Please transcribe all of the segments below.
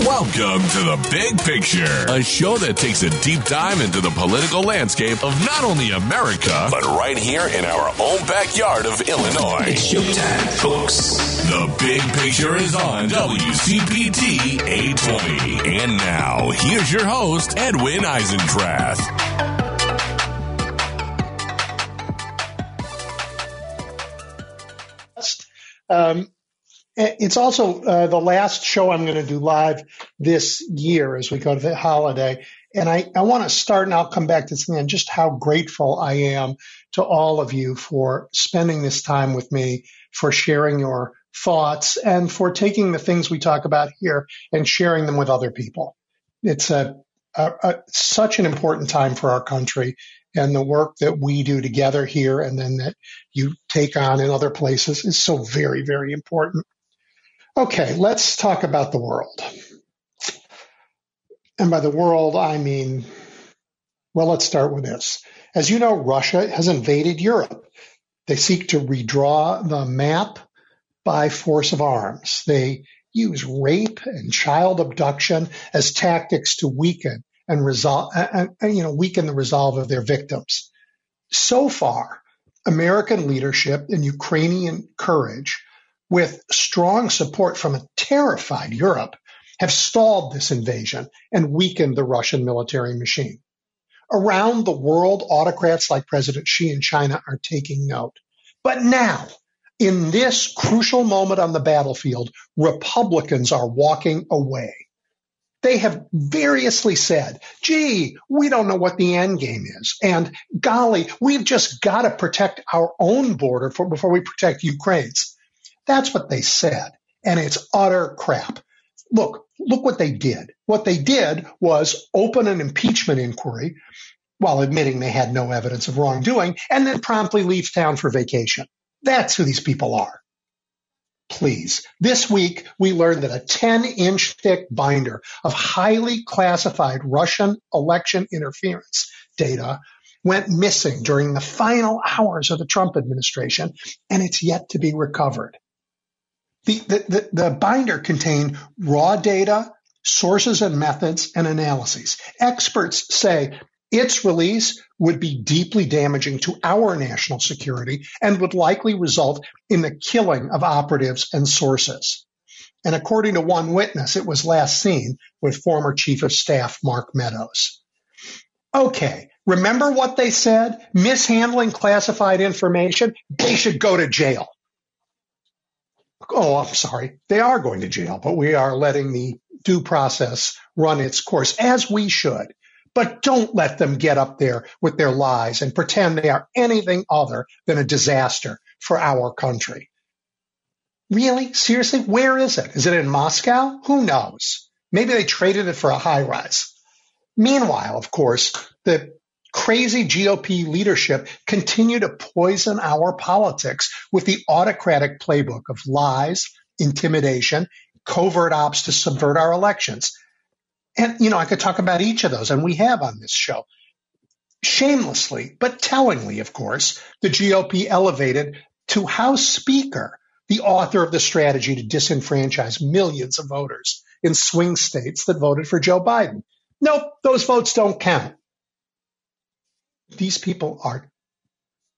Welcome to The Big Picture, a show that takes a deep dive into the political landscape of not only America, but right here in our own backyard of Illinois. It's showtime, folks. The Big Picture is on WCPT 820. And now, here's your host, Edwin Eisendrath. Um, it's also uh, the last show I'm going to do live this year as we go to the holiday. And I, I want to start, and I'll come back to end, just how grateful I am to all of you for spending this time with me, for sharing your thoughts, and for taking the things we talk about here and sharing them with other people. It's a, a, a such an important time for our country, and the work that we do together here and then that you take on in other places is so very, very important. Okay, let's talk about the world. And by the world, I mean, well, let's start with this. As you know, Russia has invaded Europe. They seek to redraw the map by force of arms. They use rape and child abduction as tactics to weaken and resolve, and, and, you know, weaken the resolve of their victims. So far, American leadership and Ukrainian courage with strong support from a terrified Europe, have stalled this invasion and weakened the Russian military machine. Around the world, autocrats like President Xi in China are taking note. But now, in this crucial moment on the battlefield, Republicans are walking away. They have variously said, gee, we don't know what the end game is. And golly, we've just got to protect our own border for, before we protect Ukraine's. That's what they said. And it's utter crap. Look, look what they did. What they did was open an impeachment inquiry while admitting they had no evidence of wrongdoing and then promptly leave town for vacation. That's who these people are. Please. This week, we learned that a 10 inch thick binder of highly classified Russian election interference data went missing during the final hours of the Trump administration, and it's yet to be recovered. The, the, the, binder contained raw data, sources and methods, and analyses. Experts say its release would be deeply damaging to our national security and would likely result in the killing of operatives and sources. And according to one witness, it was last seen with former Chief of Staff Mark Meadows. Okay, remember what they said? Mishandling classified information? They should go to jail. Oh, I'm sorry. They are going to jail, but we are letting the due process run its course as we should. But don't let them get up there with their lies and pretend they are anything other than a disaster for our country. Really? Seriously? Where is it? Is it in Moscow? Who knows? Maybe they traded it for a high rise. Meanwhile, of course, the crazy GOP leadership continue to poison our politics with the autocratic playbook of lies, intimidation, covert ops to subvert our elections. And, you know, I could talk about each of those, and we have on this show. Shamelessly, but tellingly, of course, the GOP elevated to House Speaker the author of the strategy to disenfranchise millions of voters in swing states that voted for Joe Biden. Nope, those votes don't count. These people are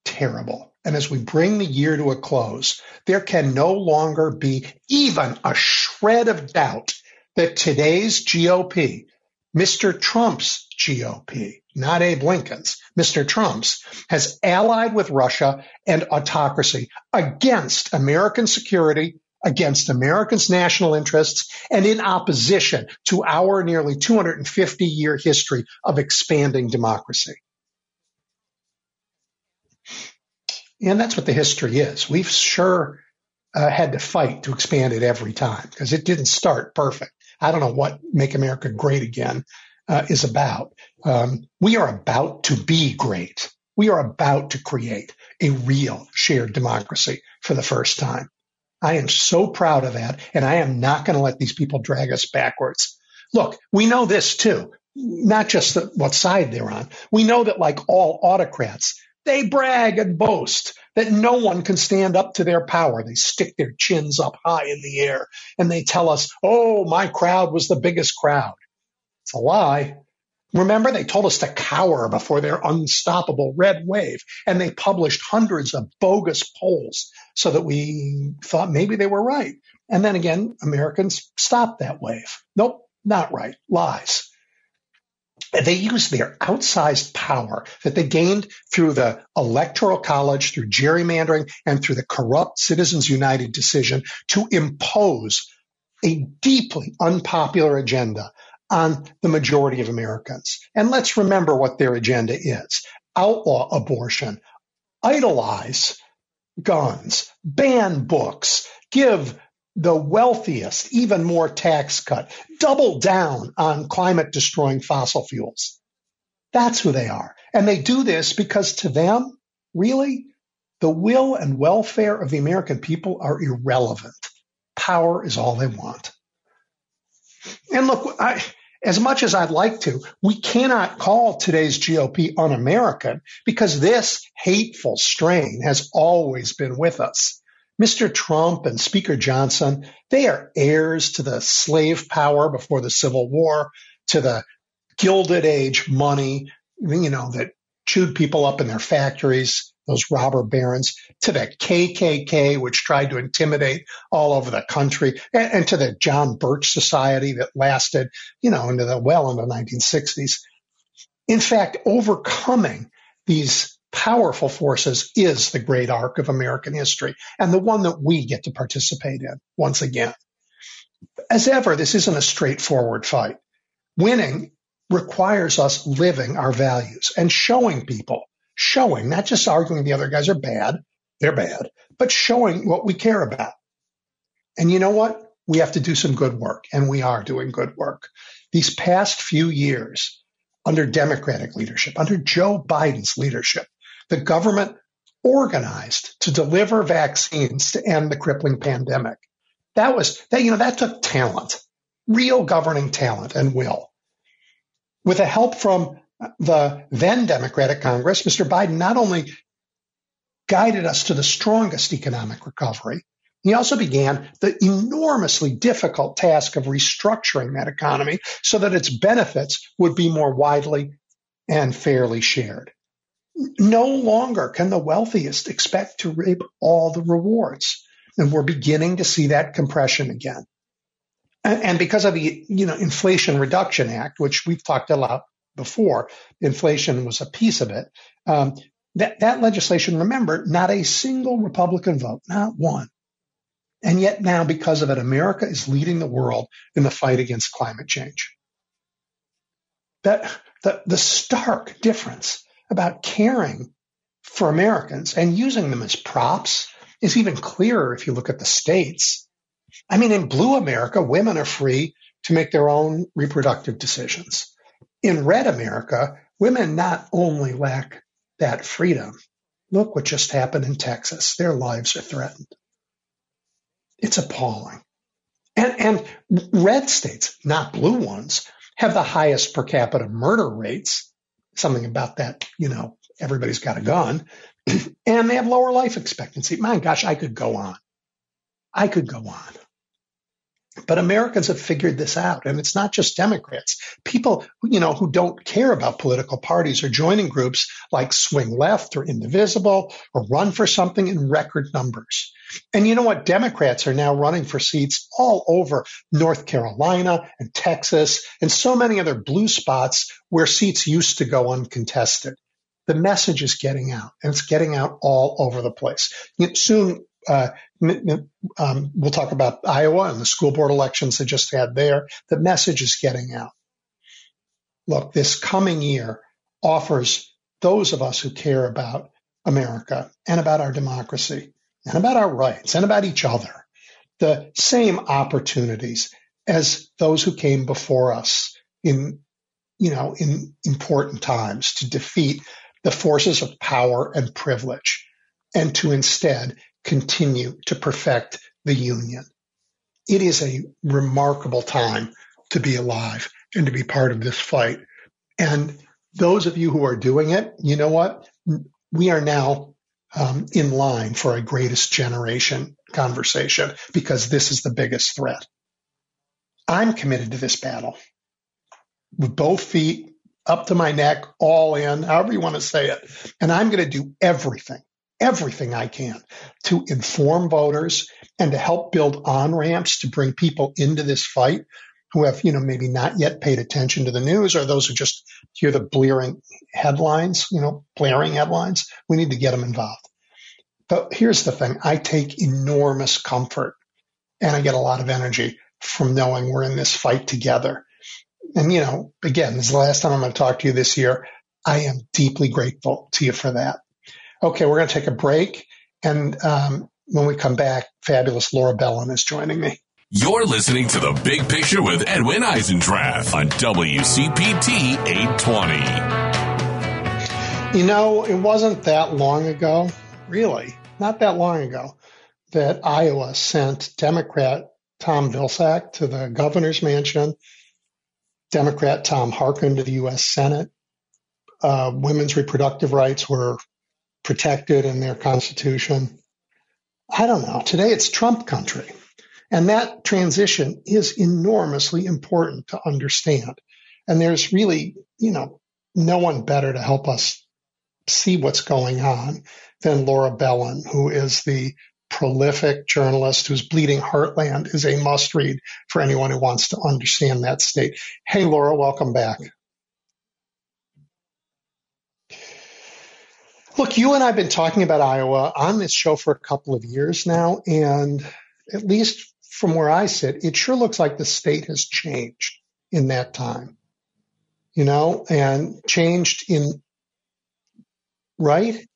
terrible. And as we bring the year to a close, there can no longer be even a shred of doubt that today's GOP, Mr. Trump's GOP, not Abe Lincoln's, Mr. Trump's, has allied with Russia and autocracy against American security, against Americans' national interests, and in opposition to our nearly 250 year history of expanding democracy. And that's what the history is. We've sure uh, had to fight to expand it every time because it didn't start perfect. I don't know what Make America Great Again uh, is about. Um, we are about to be great. We are about to create a real shared democracy for the first time. I am so proud of that, and I am not going to let these people drag us backwards. Look, we know this too, not just the, what side they're on. We know that, like all autocrats, They brag and boast that no one can stand up to their power. They stick their chins up high in the air and they tell us, oh, my crowd was the biggest crowd. It's a lie. Remember, they told us to cower before their unstoppable red wave, and they published hundreds of bogus polls so that we thought maybe they were right. And then again, Americans stopped that wave. Nope, not right. Lies. They used their outsized power that they gained through the Electoral College, through gerrymandering, and through the corrupt Citizens United decision to impose a deeply unpopular agenda on the majority of Americans. And let's remember what their agenda is outlaw abortion, idolize guns, ban books, give the wealthiest even more tax cut, double down on climate destroying fossil fuels. That's who they are. And they do this because to them, really, the will and welfare of the American people are irrelevant. Power is all they want. And look, I, as much as I'd like to, we cannot call today's GOP un American because this hateful strain has always been with us. Mr. Trump and Speaker Johnson, they are heirs to the slave power before the Civil War, to the Gilded Age money, you know, that chewed people up in their factories, those robber barons, to the KKK, which tried to intimidate all over the country, and, and to the John Birch Society that lasted, you know, into the well into the 1960s. In fact, overcoming these powerful forces is the great arc of American history and the one that we get to participate in once again. As ever, this isn't a straightforward fight. Winning requires us living our values and showing people, showing, not just arguing the other guys are bad, they're bad, but showing what we care about. And you know what? We have to do some good work, and we are doing good work. These past few years, under Democratic leadership, under Joe Biden's leadership, the government organized to deliver vaccines to end the crippling pandemic. That was that, you know, that took talent, real governing talent and will. With the help from the then Democratic Congress, Mr. Biden not only guided us to the strongest economic recovery, he also began the enormously difficult task of restructuring that economy so that its benefits would be more widely and fairly shared. No longer can the wealthiest expect to reap all the rewards. And we're beginning to see that compression again. And because of the you know Inflation Reduction Act, which we've talked a lot before, inflation was a piece of it. Um, that, that legislation, remember, not a single Republican vote, not one. And yet now, because of it, America is leading the world in the fight against climate change. That the, the stark difference about caring for Americans and using them as props is even clearer if you look at the states. I mean, in blue America, women are free to make their own reproductive decisions. In red America, women not only lack that freedom, look what just happened in Texas. Their lives are threatened. It's appalling. And, and red states, not blue ones, have the highest per capita murder rates something about that, you know, everybody's got a gun, and they have lower life expectancy. My gosh, I could go on. I could go on. But Americans have figured this out, and it's not just Democrats. People, you know, who don't care about political parties are joining groups like Swing Left or Indivisible or Run for Something in record numbers. And you know what? Democrats are now running for seats all over North Carolina and Texas and so many other blue spots where seats used to go uncontested. The message is getting out and it's getting out all over the place. Soon, uh, um, we'll talk about Iowa and the school board elections they just had there. The message is getting out. Look, this coming year offers those of us who care about America and about our democracy and about our rights and about each other the same opportunities as those who came before us in you know in important times to defeat the forces of power and privilege and to instead continue to perfect the union it is a remarkable time to be alive and to be part of this fight and those of you who are doing it you know what we are now um, in line for a greatest generation conversation because this is the biggest threat. I'm committed to this battle with both feet up to my neck, all in, however you want to say it. And I'm going to do everything, everything I can to inform voters and to help build on ramps to bring people into this fight who have, you know, maybe not yet paid attention to the news or those who just hear the blaring headlines, you know, blaring headlines. We need to get them involved. But here's the thing. I take enormous comfort and I get a lot of energy from knowing we're in this fight together. And, you know, again, this is the last time I'm going to talk to you this year. I am deeply grateful to you for that. Okay, we're going to take a break. And um, when we come back, fabulous Laura Belin is joining me. You're listening to The Big Picture with Edwin Eisendrath on WCPT 820. You know, it wasn't that long ago, really, not that long ago, that Iowa sent Democrat Tom Vilsack to the governor's mansion, Democrat Tom Harkin to the U.S. Senate. Uh, women's reproductive rights were protected in their constitution. I don't know. Today it's Trump country. And that transition is enormously important to understand. And there's really, you know, no one better to help us see what's going on than Laura Belin, who is the prolific journalist whose Bleeding Heartland is a must read for anyone who wants to understand that state. Hey, Laura, welcome back. Look, you and I have been talking about Iowa on this show for a couple of years now, and at least from where I sit, it sure looks like the state has changed in that time, you know, and changed in, right?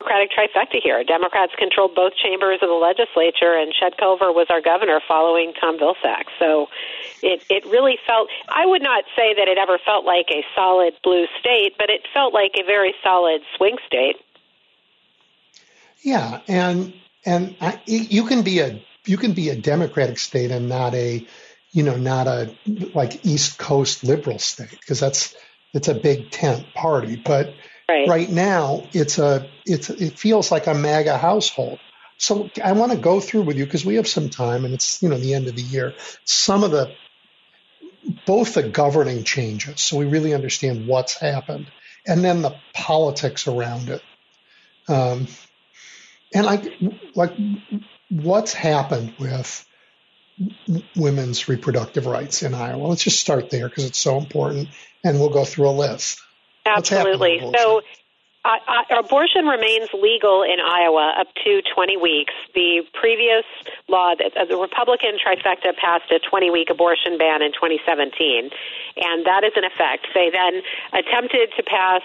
Democratic trifecta here. Democrats controlled both chambers of the legislature, and Chet Culver was our governor following Tom Vilsack. So it, it really felt, I would not say that it ever felt like a solid blue state, but it felt like a very solid swing state. Yeah, and and I, you can be a you can be a Democratic state and not a you know not a like East Coast liberal state because that's it's a big tent party. But right. right now it's a it's it feels like a MAGA household. So I want to go through with you because we have some time and it's you know the end of the year. Some of the both the governing changes, so we really understand what's happened, and then the politics around it. Um, and like like what's happened with women's reproductive rights in Iowa? Let's just start there because it's so important, and we'll go through a list. Absolutely. So uh, uh, abortion remains legal in Iowa up to 20 weeks. The previous law, that uh, the Republican trifecta passed a 20 week abortion ban in 2017, and that is in effect. They then attempted to pass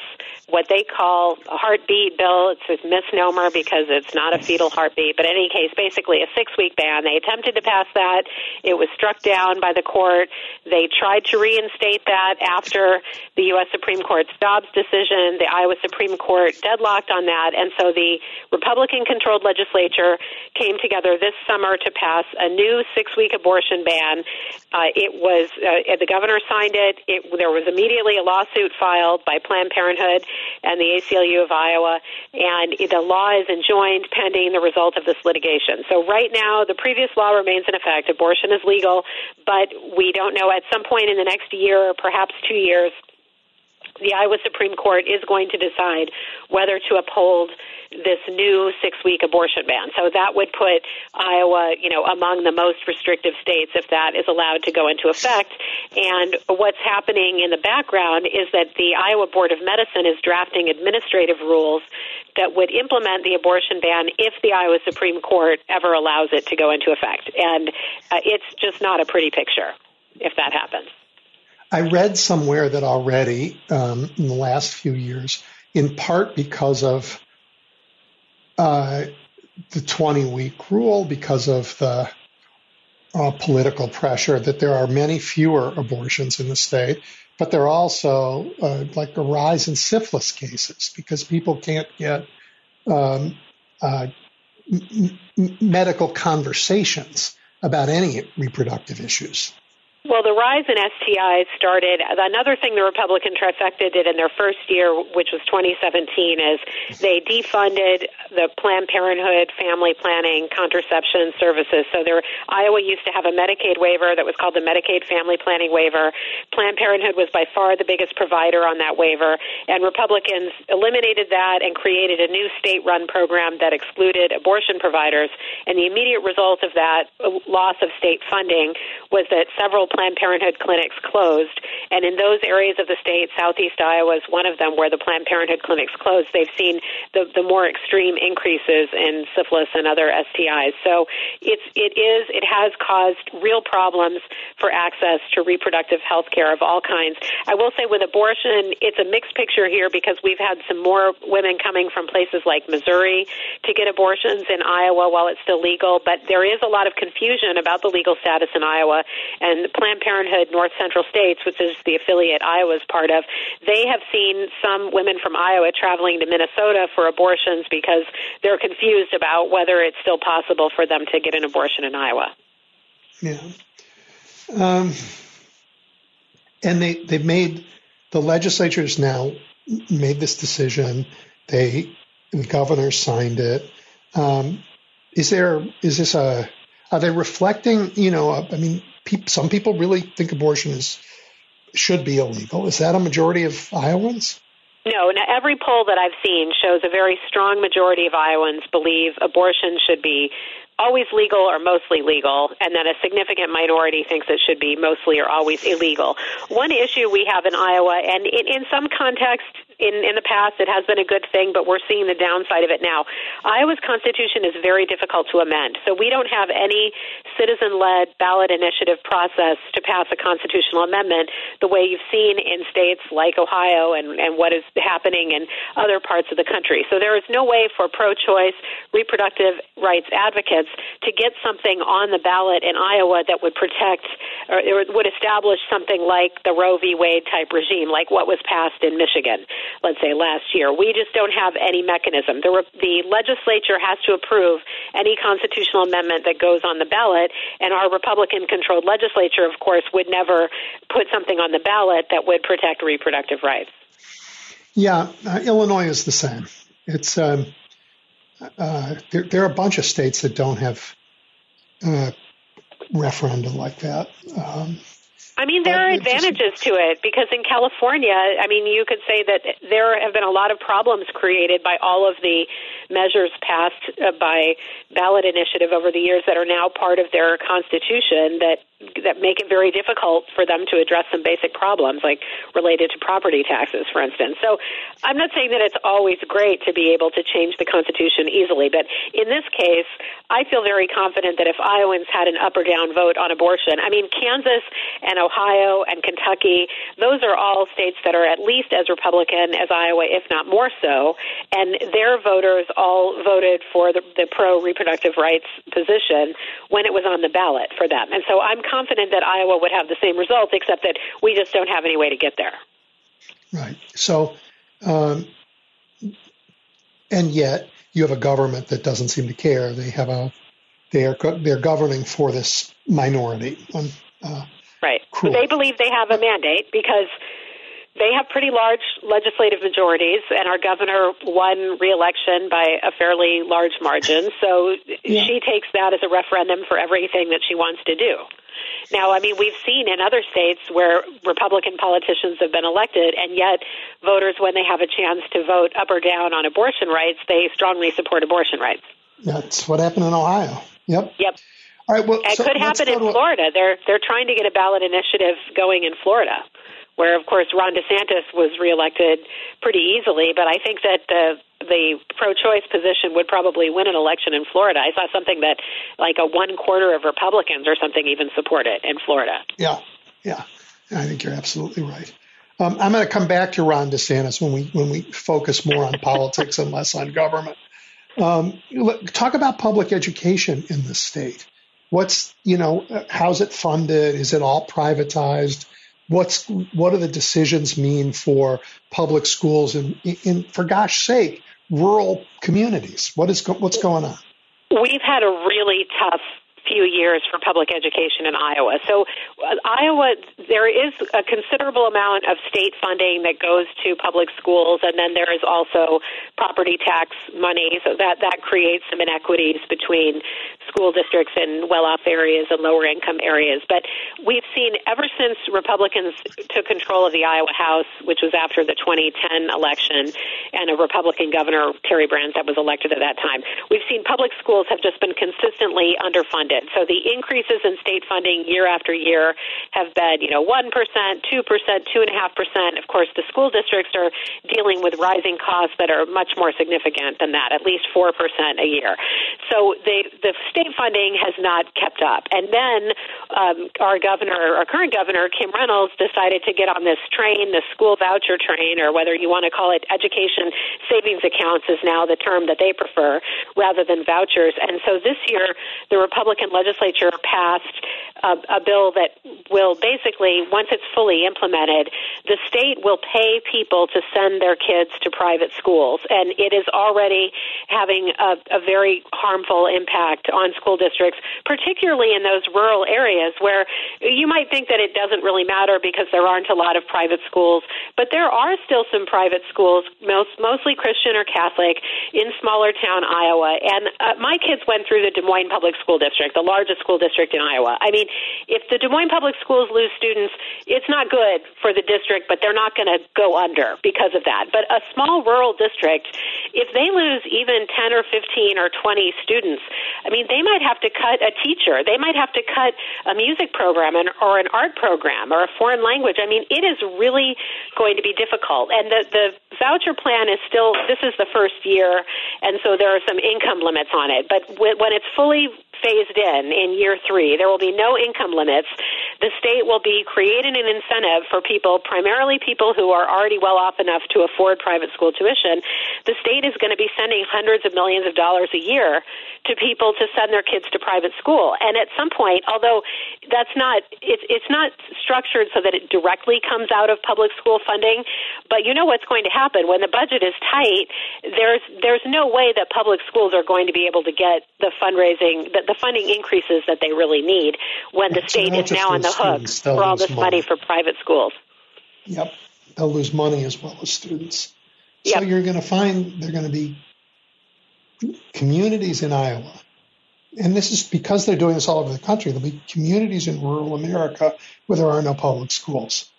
what they call a heartbeat bill. It's a misnomer because it's not a fetal heartbeat, but in any case, basically a six week ban. They attempted to pass that. It was struck down by the court. They tried to reinstate that after the U.S. Supreme Court's Dobbs decision. The Iowa Supreme Court Court deadlocked on that, and so the Republican controlled legislature came together this summer to pass a new six week abortion ban. Uh, it was, uh, the governor signed it. it. There was immediately a lawsuit filed by Planned Parenthood and the ACLU of Iowa, and the law is enjoined pending the result of this litigation. So right now, the previous law remains in effect. Abortion is legal, but we don't know at some point in the next year or perhaps two years the Iowa Supreme Court is going to decide whether to uphold this new six-week abortion ban. So that would put Iowa, you know, among the most restrictive states if that is allowed to go into effect. And what's happening in the background is that the Iowa Board of Medicine is drafting administrative rules that would implement the abortion ban if the Iowa Supreme Court ever allows it to go into effect. And uh, it's just not a pretty picture if that happens. I read somewhere that already um, in the last few years, in part because of uh, the 20 week rule, because of the uh, political pressure, that there are many fewer abortions in the state, but there are also uh, like a rise in syphilis cases because people can't get um, uh, m- medical conversations about any reproductive issues. Well, the rise in STIs started. Another thing the Republican trifecta did in their first year, which was 2017, is they defunded the Planned Parenthood family planning contraception services. So there, Iowa used to have a Medicaid waiver that was called the Medicaid Family Planning Waiver. Planned Parenthood was by far the biggest provider on that waiver, and Republicans eliminated that and created a new state-run program that excluded abortion providers. And the immediate result of that uh, loss of state funding was that several Planned Parenthood clinics closed. And in those areas of the state, Southeast Iowa is one of them where the Planned Parenthood clinics closed. They've seen the, the more extreme increases in syphilis and other STIs. So it's, it is, it has caused real problems for access to reproductive health care of all kinds. I will say with abortion, it's a mixed picture here because we've had some more women coming from places like Missouri to get abortions in Iowa while it's still legal, but there is a lot of confusion about the legal status in Iowa. And Planned Parenthood North Central States, which is the affiliate Iowa's part of, they have seen some women from Iowa traveling to Minnesota for abortions because they're confused about whether it's still possible for them to get an abortion in Iowa. Yeah. Um, and they, they've made, the legislatures now made this decision. They, the governor signed it. Um, is there, is this a, are they reflecting, you know, I mean, pe- some people really think abortion is should be illegal. Is that a majority of Iowans? No, now every poll that I've seen shows a very strong majority of Iowans believe abortion should be always legal or mostly legal, and then a significant minority thinks it should be mostly or always illegal. One issue we have in Iowa, and in, in some contexts, in, in the past, it has been a good thing, but we're seeing the downside of it now. Iowa's constitution is very difficult to amend, so we don't have any citizen-led ballot initiative process to pass a constitutional amendment the way you've seen in states like Ohio and, and what is happening in other parts of the country. So there is no way for pro-choice reproductive rights advocates to get something on the ballot in Iowa that would protect or would establish something like the Roe v. Wade type regime, like what was passed in Michigan let's say last year. We just don't have any mechanism. The, the legislature has to approve any constitutional amendment that goes on the ballot, and our Republican controlled legislature, of course, would never put something on the ballot that would protect reproductive rights. Yeah, uh, Illinois is the same. It's um, uh, there, there, are a bunch of states that don't have uh, referendum like that. Um, I mean, there are advantages to it because in California, I mean, you could say that there have been a lot of problems created by all of the measures passed uh, by ballot initiative over the years that are now part of their constitution that that make it very difficult for them to address some basic problems like related to property taxes for instance. So i'm not saying that it's always great to be able to change the constitution easily but in this case i feel very confident that if iowans had an up or down vote on abortion i mean kansas and ohio and kentucky those are all states that are at least as republican as iowa if not more so and their voters all voted for the, the pro reproductive rights position when it was on the ballot for them and so i'm confident that Iowa would have the same results, except that we just don't have any way to get there. Right. So, um, and yet you have a government that doesn't seem to care. They have a they are they're governing for this minority. Um, uh, right. Cruel. They believe they have a mandate because they have pretty large legislative majorities, and our governor won re-election by a fairly large margin. So yeah. she takes that as a referendum for everything that she wants to do. Now, I mean, we've seen in other states where Republican politicians have been elected, and yet voters, when they have a chance to vote up or down on abortion rights, they strongly support abortion rights. That's what happened in Ohio. Yep. Yep. All right. Well, it so could happen in Florida. They're they're trying to get a ballot initiative going in Florida where of course Ron DeSantis was reelected pretty easily, but I think that the the pro-choice position would probably win an election in Florida. I saw something that like a one quarter of Republicans or something even support it in Florida. Yeah, yeah, I think you're absolutely right. Um, I'm going to come back to Ron DeSantis when we when we focus more on politics and less on government. Um, talk about public education in the state. What's you know how's it funded? Is it all privatized? what's what do the decisions mean for public schools and in, for gosh sake rural communities what is what's going on we've had a really tough few years for public education in Iowa. So, Iowa, there is a considerable amount of state funding that goes to public schools, and then there is also property tax money. So that that creates some inequities between school districts in well-off areas and lower-income areas. But we've seen ever since Republicans took control of the Iowa House, which was after the 2010 election, and a Republican governor Terry Branstad was elected at that time. We've seen public schools have just been consistently underfunded. So the increases in state funding year after year have been, you know, 1%, 2%, 2.5%. Of course, the school districts are dealing with rising costs that are much more significant than that, at least 4% a year. So the, the state funding has not kept up. And then um, our governor, our current governor, Kim Reynolds, decided to get on this train, the school voucher train, or whether you want to call it education savings accounts is now the term that they prefer, rather than vouchers. And so this year, the Republican legislature passed a, a bill that will basically, once it's fully implemented, the state will pay people to send their kids to private schools. And it is already having a, a very harmful impact on school districts, particularly in those rural areas where you might think that it doesn't really matter because there aren't a lot of private schools, but there are still some private schools, most, mostly Christian or Catholic, in smaller town Iowa. And uh, my kids went through the Des Moines Public School District, the largest school district in Iowa. I mean, if the Des Moines Public Schools lose students, it's not good for the district, but they're not going to go under because of that. But a small rural district, if they lose even 10 or 15 or 20 students, I mean, they might have to cut a teacher. They might have to cut a music program or an art program or a foreign language. I mean, it is really going to be difficult. And the, the voucher plan is still, this is the first year, and so there are some income limits on it. But when it's fully phased in in year three. There will be no income limits. The state will be creating an incentive for people, primarily people who are already well off enough to afford private school tuition. The state is going to be sending hundreds of millions of dollars a year to people to send their kids to private school. And at some point, although that's not it's it's not structured so that it directly comes out of public school funding, but you know what's going to happen when the budget is tight. There's there's no way that public schools are going to be able to get the fundraising that the funding increases that they really need when the state is now on the hook for all this money. money for private schools. Yep, they'll lose money as well as students. So yep. you're going to find they're going to be communities in Iowa, and this is because they're doing this all over the country. There'll be communities in rural America where there are no public schools,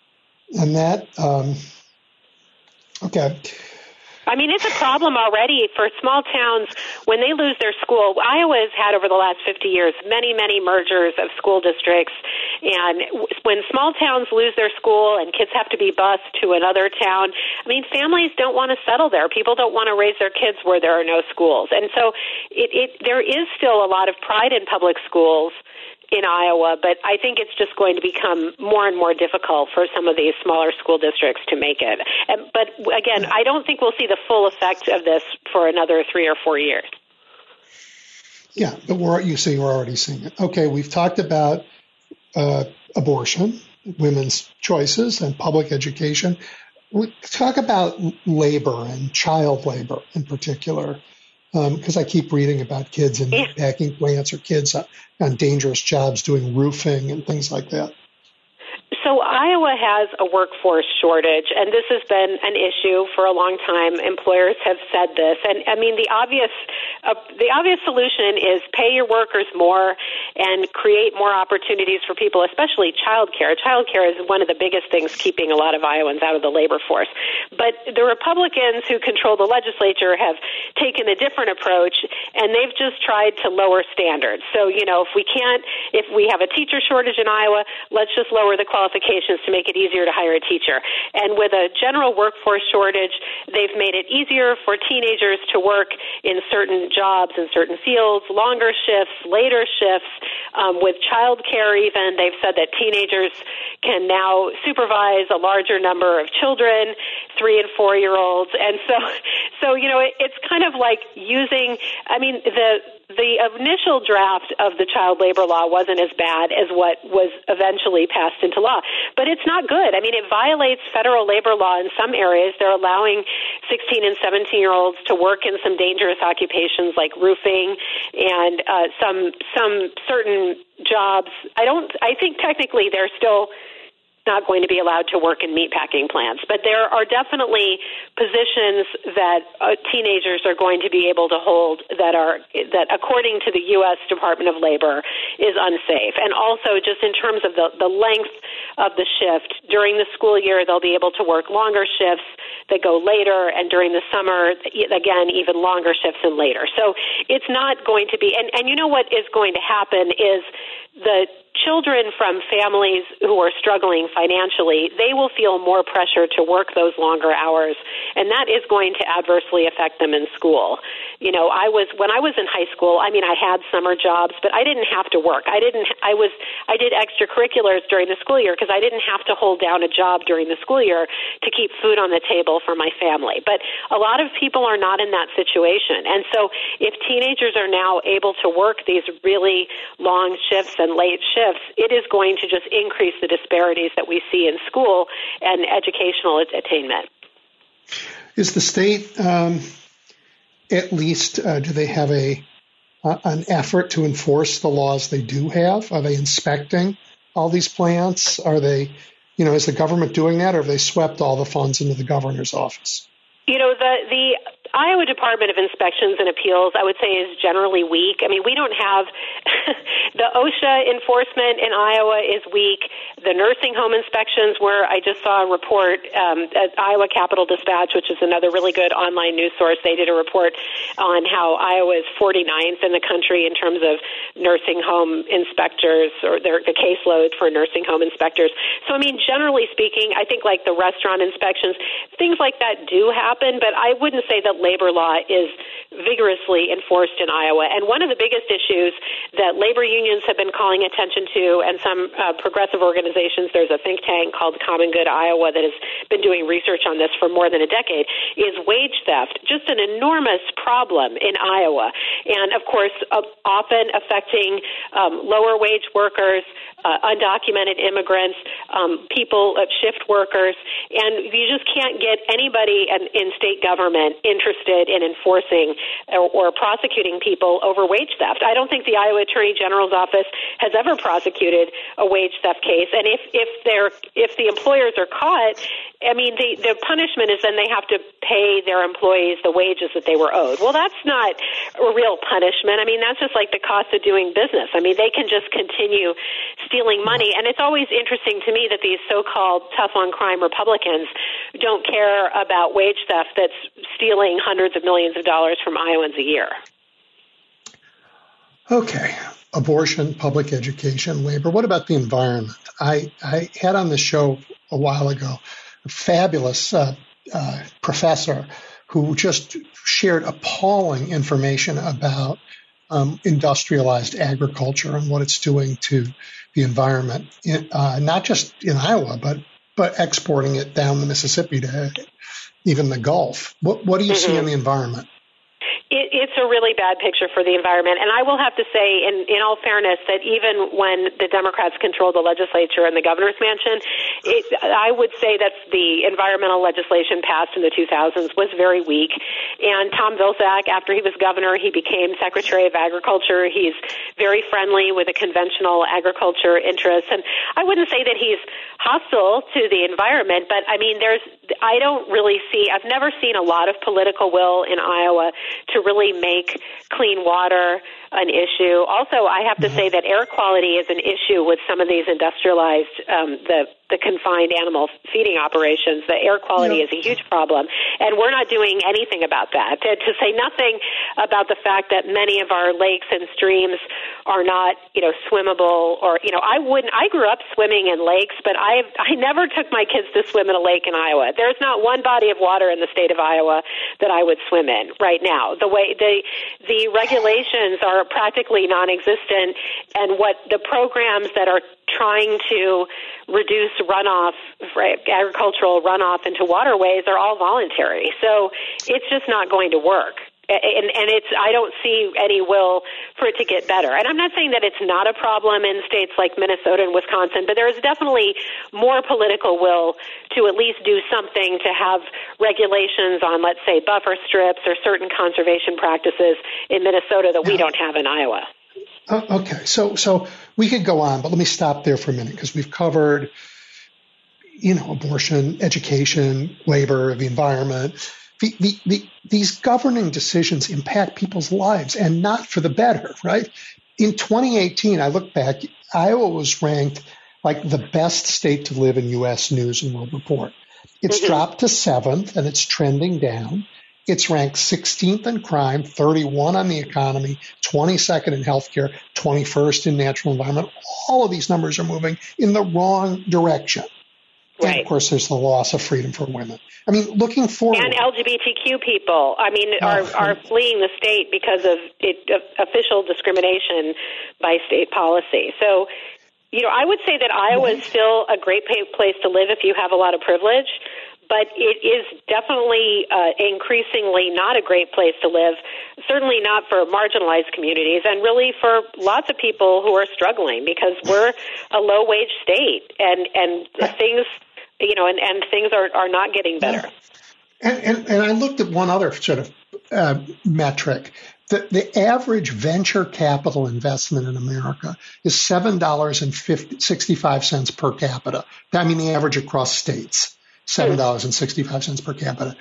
and that um, okay. I mean, it's a problem already for small towns when they lose their school. Iowa's had over the last 50 years many, many mergers of school districts. And when small towns lose their school and kids have to be bused to another town, I mean, families don't want to settle there. People don't want to raise their kids where there are no schools. And so it, it, there is still a lot of pride in public schools in Iowa, but I think it's just going to become more and more difficult for some of these smaller school districts to make it. And, but again, I don't think we'll see the full effect of this for another three or four years. Yeah, but we're, you see we're already seeing it. Okay, we've talked about uh, abortion, women's choices, and public education. We talk about labor and child labor in particular because um, I keep reading about kids in yeah. packing plants or kids on, on dangerous jobs doing roofing and things like that. So Iowa has a workforce shortage, and this has been an issue for a long time. Employers have said this, and I mean the obvious, uh, the obvious solution is pay your workers more and create more opportunities for people, especially childcare. Childcare is one of the biggest things keeping a lot of Iowans out of the labor force. But the Republicans who control the legislature have taken a different approach, and they've just tried to lower standards. So you know, if we can't, if we have a teacher shortage in Iowa, let's just lower the qualifications qualifications to make it easier to hire a teacher. And with a general workforce shortage, they've made it easier for teenagers to work in certain jobs in certain fields, longer shifts, later shifts. Um, with child care, even, they've said that teenagers can now supervise a larger number of children, three and four year olds. And so, so, you know, it, it's kind of like using, I mean, the, the initial draft of the child labor law wasn't as bad as what was eventually passed into law. But it's not good. I mean, it violates federal labor law in some areas. They're allowing 16 and 17 year olds to work in some dangerous occupations like roofing and uh, some some certain jobs. I don't. I think technically they're still not going to be allowed to work in meatpacking plants. But there are definitely positions that uh, teenagers are going to be able to hold that are that, according to the U.S. Department of Labor, is unsafe. And also, just in terms of the the length of the shift during the school year, they'll be able to work longer shifts that go later, and during the summer, again, even longer shifts and later. So it's not going to be. And and you know what is going to happen is the children from families who are struggling financially, they will feel more pressure to work those longer hours, and that is going to adversely affect them in school. You know, I was when I was in high school, I mean, I had summer jobs, but I didn't have to work. I didn't I was I did extracurriculars during the school year because I didn't have to hold down a job during the school year to keep food on the table for my family. But a lot of people are not in that situation. And so if teenagers are now able to work these really long shifts and late shifts, shifts, it is going to just increase the disparities that we see in school and educational attainment. Is the state um, at least uh, do they have a uh, an effort to enforce the laws they do have? Are they inspecting all these plants? Are they, you know, is the government doing that, or have they swept all the funds into the governor's office? You know, the the Iowa Department of Inspections and Appeals, I would say, is generally weak. I mean, we don't have the OSHA enforcement in Iowa is weak. The nursing home inspections, where I just saw a report um, at Iowa Capital Dispatch, which is another really good online news source, they did a report on how Iowa is 49th in the country in terms of nursing home inspectors or their, the caseload for nursing home inspectors. So, I mean, generally speaking, I think like the restaurant inspections, things like that do happen, but I wouldn't say that labor law is vigorously enforced in Iowa. And one of the biggest issues that labor unions have been calling attention to, and some uh, progressive organizations, there's a think tank called Common Good Iowa that has been doing research on this for more than a decade, is wage theft. Just an enormous problem in Iowa. And of course, uh, often affecting um, lower wage workers, uh, undocumented immigrants, um, people, shift workers, and you just can't get anybody in, in state government interested in enforcing or, or prosecuting people over wage theft. I don't think the Iowa Attorney General's office has ever prosecuted a wage theft case, and if if they're if the employers are caught, I mean the the punishment is then they have to pay their employees the wages that they were owed. Well, that's not a real punishment. I mean that's just like the cost of doing business. I mean they can just continue stealing money, and it's always interesting to me that these so-called tough on crime Republicans don't care about wage theft that's stealing hundreds of millions of dollars from Iowans a year. Okay. Abortion, public education, labor. What about the environment? I, I had on the show a while ago a fabulous uh, uh, professor who just shared appalling information about um, industrialized agriculture and what it's doing to the environment, in, uh, not just in Iowa, but but exporting it down the Mississippi to even the Gulf. What, what do you mm-hmm. see in the environment? It, it's a really bad picture for the environment. And I will have to say, in, in all fairness, that even when the Democrats controlled the legislature and the governor's mansion, it, I would say that the environmental legislation passed in the 2000s was very weak. And Tom Vilsack, after he was governor, he became Secretary of Agriculture. He's very friendly with the conventional agriculture interests. And I wouldn't say that he's hostile to the environment, but I mean, there's, I don't really see, I've never seen a lot of political will in Iowa to really make clean water an issue. Also, I have to mm-hmm. say that air quality is an issue with some of these industrialized, um, the the confined animal feeding operations. The air quality is a huge problem, and we're not doing anything about that. To, to say nothing about the fact that many of our lakes and streams are not, you know, swimmable. Or you know, I wouldn't. I grew up swimming in lakes, but I I never took my kids to swim in a lake in Iowa. There's not one body of water in the state of Iowa that I would swim in right now. The way the the regulations are practically non-existent, and what the programs that are trying to reduce runoff, agricultural runoff into waterways are all voluntary. So it's just not going to work. And and it's I don't see any will for it to get better. And I'm not saying that it's not a problem in states like Minnesota and Wisconsin, but there is definitely more political will to at least do something to have regulations on, let's say, buffer strips or certain conservation practices in Minnesota that we don't have in Iowa. Uh, okay, so so we could go on, but let me stop there for a minute because we've covered, you know, abortion, education, labor, the environment. The, the, the, these governing decisions impact people's lives and not for the better, right? In 2018, I look back, Iowa was ranked like the best state to live in U.S. News and World Report. It's mm-hmm. dropped to seventh and it's trending down. It's ranked 16th in crime, 31 on the economy, 22nd in healthcare, 21st in natural environment. All of these numbers are moving in the wrong direction. Right. And of course, there's the loss of freedom for women. I mean, looking forward. And LGBTQ people, I mean, oh, are, are fleeing the state because of it, official discrimination by state policy. So, you know, I would say that Iowa is still a great place to live if you have a lot of privilege but it is definitely uh, increasingly not a great place to live, certainly not for marginalized communities, and really for lots of people who are struggling because we're a low wage state and, and things, you know, and, and things are, are not getting better. And, and, and I looked at one other sort of uh, metric. The, the average venture capital investment in America is $7.65 per capita. I mean, the average across states seven dollars and sixty five cents per capita.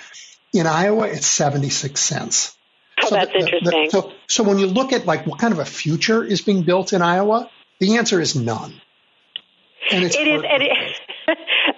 In Iowa, it's seventy six cents. Oh, so that's the, interesting. The, so, so when you look at like what kind of a future is being built in Iowa, the answer is none. And it's it is, and it,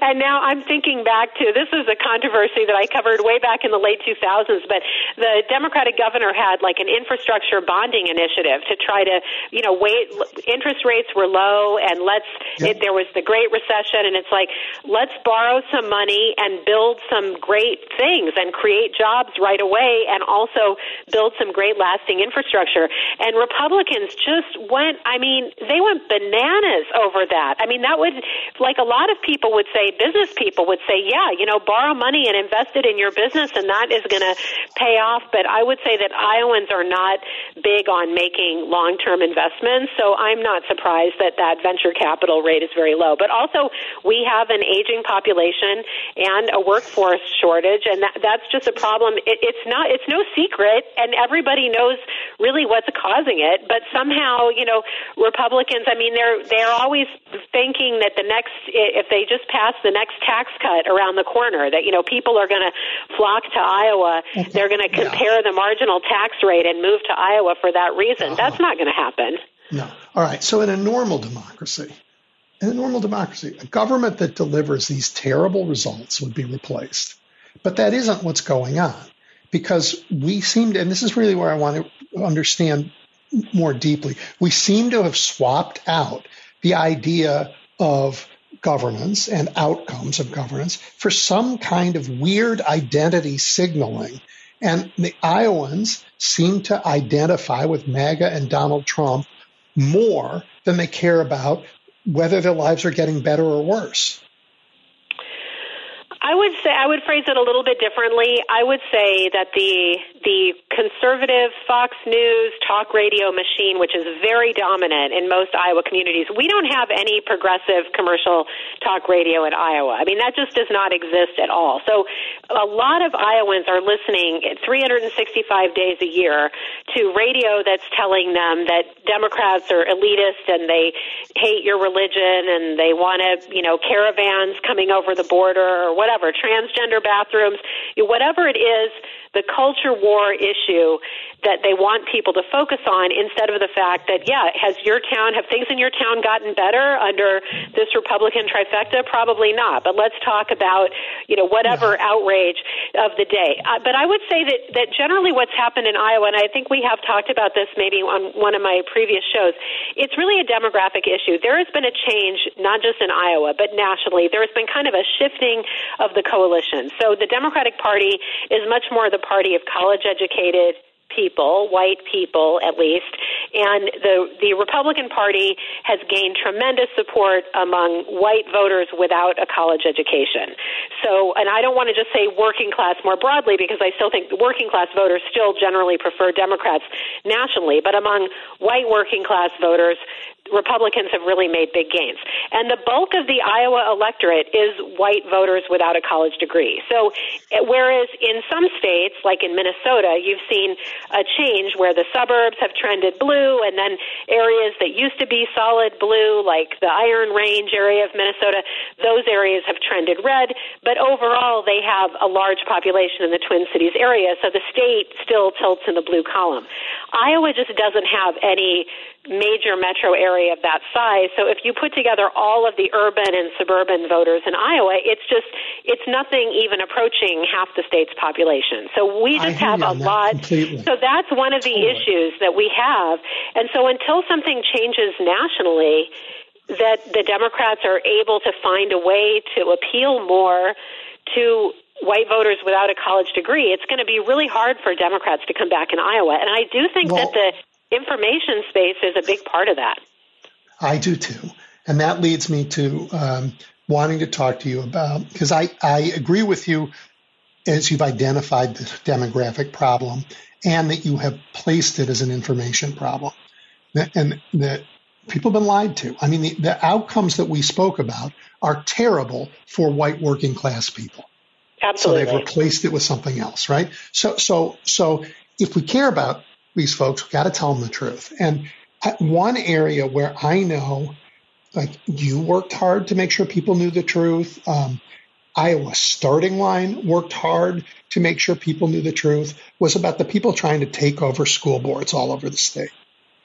and now I'm thinking back to this is a controversy that I covered way back in the late 2000s, but the Democratic governor had like an infrastructure bonding initiative to try to, you know, wait, interest rates were low and let's, it, there was the Great Recession and it's like, let's borrow some money and build some great things and create jobs right away and also build some great lasting infrastructure. And Republicans just went, I mean, they went bananas over that. I mean, that would, like a lot of people would say, business people would say, yeah, you know, borrow money and invest it in your business and that is going to pay off. But I would say that Iowans are not big on making long-term investments. So I'm not surprised that that venture capital rate is very low. But also we have an aging population and a workforce shortage and that, that's just a problem. It, it's not, it's no secret and everybody knows really what's causing it. But somehow, you know, Republicans, I mean, they're, they're always thinking that the next, if they just pass the next tax cut around the corner that you know people are going to flock to Iowa. They're going to compare yeah. the marginal tax rate and move to Iowa for that reason. Uh-huh. That's not going to happen. No. All right. So in a normal democracy, in a normal democracy, a government that delivers these terrible results would be replaced. But that isn't what's going on because we seem to, and this is really where I want to understand more deeply, we seem to have swapped out the idea of governance and outcomes of governance for some kind of weird identity signaling. And the Iowans seem to identify with MAGA and Donald Trump more than they care about whether their lives are getting better or worse. I would say I would phrase it a little bit differently. I would say that the the conservative Fox News talk radio machine, which is very dominant in most Iowa communities, we don't have any progressive commercial talk radio in Iowa. I mean, that just does not exist at all. So, a lot of Iowans are listening 365 days a year to radio that's telling them that Democrats are elitist and they hate your religion and they want to, you know, caravans coming over the border or whatever transgender bathrooms, whatever it is, the culture war issue that they want people to focus on instead of the fact that, yeah, has your town, have things in your town gotten better under this Republican trifecta? Probably not. But let's talk about, you know, whatever yeah. outrage of the day. Uh, but I would say that, that generally what's happened in Iowa, and I think we have talked about this maybe on one of my previous shows, it's really a demographic issue. There has been a change, not just in Iowa, but nationally. There has been kind of a shifting of the coalition. So the Democratic Party is much more the party of college educated people, white people at least, and the the Republican Party has gained tremendous support among white voters without a college education. So, and I don't want to just say working class more broadly because I still think working class voters still generally prefer Democrats nationally, but among white working class voters, Republicans have really made big gains. And the bulk of the Iowa electorate is white voters without a college degree. So, eh, whereas in some states, like in Minnesota, you've seen a change where the suburbs have trended blue, and then areas that used to be solid blue, like the Iron Range area of Minnesota, those areas have trended red. But overall, they have a large population in the Twin Cities area, so the state still tilts in the blue column. Iowa just doesn't have any major metro area of that size. So if you put together all of the urban and suburban voters in Iowa, it's just it's nothing even approaching half the state's population. So we just have a lot. Completely. So that's one of the totally. issues that we have. And so until something changes nationally, that the Democrats are able to find a way to appeal more to white voters without a college degree, it's going to be really hard for Democrats to come back in Iowa. And I do think well, that the information space is a big part of that. I do too. And that leads me to um, wanting to talk to you about, because I, I agree with you as you've identified the demographic problem and that you have placed it as an information problem. And that people have been lied to. I mean, the, the outcomes that we spoke about are terrible for white working class people. Absolutely. So they've replaced it with something else, right? So, so, so if we care about these folks, we got to tell them the truth. And one area where I know, like you worked hard to make sure people knew the truth. Um, Iowa starting line worked hard to make sure people knew the truth was about the people trying to take over school boards all over the state.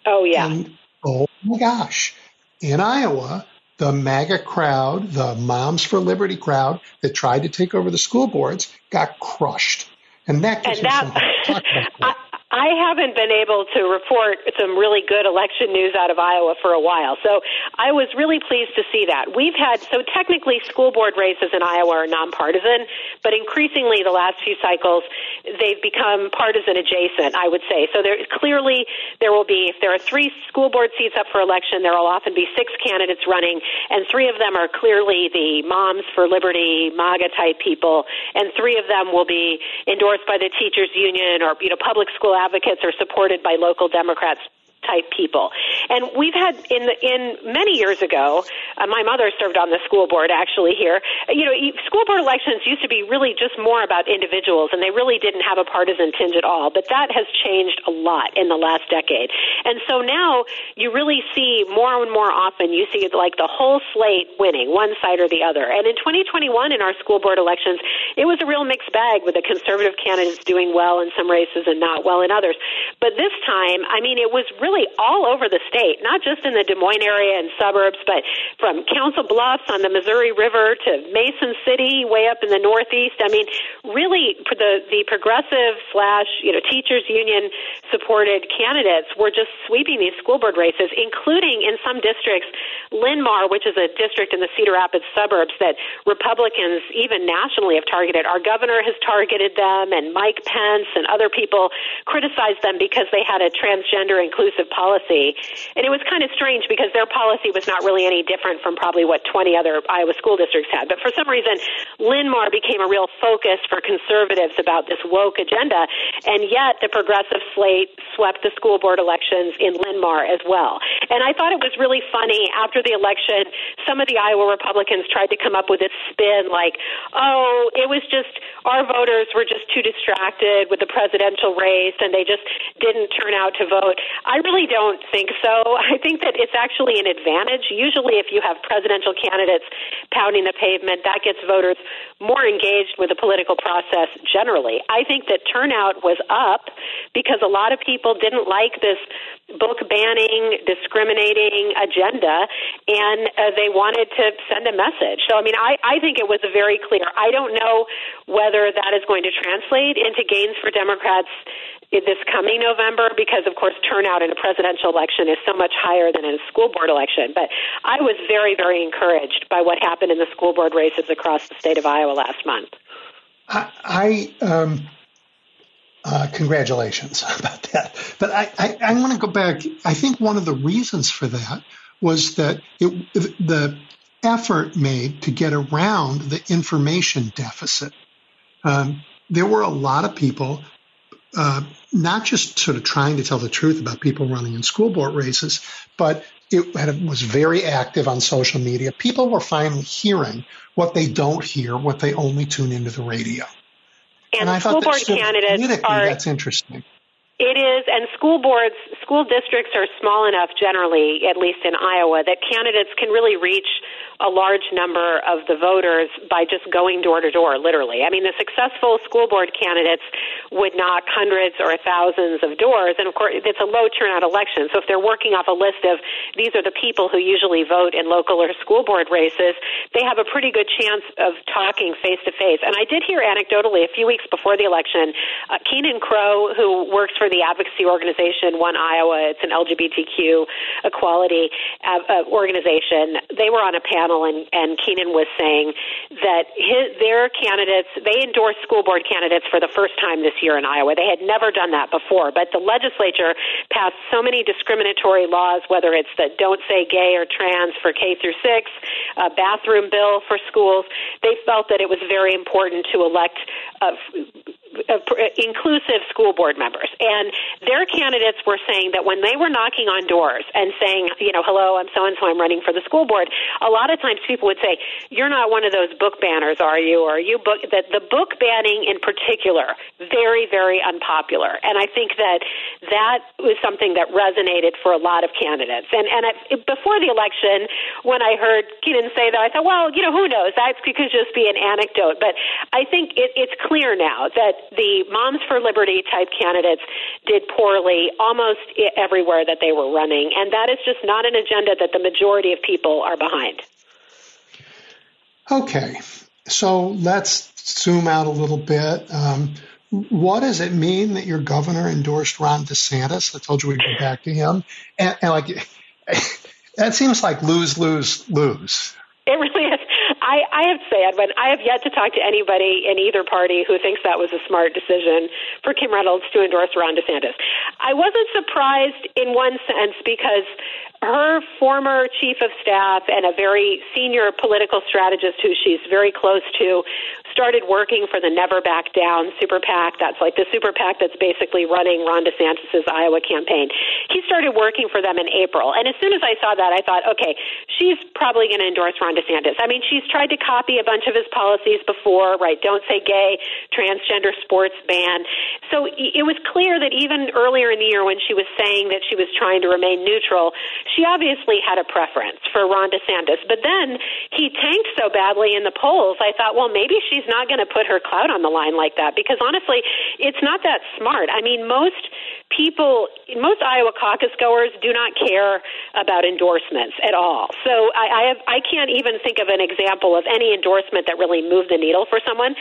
Oh yeah. And, oh my gosh. In Iowa, the MAGA crowd, the Moms for Liberty crowd that tried to take over the school boards got crushed. And that gives and me that, some hope. I, haven't been able to report some really good election news out of Iowa for a while. So I was really pleased to see that. We've had, so technically school board races in Iowa are nonpartisan, but increasingly the last few cycles, they've become partisan adjacent, I would say. So there clearly, there will be, if there are three school board seats up for election, there will often be six candidates running, and three of them are clearly the Moms for Liberty, MAGA type people, and three of them will be endorsed by the teachers union or, you know, public school advocates are supported by local Democrats type people. And we've had in the, in many years ago, uh, my mother served on the school board actually here. You know, school board elections used to be really just more about individuals, and they really didn't have a partisan tinge at all. But that has changed a lot in the last decade. And so now you really see more and more often you see like the whole slate winning, one side or the other. And in 2021 in our school board elections, it was a real mixed bag with the conservative candidates doing well in some races and not well in others. But this time, I mean, it was really really all over the state, not just in the Des Moines area and suburbs, but from Council Bluffs on the Missouri River to Mason City, way up in the Northeast. I mean, really, the the progressive slash you know teachers union supported candidates were just sweeping these school board races, including in some districts, Linn-Mar, which is a district in the Cedar Rapids suburbs that Republicans even nationally have targeted. Our governor has targeted them, and Mike Pence and other people criticized them because they had a transgender inclusive policy. And it was kind of strange because their policy was not really any different from probably what 20 other Iowa school districts had. But for some reason, Linn-Mar became a real focus for conservatives about this woke agenda. And yet the progressive slate swept the school board elections in Linn-Mar as well. And I thought it was really funny after the election, some of the Iowa Republicans tried to come up with this spin like, oh, it was just our voters were just too distracted with the presidential race and they just didn't turn out to vote. I really don't think so. I think that it's actually an advantage. Usually, if you have presidential candidates pounding the pavement, that gets voters more engaged with the political process generally. I think that turnout was up because a lot of people didn't like this book banning, discriminating agenda, and uh, they wanted to send a message. So, I mean, I, I think it was very clear. I don't know whether that is going to translate into gains for Democrats this coming November because, of course, turnout in a presidential election is so much higher than in a school board election. But I was very, very encouraged by what happened in the school board races across the state of Iowa last month. I, I um, uh, congratulations about that. But I, I, I want to go back. I think one of the reasons for that was that it, the effort made to get around the information deficit. Um, there were a lot of people, uh, not just sort of trying to tell the truth about people running in school board races, but it had, was very active on social media. People were finally hearing what they don't hear, what they only tune into the radio. And, and I school thought board candidates are that's interesting. It is, and school boards, school districts are small enough generally, at least in Iowa, that candidates can really reach a large number of the voters by just going door to door, literally. I mean, the successful school board candidates would knock hundreds or thousands of doors, and of course, it's a low turnout election. So if they're working off a list of these are the people who usually vote in local or school board races, they have a pretty good chance of talking face to face. And I did hear anecdotally a few weeks before the election, uh, Keenan Crow, who works for the advocacy organization One Iowa, it's an LGBTQ equality uh, organization, they were on a panel panel, and, Keenan was saying that his, their candidates, they endorsed school board candidates for the first time this year in Iowa. They had never done that before, but the legislature passed so many discriminatory laws, whether it's the Don't Say Gay or Trans for K through six, a bathroom bill for schools. They felt that it was very important to elect uh, Uh, uh, inclusive school board members. And their candidates were saying that when they were knocking on doors and saying, you know, hello, I'm so and so, I'm running for the school board, a lot of times people would say, you're not one of those book banners, are you? Or you book that the book banning in particular, very, very unpopular. And I think that that was something that resonated for a lot of candidates. And, and it, before the election, when I heard Keenan say that, I thought, well, you know, who knows? That could just be an anecdote. But I think it, it's clear now that the Moms for Liberty type candidates did poorly almost everywhere that they were running, and that is just not an agenda that the majority of people are behind. Okay, so let's zoom out a little bit. Um, what does it mean that your governor endorsed Ron DeSantis? I told you we'd go back to him, and, and like that seems like lose, lose, lose. It really is. I, I have to say, Edwin, I have yet to talk to anybody in either party who thinks that was a smart decision for Kim Reynolds to endorse Ron DeSantis. I wasn't surprised in one sense because her former chief of staff and a very senior political strategist who she's very close to started working for the Never Back Down super PAC. That's like the super PAC that's basically running Ron DeSantis' Iowa campaign. He started working for them in April. And as soon as I saw that, I thought, okay, she's probably going to endorse Ron DeSantis. I mean, she's tried to copy a bunch of his policies before, right? Don't say gay, transgender sports ban. So it was clear that even earlier in the year when she was saying that she was trying to remain neutral, she obviously had a preference for Ron DeSantis. But then he tanked so badly in the polls, I thought, well, maybe she's not going to put her clout on the line like that because honestly, it's not that smart. I mean, most people, most Iowa caucus goers do not care about endorsements at all. So I, I have, I can't even think of an example of any endorsement that really moved the needle for someone.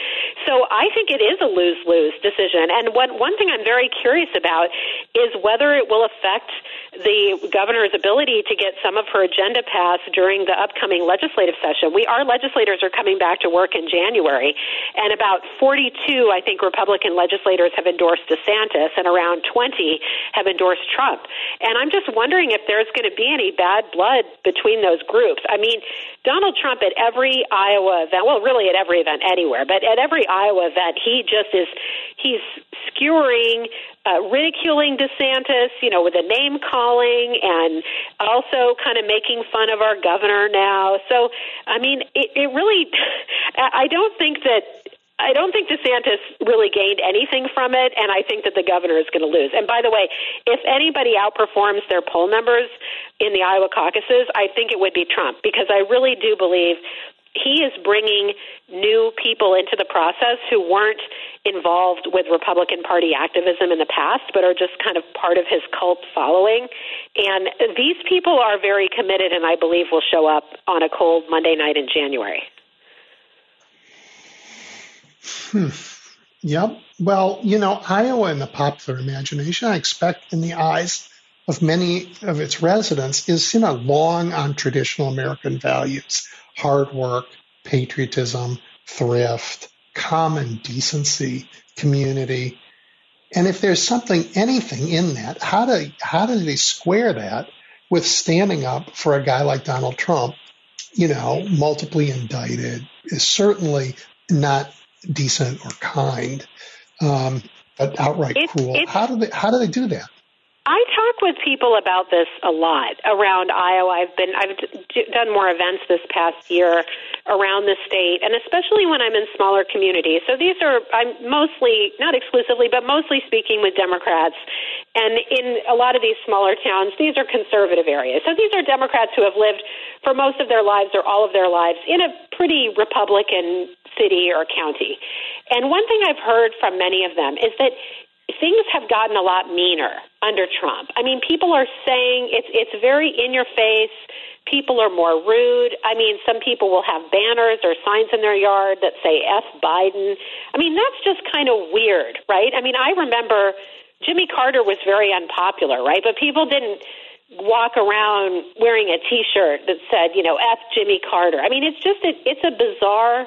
So I think it is a lose lose decision. And one one thing I'm very curious about is whether it will affect the governor's ability to get some of her agenda passed during the upcoming legislative session. We our legislators are coming back to work in January, and about 42, I think, Republican legislators have endorsed DeSantis, and around 20 have endorsed Trump. And I'm just wondering if there's going to be any bad blood between those groups. I mean, Donald Trump at every Iowa event, well, really at every event anywhere, but at every Iowa event, he just is he's skewering uh, ridiculing DeSantis, you know, with the name calling and also kind of making fun of our governor now. So, I mean, it, it really, I don't think that. I don't think DeSantis really gained anything from it, and I think that the governor is going to lose. And by the way, if anybody outperforms their poll numbers in the Iowa caucuses, I think it would be Trump because I really do believe he is bringing new people into the process who weren't involved with Republican Party activism in the past, but are just kind of part of his cult following. And these people are very committed, and I believe will show up on a cold Monday night in January. Hmm. Yep. Well, you know, Iowa in the popular imagination, I expect in the eyes of many of its residents, is you know long on traditional American values hard work, patriotism, thrift, common decency, community. And if there's something, anything in that, how do how do they square that with standing up for a guy like Donald Trump? You know, multiply indicted is certainly not decent or kind, um, but outright it, cruel. How do they how do they do that? I talk with people about this a lot around Iowa. I've been I've d- done more events this past year around the state, and especially when I'm in smaller communities. So these are I'm mostly not exclusively, but mostly speaking with Democrats. And in a lot of these smaller towns, these are conservative areas. So these are Democrats who have lived for most of their lives or all of their lives in a pretty Republican city or county. And one thing I've heard from many of them is that things have gotten a lot meaner under Trump. I mean, people are saying it's it's very in your face. People are more rude. I mean, some people will have banners or signs in their yard that say F Biden. I mean, that's just kind of weird, right? I mean, I remember Jimmy Carter was very unpopular, right? But people didn't walk around wearing a t-shirt that said, you know, F Jimmy Carter. I mean, it's just it, it's a bizarre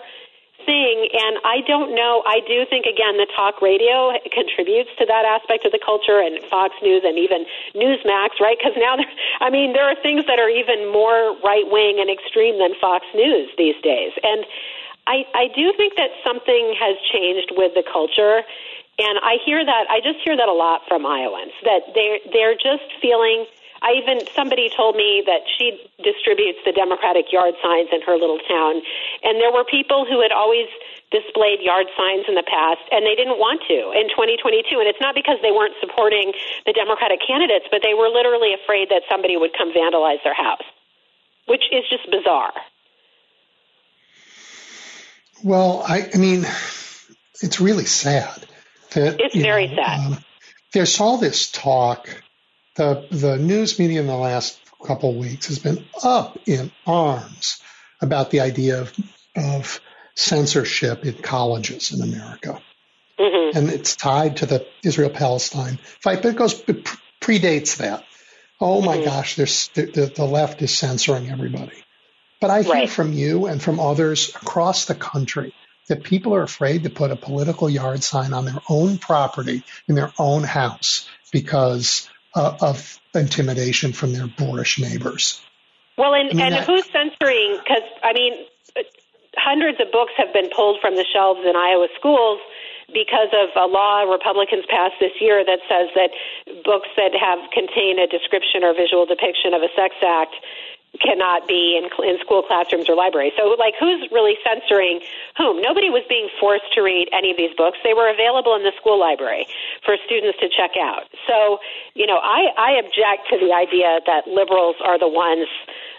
thing, and I don't know. I do think again the talk radio contributes to that aspect of the culture, and Fox News, and even Newsmax, right? Because now, I mean, there are things that are even more right wing and extreme than Fox News these days, and I I do think that something has changed with the culture. And I hear that I just hear that a lot from Iowans that they they're just feeling I even somebody told me that she distributes the Democratic yard signs in her little town, and there were people who had always displayed yard signs in the past, and they didn't want to in 2022. And it's not because they weren't supporting the Democratic candidates, but they were literally afraid that somebody would come vandalize their house, which is just bizarre. Well, I, I mean, it's really sad. That, it's very know, sad. Um, there's all this talk the the news media in the last couple of weeks has been up in arms about the idea of, of censorship in colleges in America. Mm-hmm. And it's tied to the Israel Palestine fight, but it goes it predates that. Oh my mm-hmm. gosh, there's, the, the, left is censoring everybody. But I hear right. from you and from others across the country that people are afraid to put a political yard sign on their own property in their own house because uh, of intimidation from their boorish neighbors. Well, and, I mean, and that, who's censoring? Because, I mean, hundreds of books have been pulled from the shelves in Iowa schools because of a law Republicans passed this year that says that books that have contain a description or visual depiction of a sex act cannot be in, in school classrooms or libraries. So, like, who's really censoring whom? Nobody was being forced to read any of these books. They were available in the school library for students to check out. So, you know, I, I object to the idea that liberals are the ones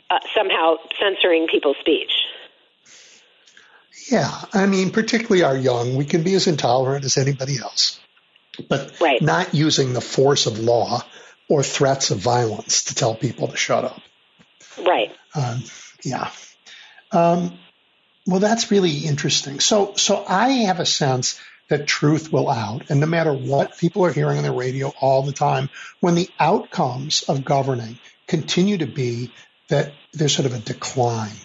uh, somehow censoring people's speech. Yeah, I mean, particularly our young, we can be as intolerant as anybody else, but right. not using the force of law or threats of violence to tell people to shut up. Right. Um, yeah. Um, well, that's really interesting. So, so I have a sense that truth will out, and no matter what people are hearing on the radio all the time, when the outcomes of governing continue to be that there's sort of a decline,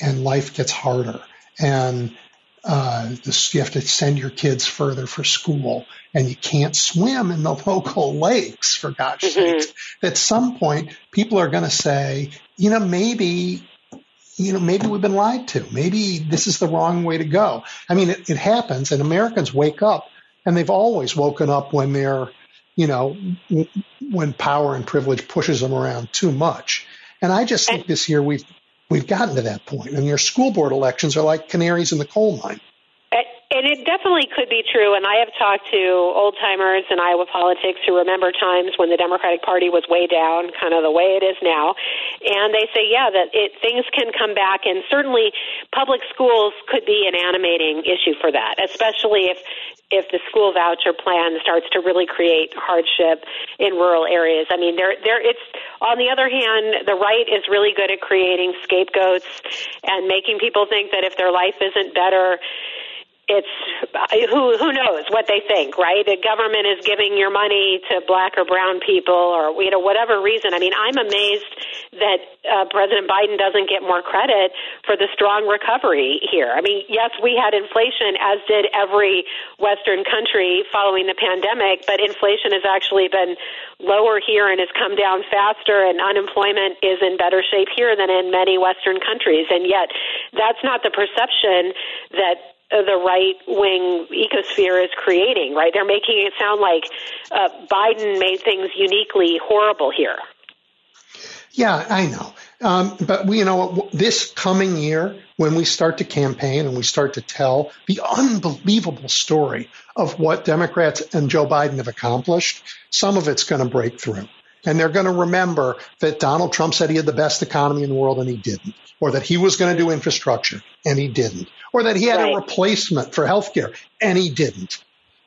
and life gets harder, and uh, this, you have to send your kids further for school, and you can't swim in the local lakes, for gosh mm-hmm. sakes. At some point, people are going to say, you know, maybe, you know, maybe we've been lied to. Maybe this is the wrong way to go. I mean, it, it happens, and Americans wake up, and they've always woken up when they're, you know, when power and privilege pushes them around too much. And I just think this year we've we've gotten to that point, and your school board elections are like canaries in the coal mine. And it definitely could be true. And I have talked to old timers in Iowa politics who remember times when the Democratic Party was way down, kind of the way it is now. And they say, yeah, that it, things can come back. And certainly public schools could be an animating issue for that, especially if if the school voucher plan starts to really create hardship in rural areas. I mean, there, there, it's on the other hand, the right is really good at creating scapegoats and making people think that if their life isn't better, it's who who knows what they think, right? The government is giving your money to black or brown people, or you know whatever reason. I mean, I'm amazed that uh, President Biden doesn't get more credit for the strong recovery here. I mean, yes, we had inflation, as did every Western country following the pandemic, but inflation has actually been lower here and has come down faster, and unemployment is in better shape here than in many Western countries. And yet, that's not the perception that the right wing ecosphere is creating, right? They're making it sound like uh, Biden made things uniquely horrible here. Yeah, I know. Um, but we, you know, this coming year, when we start to campaign and we start to tell the unbelievable story of what Democrats and Joe Biden have accomplished, some of it's going to break through. And they're going to remember that Donald Trump said he had the best economy in the world and he didn't, or that he was going to do infrastructure and he didn't, or that he had right. a replacement for healthcare and he didn't.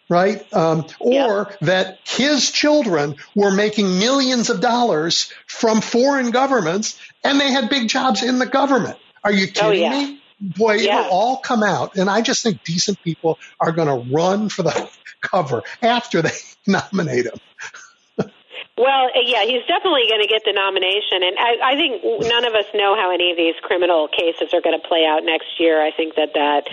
Right? Um, or yep. that his children were making millions of dollars from foreign governments and they had big jobs in the government. Are you oh, kidding oh, yeah. me? Boy, yeah. it'll all come out. And I just think decent people are going to run for the cover after they nominate him. Well, uh, yeah, he's definitely going to get the nomination, and I, I think none of us know how any of these criminal cases are going to play out next year. I think that that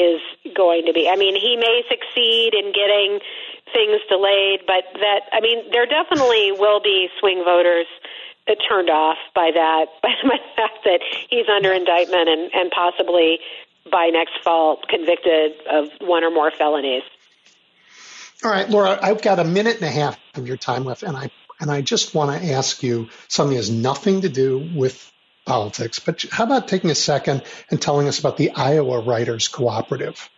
is going to be. I mean, he may succeed in getting things delayed, but that I mean, there definitely will be swing voters turned off by that by the fact that he's under indictment and, and possibly by next fall convicted of one or more felonies. All right, Laura, I've got a minute and a half of your time left, and I and I just want to ask you something that has nothing to do with politics, but how about taking a second and telling us about the Iowa Writers Cooperative?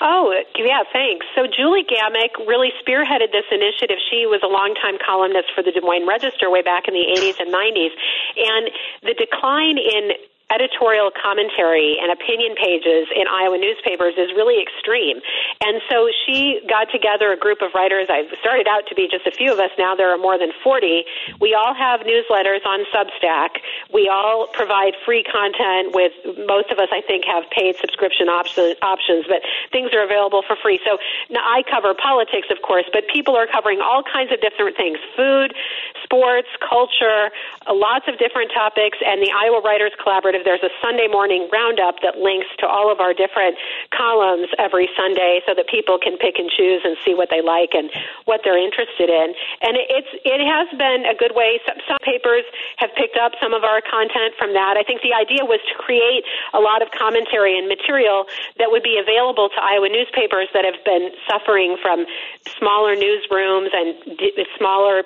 Oh, yeah, thanks. So Julie Gammack really spearheaded this initiative. She was a longtime columnist for the Des Moines Register way back in the 80s and 90s. And the decline in editorial commentary and opinion pages in Iowa newspapers is really extreme. And so she got together a group of writers. I started out to be just a few of us. Now there are more than 40. We all have newsletters on Substack. We all provide free content with most of us, I think, have paid subscription option, options, but things are available for free. So now I cover politics, of course, but people are covering all kinds of different things food, sports, culture, lots of different topics, and the Iowa Writers Collaborative there's a Sunday morning roundup that links to all of our different columns every Sunday so that people can pick and choose and see what they like and what they're interested in. And it's it has been a good way. Some, some papers have picked up some of our content from that. I think the idea was to create a lot of commentary and material that would be available to Iowa newspapers that have been suffering from smaller newsrooms and smaller,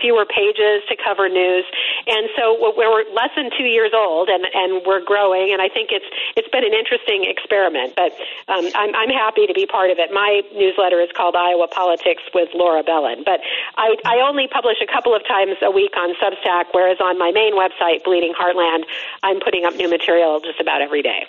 fewer pages to cover news. And so we're less than two years old, and and we're growing, and I think it's it's been an interesting experiment. But um, I'm, I'm happy to be part of it. My newsletter is called Iowa Politics with Laura Belin, but I, I only publish a couple of times a week on Substack, whereas on my main website, Bleeding Heartland, I'm putting up new material just about every day.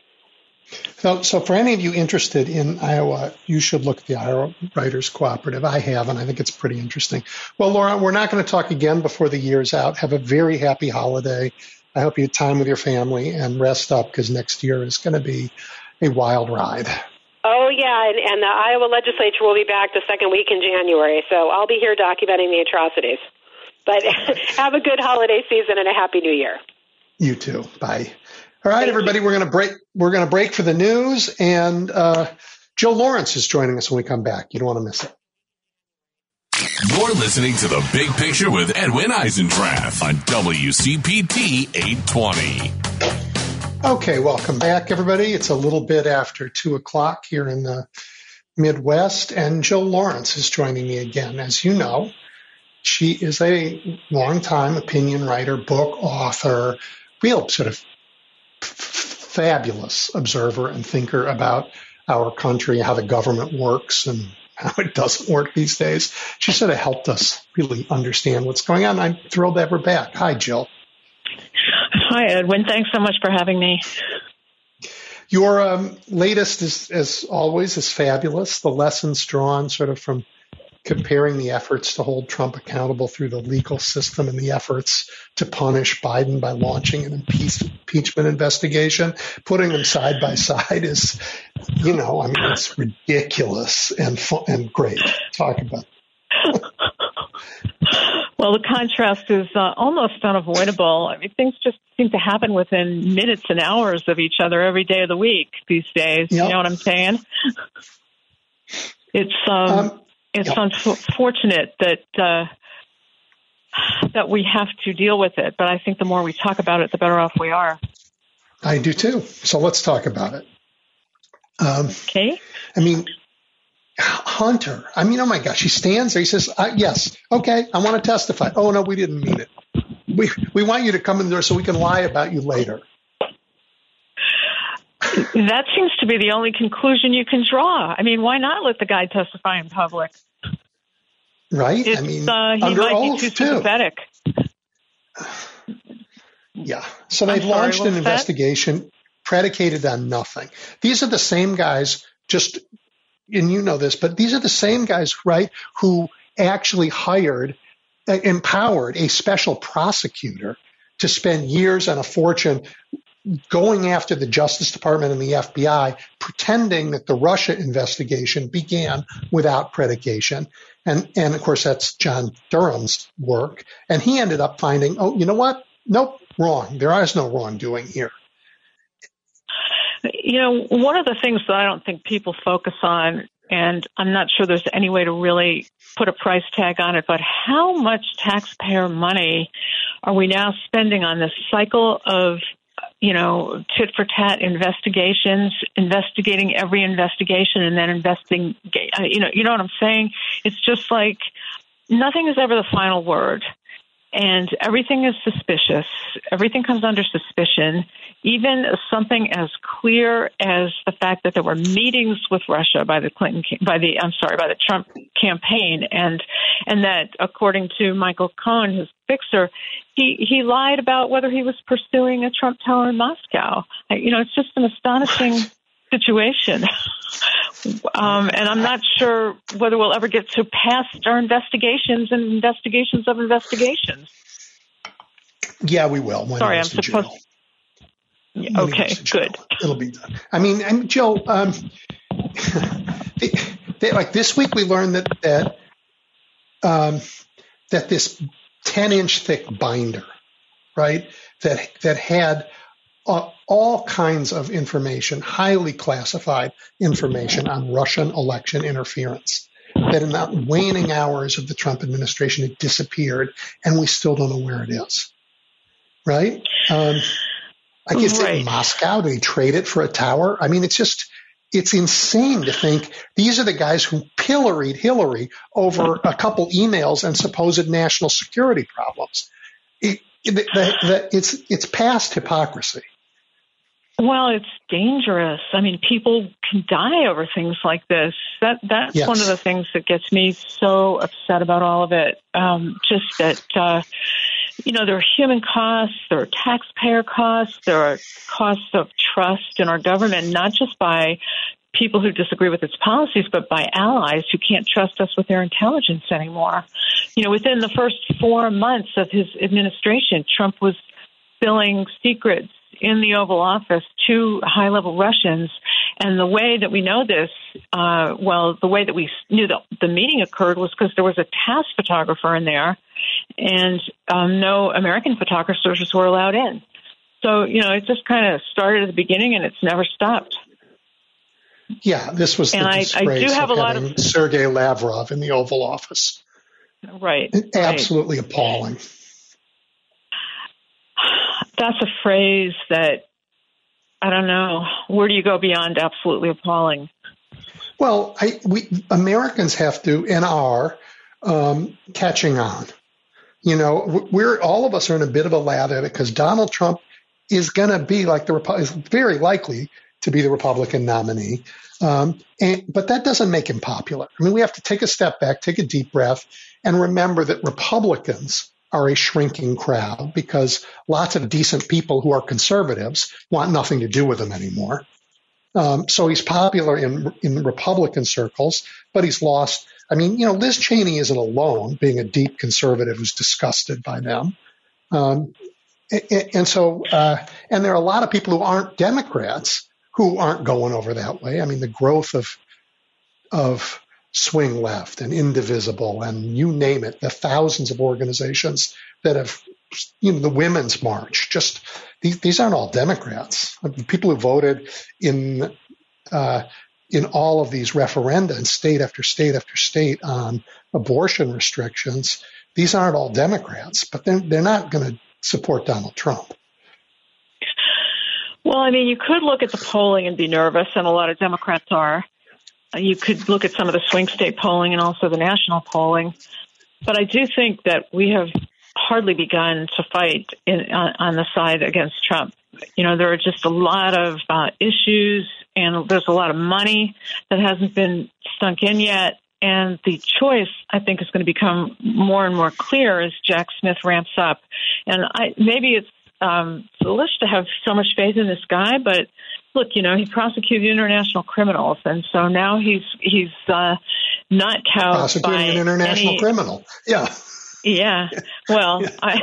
So, so for any of you interested in Iowa, you should look at the Iowa Writers Cooperative. I have, and I think it's pretty interesting. Well, Laura, we're not going to talk again before the year's out. Have a very happy holiday. I hope you have time with your family and rest up because next year is going to be a wild ride. Oh yeah, and, and the Iowa legislature will be back the second week in January, so I'll be here documenting the atrocities. But have a good holiday season and a happy new year. You too. Bye. All right, Thank everybody, you. we're going to break. We're going to break for the news, and uh, Jill Lawrence is joining us when we come back. You don't want to miss it. You're listening to The Big Picture with Edwin Eisendrath on WCPT 820. Okay, welcome back, everybody. It's a little bit after 2 o'clock here in the Midwest, and Jill Lawrence is joining me again. As you know, she is a longtime opinion writer, book author, real sort of fabulous observer and thinker about our country, how the government works, and how it doesn't work these days. She sort of helped us really understand what's going on. I'm thrilled to have her back. Hi, Jill. Hi, Edwin. Thanks so much for having me. Your um, latest is, as always, is fabulous. The lessons drawn sort of from comparing the efforts to hold Trump accountable through the legal system and the efforts to punish Biden by launching an impeachment investigation, putting them side by side is, you know, I mean, it's ridiculous and fun, and great. Talk about. Well, the contrast is uh, almost unavoidable. I mean, things just seem to happen within minutes and hours of each other every day of the week these days. Yep. You know what I'm saying? It's um, um it's unfortunate that uh, that we have to deal with it, but I think the more we talk about it, the better off we are. I do too. So let's talk about it. Um, okay. I mean, Hunter. I mean, oh my gosh, he stands there. He says, uh, "Yes, okay, I want to testify." Oh no, we didn't mean it. We we want you to come in there so we can lie about you later. That seems to be the only conclusion you can draw. I mean, why not let the guy testify in public? Right. It's, I mean, uh, he under might oath be too, too. sympathetic. Yeah. So they've sorry, launched an investigation predicated on nothing. These are the same guys just and you know this, but these are the same guys, right, who actually hired, uh, empowered a special prosecutor to spend years and a fortune going after the Justice Department and the FBI, pretending that the Russia investigation began without predication. And, and of course, that's John Durham's work. And he ended up finding, oh, you know what? Nope, wrong. There is no wrongdoing here. You know, one of the things that I don't think people focus on, and I'm not sure there's any way to really put a price tag on it, but how much taxpayer money are we now spending on this cycle of you know, tit for tat investigations, investigating every investigation and then investing, you know, you know what I'm saying? It's just like nothing is ever the final word and everything is suspicious. Everything comes under suspicion. Even something as clear as the fact that there were meetings with Russia by the Clinton, by the I'm sorry, by the Trump campaign, and and that according to Michael Cohen, his fixer, he he lied about whether he was pursuing a Trump tower in Moscow. You know, it's just an astonishing situation. Um, and I'm not sure whether we'll ever get to past our investigations and investigations of investigations. Yeah, we will. When Sorry, I'm supposed. Yeah, okay, good. It'll be done. I mean, and Joe, um, they, they, like this week we learned that that um, that this 10 inch thick binder, right, that that had uh, all kinds of information, highly classified information on Russian election interference. That in the waning hours of the Trump administration, it disappeared, and we still don't know where it is. Right? Um, I guess right. in Moscow, did they trade it for a tower? I mean, it's just, it's insane to think these are the guys who pilloried Hillary over a couple emails and supposed national security problems. It, the, the, the, it's, it's past hypocrisy. Well, it's dangerous. I mean, people can die over things like this. That that's yes. one of the things that gets me so upset about all of it. Um, just that uh, you know there are human costs, there are taxpayer costs, there are costs of trust in our government, not just by people who disagree with its policies, but by allies who can't trust us with their intelligence anymore. You know, within the first four months of his administration, Trump was spilling secrets in the Oval Office to high level Russians. And the way that we know this, uh, well, the way that we knew that the meeting occurred was because there was a TASS photographer in there and um, no American photographers were allowed in. So, you know, it just kind of started at the beginning and it's never stopped. Yeah, this was the and I, I do have a lot of Sergei Lavrov in the Oval Office. Right. Absolutely right. appalling that's a phrase that I don't know. Where do you go beyond absolutely appalling? Well, I, we Americans have to and are um, catching on. You know, we're all of us are in a bit of a lather because Donald Trump is going to be like the is very likely to be the Republican nominee. Um, and, but that doesn't make him popular. I mean, we have to take a step back, take a deep breath, and remember that Republicans are a shrinking crowd because lots of decent people who are conservatives want nothing to do with him anymore. Um, so he's popular in in Republican circles, but he's lost I mean, you know, Liz Cheney isn't alone, being a deep conservative who's disgusted by them. Um, and, and, so, uh, and there are a lot of people who aren't Democrats who aren't going over that way. I mean, the growth of of swing left and indivisible and you name it, the thousands of organizations that have, you know, the women's march, just these, these aren't all Democrats. People who voted in, uh, in all of these referenda in state after state after state on abortion restrictions, these aren't all Democrats, but they're, they're not going to support Donald Trump. Well, I mean, you could look at the polling and be nervous, and a lot of Democrats are. You could look at some of the swing state polling and also the national polling. But I do think that we have hardly begun to fight in, on, on the side against Trump. You know, there are just a lot of uh, issues and there's a lot of money that hasn't been sunk in yet. And the choice, I think, is going to become more and more clear as Jack Smith ramps up. And I, maybe it's um, foolish to have so much faith in this guy, but look, you know, he prosecuted international criminals, and so now he's he's uh, not cowed prosecuting by an international any, criminal. Yeah. Yeah. Well, yeah. I.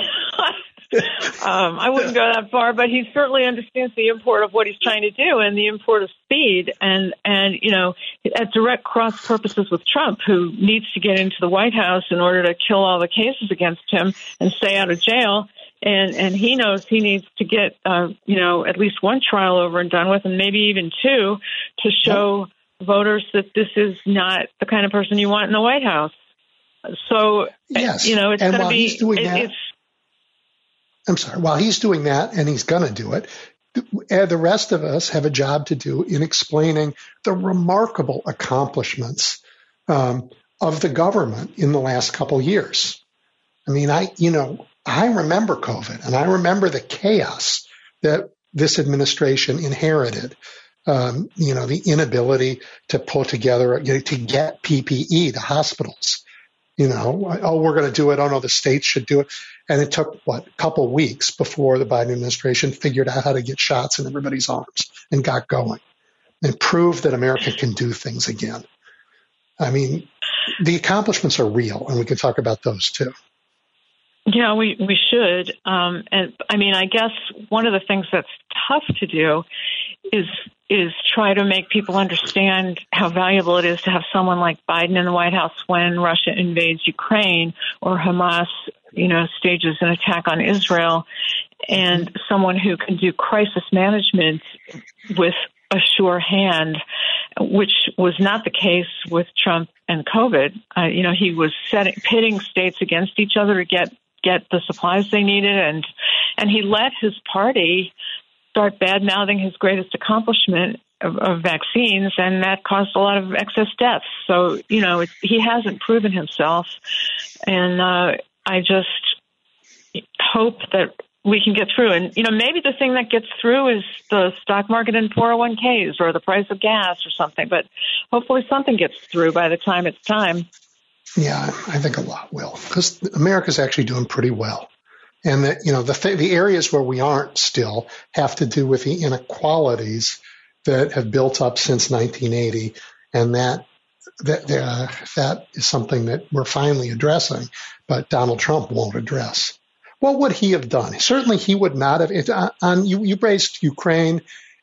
um, I wouldn't go that far, but he certainly understands the import of what he's trying to do and the import of speed, and and you know, at direct cross purposes with Trump, who needs to get into the White House in order to kill all the cases against him and stay out of jail and and he knows he needs to get uh, you know at least one trial over and done with, and maybe even two, to show yep. voters that this is not the kind of person you want in the White House. So yes, you know it's going to be. It, that, I'm sorry. While he's doing that, and he's going to do it, the rest of us have a job to do in explaining the remarkable accomplishments um, of the government in the last couple years. I mean, I, you know, I remember COVID and I remember the chaos that this administration inherited. Um, you know, the inability to put together, you know, to get PPE to hospitals. You know, oh, we're going to do it. Oh no, the states should do it. And it took what a couple weeks before the Biden administration figured out how to get shots in everybody's arms and got going and proved that America can do things again. I mean, the accomplishments are real, and we can talk about those too. Yeah, we we should. Um, and I mean, I guess one of the things that's tough to do is is try to make people understand how valuable it is to have someone like Biden in the White House when Russia invades Ukraine or Hamas, you know, stages an attack on Israel, and someone who can do crisis management with a sure hand, which was not the case with Trump and COVID. Uh, you know, he was setting, pitting states against each other to get get the supplies they needed, and and he let his party start bad mouthing his greatest accomplishment of, of, vaccines, and that caused a lot of excess deaths. So you know he hasn't proven himself, and uh, I just hope that we can get through. And you know maybe the thing that gets through is the stock market and 401ks or the price of gas or something. But hopefully something gets through by the time it's time. Yeah, I think a lot will because America's actually doing pretty well. And that, you know, the, th- the areas where we aren't still have to do with the inequalities that have built up since 1980. And that, that, uh, that is something that we're finally addressing, but Donald Trump won't address. What would he have done? Certainly he would not have, it, uh, on, you, you raised Ukraine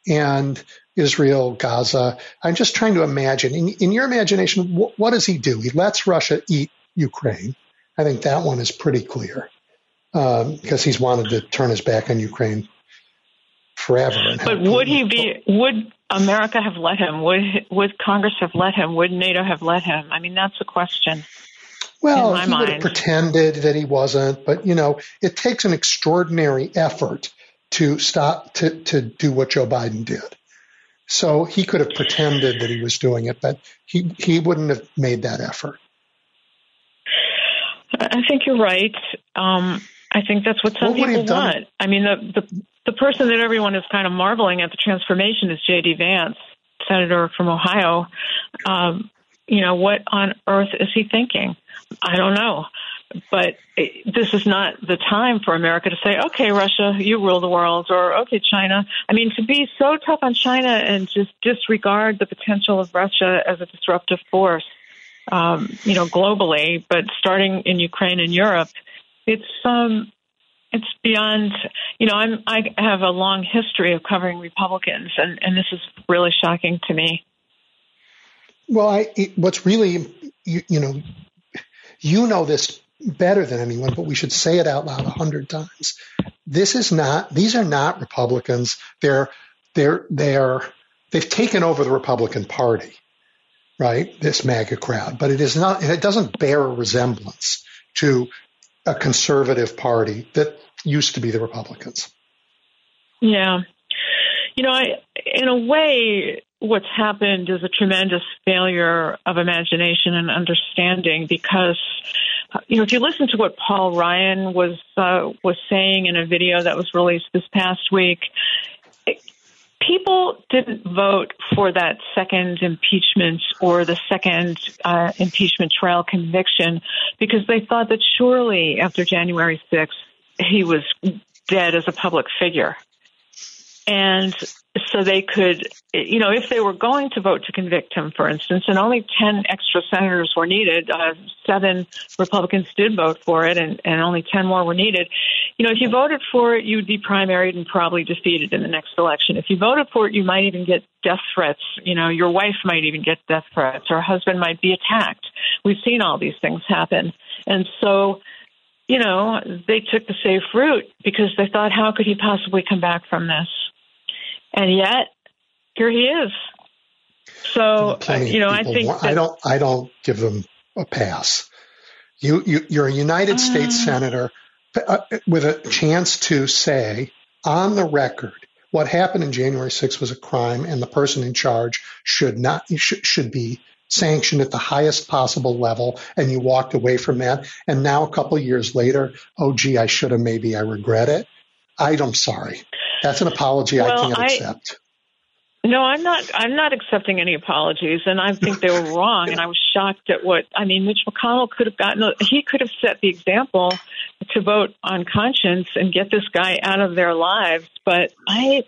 and Israel, Gaza. I'm just trying to imagine. In, in your imagination, what, what does he do? He lets Russia eat Ukraine. I think that one is pretty clear um, because he's wanted to turn his back on Ukraine forever. But would he be? Would America have let him? Would Would Congress have let him? Would NATO have let him? I mean, that's a question. Well, he mind. would have pretended that he wasn't, but you know, it takes an extraordinary effort to stop to to do what Joe Biden did. So he could have pretended that he was doing it, but he, he wouldn't have made that effort. I think you're right. Um, I think that's what some what people want. I mean, the, the the person that everyone is kind of marveling at the transformation is J.D. Vance, senator from Ohio. Um, you know, what on earth is he thinking? I don't know. But this is not the time for America to say, okay, Russia, you rule the world, or okay, China. I mean, to be so tough on China and just disregard the potential of Russia as a disruptive force um, you know, globally, but starting in Ukraine and Europe, it's um, it's beyond. You know, I'm I have a long history of covering Republicans, and and this is really shocking to me. Well, I, it, what's really, you, you know, you know this better than anyone, but we should say it out loud a hundred times. This is not; these are not Republicans. They're they're they're they've taken over the Republican Party, right? This MAGA crowd, but it is not. It doesn't bear a resemblance to a conservative party that used to be the Republicans. Yeah, you know, I in a way, what's happened is a tremendous failure of imagination and understanding because you know if you listen to what Paul Ryan was uh, was saying in a video that was released this past week people didn't vote for that second impeachment or the second uh, impeachment trial conviction because they thought that surely after January 6th he was dead as a public figure. And so they could, you know, if they were going to vote to convict him, for instance, and only 10 extra senators were needed, uh, seven Republicans did vote for it, and, and only 10 more were needed. You know, if you voted for it, you'd be primaried and probably defeated in the next election. If you voted for it, you might even get death threats. You know, your wife might even get death threats, or husband might be attacked. We've seen all these things happen. And so, you know, they took the safe route because they thought, how could he possibly come back from this? And yet here he is. So uh, you know, I think that, I don't I don't give them a pass. You, you you're a United uh, States senator uh, with a chance to say on the record what happened in January 6th was a crime, and the person in charge should not should, should be sanctioned at the highest possible level, and you walked away from that. And now, a couple of years later, oh gee, I should have. Maybe I regret it. I'm sorry. That's an apology well, I can't I, accept. No, I'm not. I'm not accepting any apologies, and I think they were wrong. And I was shocked at what I mean. Mitch McConnell could have gotten. He could have set the example to vote on conscience and get this guy out of their lives. But I,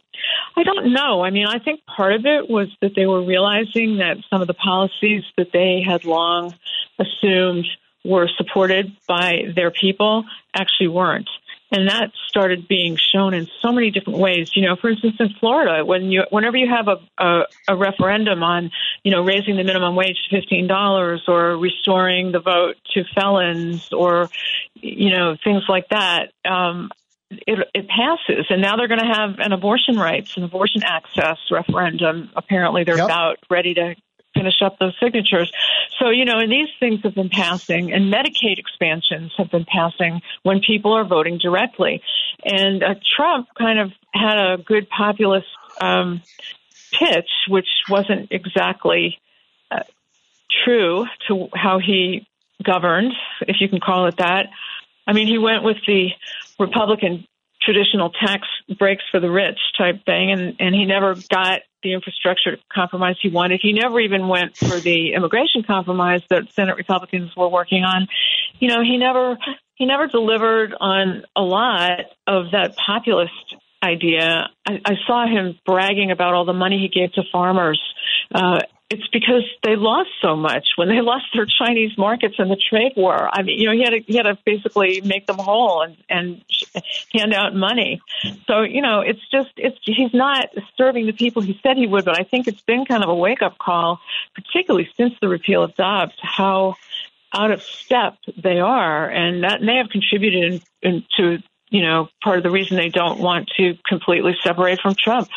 I don't know. I mean, I think part of it was that they were realizing that some of the policies that they had long assumed were supported by their people actually weren't. And that started being shown in so many different ways. You know, for instance, in Florida, when you, whenever you have a, a, a referendum on, you know, raising the minimum wage to fifteen dollars or restoring the vote to felons or, you know, things like that, um, it, it passes. And now they're going to have an abortion rights and abortion access referendum. Apparently, they're yep. about ready to finish up those signatures. So, you know, and these things have been passing, and Medicaid expansions have been passing when people are voting directly. And uh, Trump kind of had a good populist um, pitch, which wasn't exactly uh, true to how he governed, if you can call it that. I mean, he went with the Republican traditional tax breaks for the rich type thing, and, and he never got the infrastructure compromise he wanted. He never even went for the immigration compromise that Senate Republicans were working on. You know, he never he never delivered on a lot of that populist idea. I, I saw him bragging about all the money he gave to farmers. Uh, it's because they lost so much when they lost their Chinese markets in the trade war. I mean, you know, he had to, he had to basically make them whole and, and hand out money. So, you know, it's just, it's, he's not serving the people he said he would, but I think it's been kind of a wake up call, particularly since the repeal of Dobbs, how out of step they are. And that may have contributed in, in, to, you know, part of the reason they don't want to completely separate from Trump.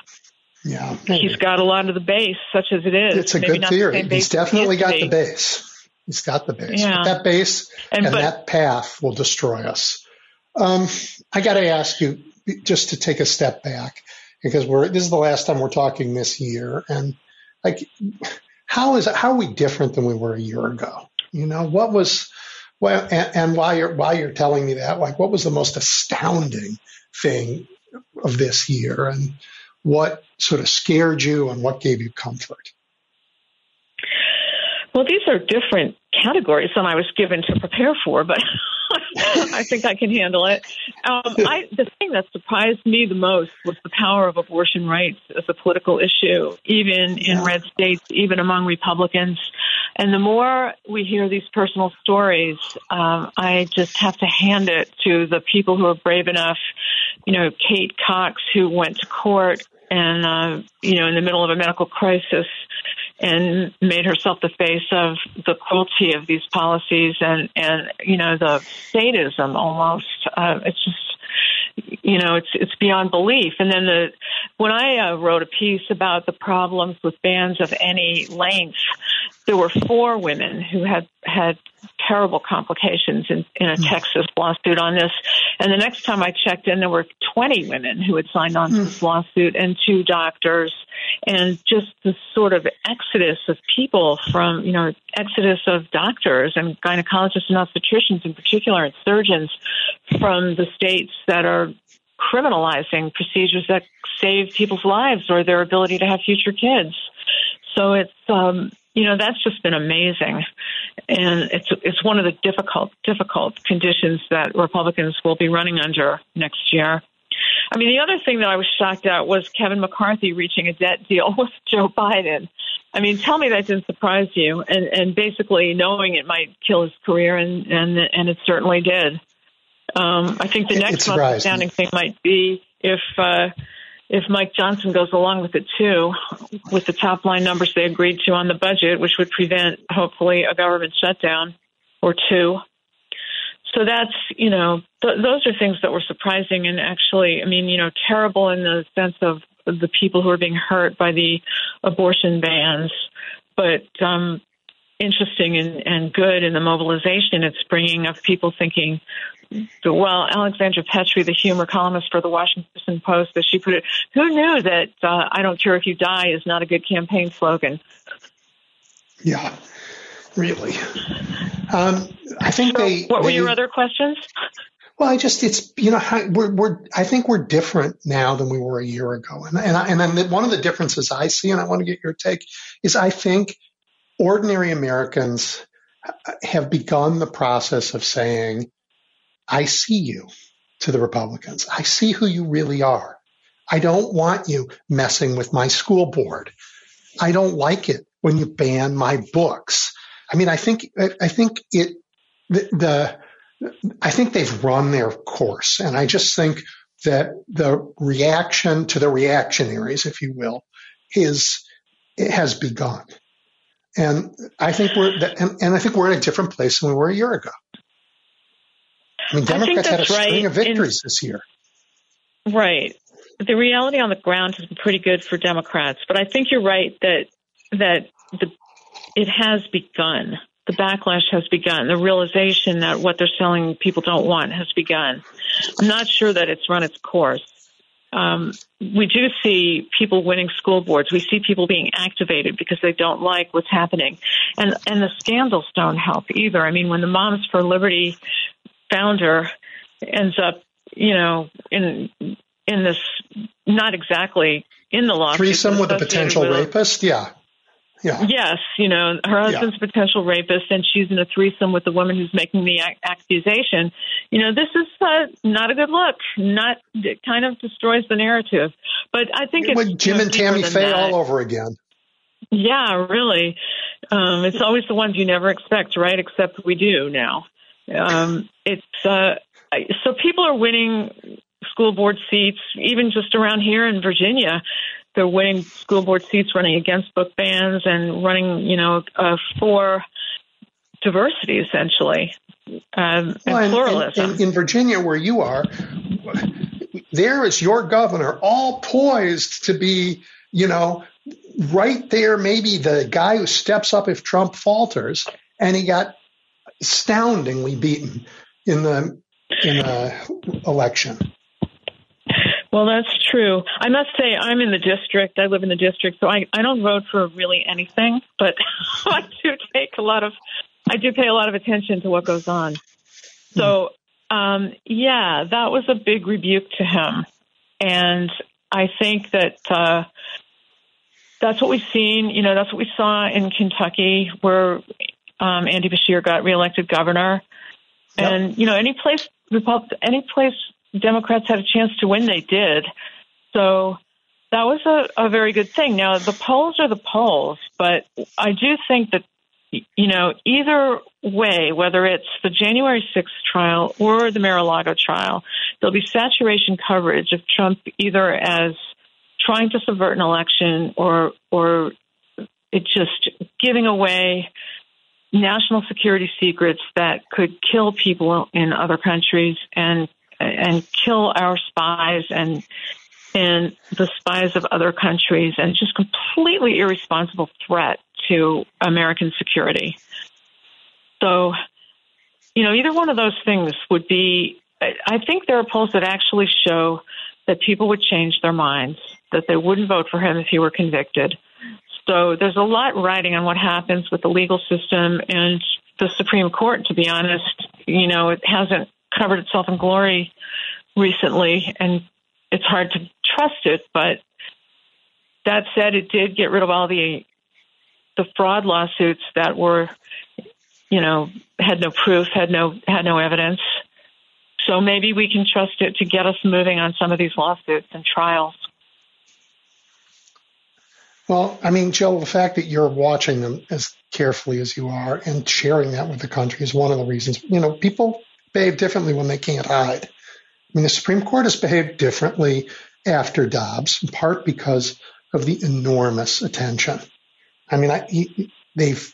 Yeah, maybe. he's got a lot of the base, such as it is. It's a maybe good theory. He's definitely got the base. He's got the base. Yeah. But that base and, and but, that path will destroy us. Um, I got to ask you just to take a step back because we're this is the last time we're talking this year, and like, how is how are we different than we were a year ago? You know, what was well, and, and while you're while you're telling me that, like, what was the most astounding thing of this year, and what sort of scared you and what gave you comfort? Well, these are different categories than I was given to prepare for, but I think I can handle it. Um, I, the thing that surprised me the most was the power of abortion rights as a political issue, even in red states, even among Republicans. And the more we hear these personal stories, um, I just have to hand it to the people who are brave enough. You know, Kate Cox, who went to court and uh, you know in the middle of a medical crisis and made herself the face of the cruelty of these policies and and you know the sadism almost uh, it's just you know it's it's beyond belief. And then the when i uh, wrote a piece about the problems with bans of any length there were four women who had had terrible complications in, in a mm. Texas lawsuit on this. And the next time I checked in, there were 20 women who had signed on to this mm. lawsuit and two doctors. And just the sort of exodus of people from, you know, exodus of doctors and gynecologists and obstetricians in particular and surgeons from the states that are criminalizing procedures that save people's lives or their ability to have future kids. So it's um, you know that's just been amazing, and it's it's one of the difficult difficult conditions that Republicans will be running under next year. I mean, the other thing that I was shocked at was Kevin McCarthy reaching a debt deal with Joe Biden. I mean, tell me that didn't surprise you, and and basically knowing it might kill his career, and and and it certainly did. Um, I think the next most astounding thing might be if. Uh, if Mike Johnson goes along with it too, with the top line numbers they agreed to on the budget, which would prevent hopefully a government shutdown or two. So that's, you know, th- those are things that were surprising and actually, I mean, you know, terrible in the sense of the people who are being hurt by the abortion bans, but um, interesting and, and good in the mobilization it's bringing of people thinking, well, Alexandra Petri, the humor columnist for the Washington Post, that she put it, who knew that uh, I don't care if you die is not a good campaign slogan? Yeah, really. Um, I think so they. What were they, your other questions? Well, I just it's you know we're we're I think we're different now than we were a year ago, and and I, and then one of the differences I see, and I want to get your take, is I think ordinary Americans have begun the process of saying I see you to the Republicans. I see who you really are. I don't want you messing with my school board. I don't like it when you ban my books. I mean, I think, I think it, the, the I think they've run their course. And I just think that the reaction to the reactionaries, if you will, is, it has begun. And I think we're, and, and I think we're in a different place than we were a year ago. I mean, Democrats I had a right. string of victories in, this year. Right. The reality on the ground has been pretty good for Democrats, but I think you're right that that the it has begun. The backlash has begun. The realization that what they're selling people don't want has begun. I'm not sure that it's run its course. Um, we do see people winning school boards. We see people being activated because they don't like what's happening, and and the scandals don't help either. I mean, when the Moms for Liberty founder ends up, you know, in in this not exactly in the law. Threesome with a potential with rapist, yeah. Yeah. Yes, you know, her husband's yeah. a potential rapist, and she's in a threesome with the woman who's making the accusation. You know, this is uh, not a good look. Not it kind of destroys the narrative. But I think it's Jim and Tammy Faye all over again. Yeah, really. Um, it's always the ones you never expect, right? Except we do now. Um, it's uh, so people are winning school board seats, even just around here in Virginia. They're winning school board seats, running against book bans and running, you know, uh, for diversity essentially um, well, and, pluralism. And, in Virginia, where you are, there is your governor, all poised to be, you know, right there. Maybe the guy who steps up if Trump falters, and he got astoundingly beaten in the in the election. Well, that's true. I must say, I'm in the district. I live in the district, so I, I don't vote for really anything, but I do take a lot of, I do pay a lot of attention to what goes on. So, um, yeah, that was a big rebuke to him, and I think that uh, that's what we've seen. You know, that's what we saw in Kentucky, where um, Andy Beshear got reelected governor. Yep. And you know, any place Repub- any place Democrats had a chance to win, they did. So that was a, a very good thing. Now the polls are the polls, but I do think that you know either way, whether it's the January 6th trial or the Mar-a-Lago trial, there'll be saturation coverage of Trump either as trying to subvert an election or or it just giving away national security secrets that could kill people in other countries and and kill our spies and and the spies of other countries and just completely irresponsible threat to American security. So, you know, either one of those things would be I think there are polls that actually show that people would change their minds, that they wouldn't vote for him if he were convicted. So there's a lot riding on what happens with the legal system and the Supreme Court, to be honest. You know, it hasn't covered itself in glory recently, and it's hard to trust it. But that said, it did get rid of all the the fraud lawsuits that were, you know, had no proof, had no had no evidence. So maybe we can trust it to get us moving on some of these lawsuits and trials. Well, I mean, Jill, the fact that you're watching them as carefully as you are and sharing that with the country is one of the reasons. You know, people behave differently when they can't hide. I mean, the Supreme Court has behaved differently after Dobbs, in part because of the enormous attention. I mean, I, they've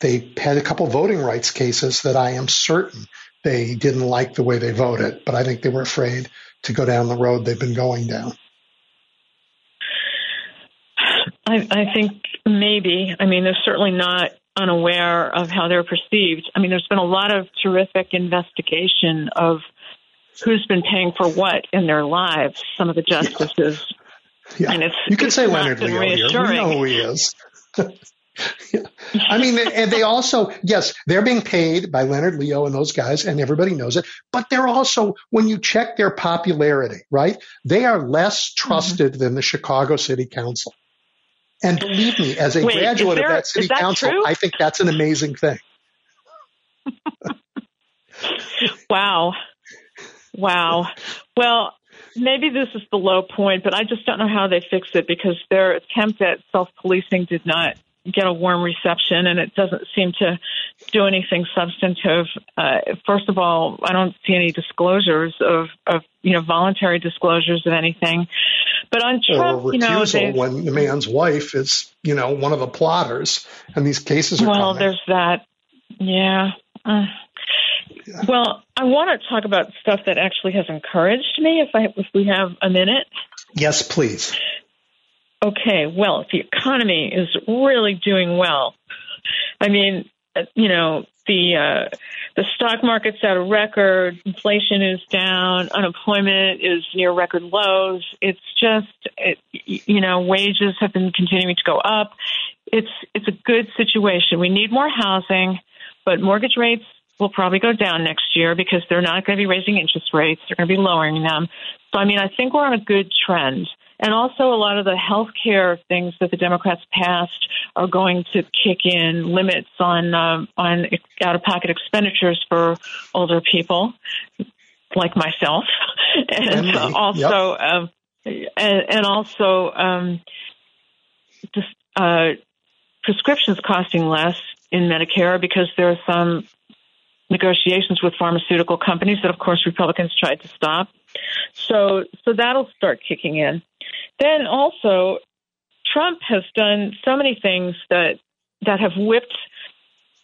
they had a couple voting rights cases that I am certain they didn't like the way they voted, but I think they were afraid to go down the road they've been going down. I, I think maybe. I mean, they're certainly not unaware of how they're perceived. I mean, there's been a lot of terrific investigation of who's been paying for what in their lives. Some of the justices. Yeah. And it's, you can say Leonard Leo here. We know who he is. yeah. I mean, and they also, yes, they're being paid by Leonard Leo and those guys, and everybody knows it. But they're also, when you check their popularity, right, they are less trusted mm-hmm. than the Chicago City Council. And believe me, as a Wait, graduate there, of that city that council, true? I think that's an amazing thing. wow. Wow. Well, maybe this is the low point, but I just don't know how they fix it because their attempt at self policing did not get a warm reception, and it doesn't seem to do anything substantive. Uh, first of all, I don't see any disclosures of, of you know voluntary disclosures of anything. But on Trump, or you know, when the man's wife is you know one of the plotters, and these cases are well, coming. there's that. Yeah. Uh, yeah. Well, I want to talk about stuff that actually has encouraged me. If I if we have a minute. Yes, please okay, well, the economy is really doing well, I mean, you know, the uh, the stock market's at a record, inflation is down, unemployment is near record lows. It's just, it, you know, wages have been continuing to go up. It's it's a good situation. We need more housing, but mortgage rates will probably go down next year because they're not going to be raising interest rates. They're going to be lowering them. So, I mean, I think we're on a good trend. And also, a lot of the health care things that the Democrats passed are going to kick in limits on uh, on out of pocket expenditures for older people, like myself, and also yep. um, and, and, also um, just, uh, prescriptions costing less in Medicare because there are some negotiations with pharmaceutical companies that, of course, Republicans tried to stop. So, so that'll start kicking in. Then also, Trump has done so many things that that have whipped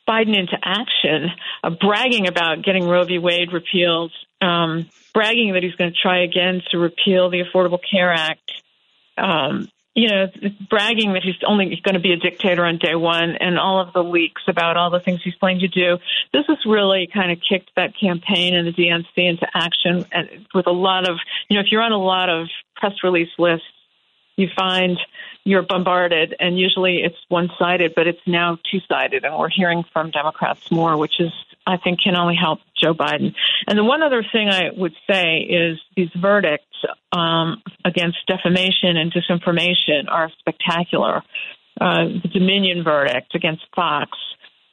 Biden into action, uh, bragging about getting Roe v. Wade repealed, um, bragging that he's going to try again to repeal the Affordable Care Act, um, you know, bragging that he's only going to be a dictator on day one, and all of the leaks about all the things he's planning to do. This has really kind of kicked that campaign and the DNC into action, and with a lot of, you know, if you're on a lot of press release lists, you find you're bombarded, and usually it's one sided, but it's now two sided, and we're hearing from Democrats more, which is I think can only help Joe Biden. And the one other thing I would say is these verdicts um, against defamation and disinformation are spectacular. Uh, the Dominion verdict against Fox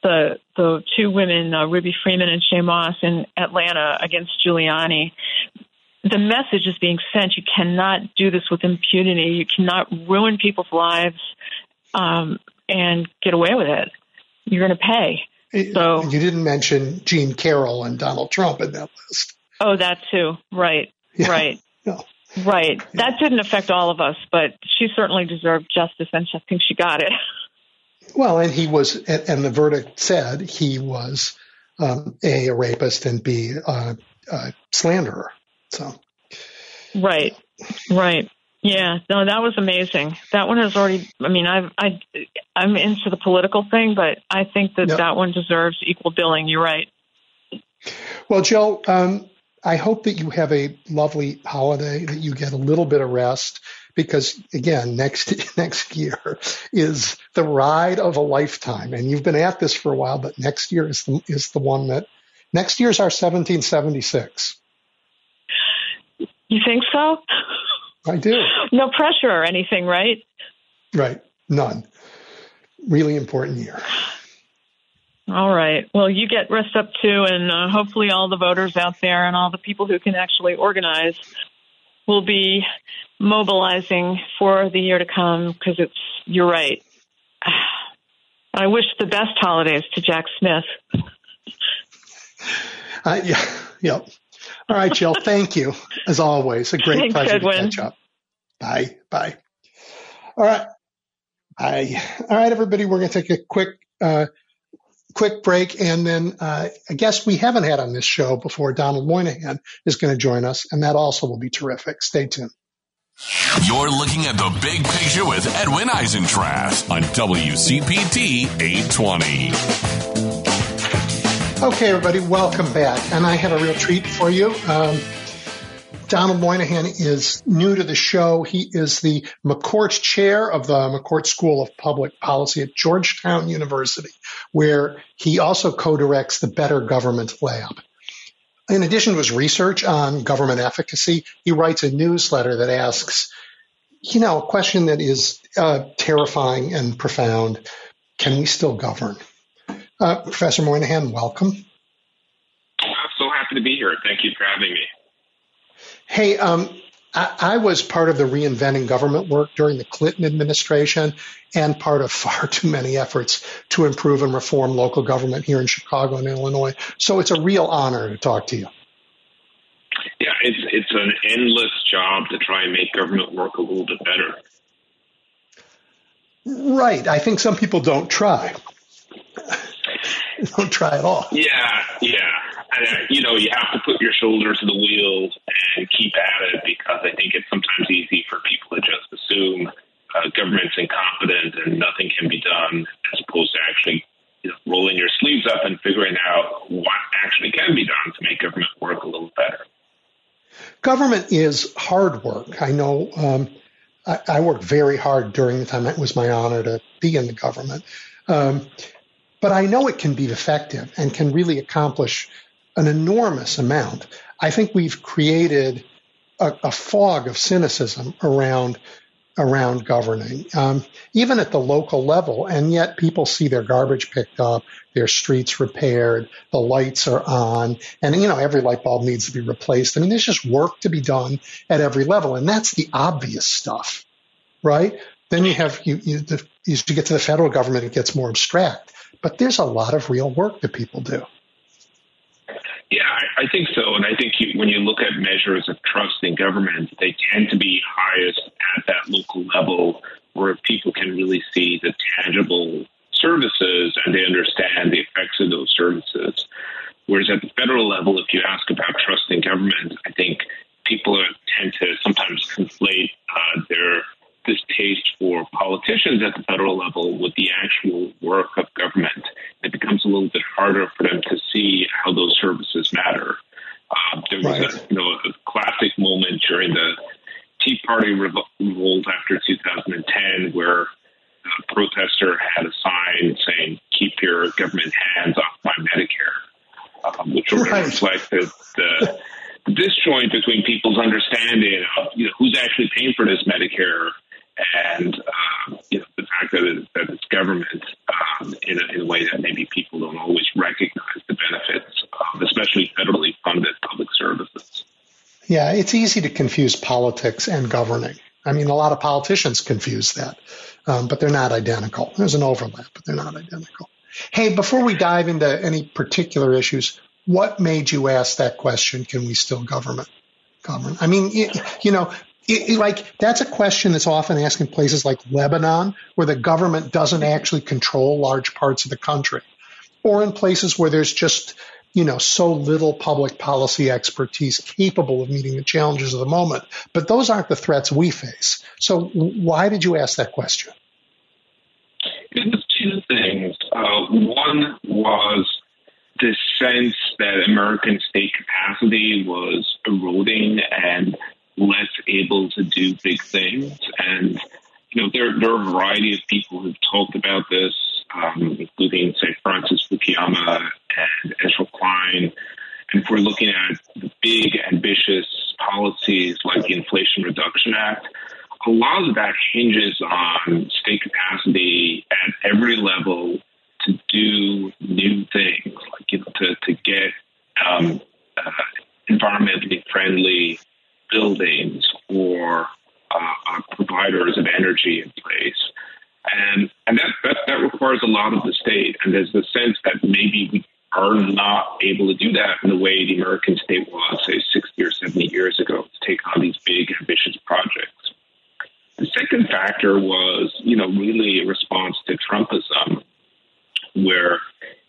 the the two women, uh, Ruby Freeman and Shaye Moss, in Atlanta against Giuliani. The message is being sent: you cannot do this with impunity. You cannot ruin people's lives um, and get away with it. You're going to pay. So you didn't mention Jean Carroll and Donald Trump in that list. Oh, that too. Right. Yeah. Right. No. Right. Yeah. That didn't affect all of us, but she certainly deserved justice, and I think she got it. Well, and he was, and the verdict said he was um, a, a rapist and b a, a slanderer. So, right, right, yeah. No, that was amazing. That one has already. I mean, I've, I, I'm into the political thing, but I think that yep. that one deserves equal billing. You're right. Well, Joe, um, I hope that you have a lovely holiday, that you get a little bit of rest, because again, next next year is the ride of a lifetime, and you've been at this for a while, but next year is the, is the one that next year is our 1776. You think so? I do. No pressure or anything, right? Right. None. Really important year. All right. Well, you get rest up too, and uh, hopefully, all the voters out there and all the people who can actually organize will be mobilizing for the year to come because it's, you're right. I wish the best holidays to Jack Smith. Uh, yeah. Yep. All right, Jill. thank you as always. A great Thanks, pleasure Edwin. to catch up. Bye. Bye. All right. Bye. All right, everybody. We're going to take a quick uh, quick break, and then uh, a guest we haven't had on this show before, Donald Moynihan, is going to join us, and that also will be terrific. Stay tuned. You're looking at the big picture with Edwin Eisendrath on WCPT 820. Okay, everybody, welcome back. And I have a real treat for you. Um, Donald Moynihan is new to the show. He is the McCourt Chair of the McCourt School of Public Policy at Georgetown University, where he also co-directs the Better Government Lab. In addition to his research on government efficacy, he writes a newsletter that asks, you know, a question that is uh, terrifying and profound. Can we still govern? Uh, Professor Moynihan, welcome. I'm so happy to be here. Thank you for having me. Hey, um, I, I, was part of the reinventing government work during the Clinton administration and part of far too many efforts to improve and reform local government here in Chicago and Illinois. So it's a real honor to talk to you. Yeah, it's it's an endless job to try and make government work a little bit better. Right. I think some people don't try. don't try at all. Yeah, yeah and, uh, you know, you have to put your shoulder to the wheel and keep at it because I think it's sometimes easy for people to just assume uh, government's incompetent and nothing can be done, as opposed to actually you know, rolling your sleeves up and figuring out what actually can be done to make government work a little better. Government is hard work. I know. Um, I, I, worked very hard during the time. It was my honor to be in the government. Um, but I know it can be effective and can really accomplish an enormous amount. I think we've created a, a fog of cynicism around around governing, um, even at the local level, and yet people see their garbage picked up, their streets repaired, the lights are on, and you know every light bulb needs to be replaced. I mean, there's just work to be done at every level, and that's the obvious stuff, right? Then you have you you, the, you get to the federal government, it gets more abstract, but there's a lot of real work that people do. Yeah, I, think so. And I think you, when you look at measures of trust in government, they tend to be highest at that local level where people can really see the tangible services and they understand the effects of those services. Whereas at the federal level, if you ask about trust in government, I think people tend to sometimes conflate uh, their distaste for politicians at the federal level with the actual work of government. It becomes a little bit harder for them to see how those services matter. Uh, there was right. a, you know, a classic moment during the Tea Party revolt after 2010 where a protester had a sign saying, keep your government hands off my Medicare, um, which right. reflected the, the disjoint between people's understanding of you know, who's actually paying for this Medicare and uh, you know, the fact that, it, that it's government um, in, a, in, a, way that maybe people don't always recognize the benefits of, especially federally funded public services. Yeah, it's easy to confuse politics and governing. I mean, a lot of politicians confuse that, um, but they're not identical. There's an overlap, but they're not identical. Hey, before we dive into any particular issues, what made you ask that question? Can we still government? Government. I mean, you, you know, it, it, like that's a question that's often asked in places like Lebanon, where the government doesn't actually control large parts of the country, or in places where there's just you know so little public policy expertise capable of meeting the challenges of the moment. But those aren't the threats we face. So why did you ask that question? It was two things. Uh, one was the sense that American state capacity was eroding and less able to do big things. And, you know, there, there are a variety of people who've talked about this, um, including, say, Francis Fukuyama and Ezra Klein. And if we're looking at the big, ambitious policies like the Inflation Reduction Act, a lot of that hinges on state capacity at every level to do new things, like you know, to to get um, uh, environmentally friendly buildings or uh, uh, providers of energy in place, and and that, that that requires a lot of the state. And there's the sense that maybe we are not able to do that in the way the American state was, say, 60 or 70 years ago, to take on these big, ambitious projects. The second factor was, you know, really a response to Trumpism where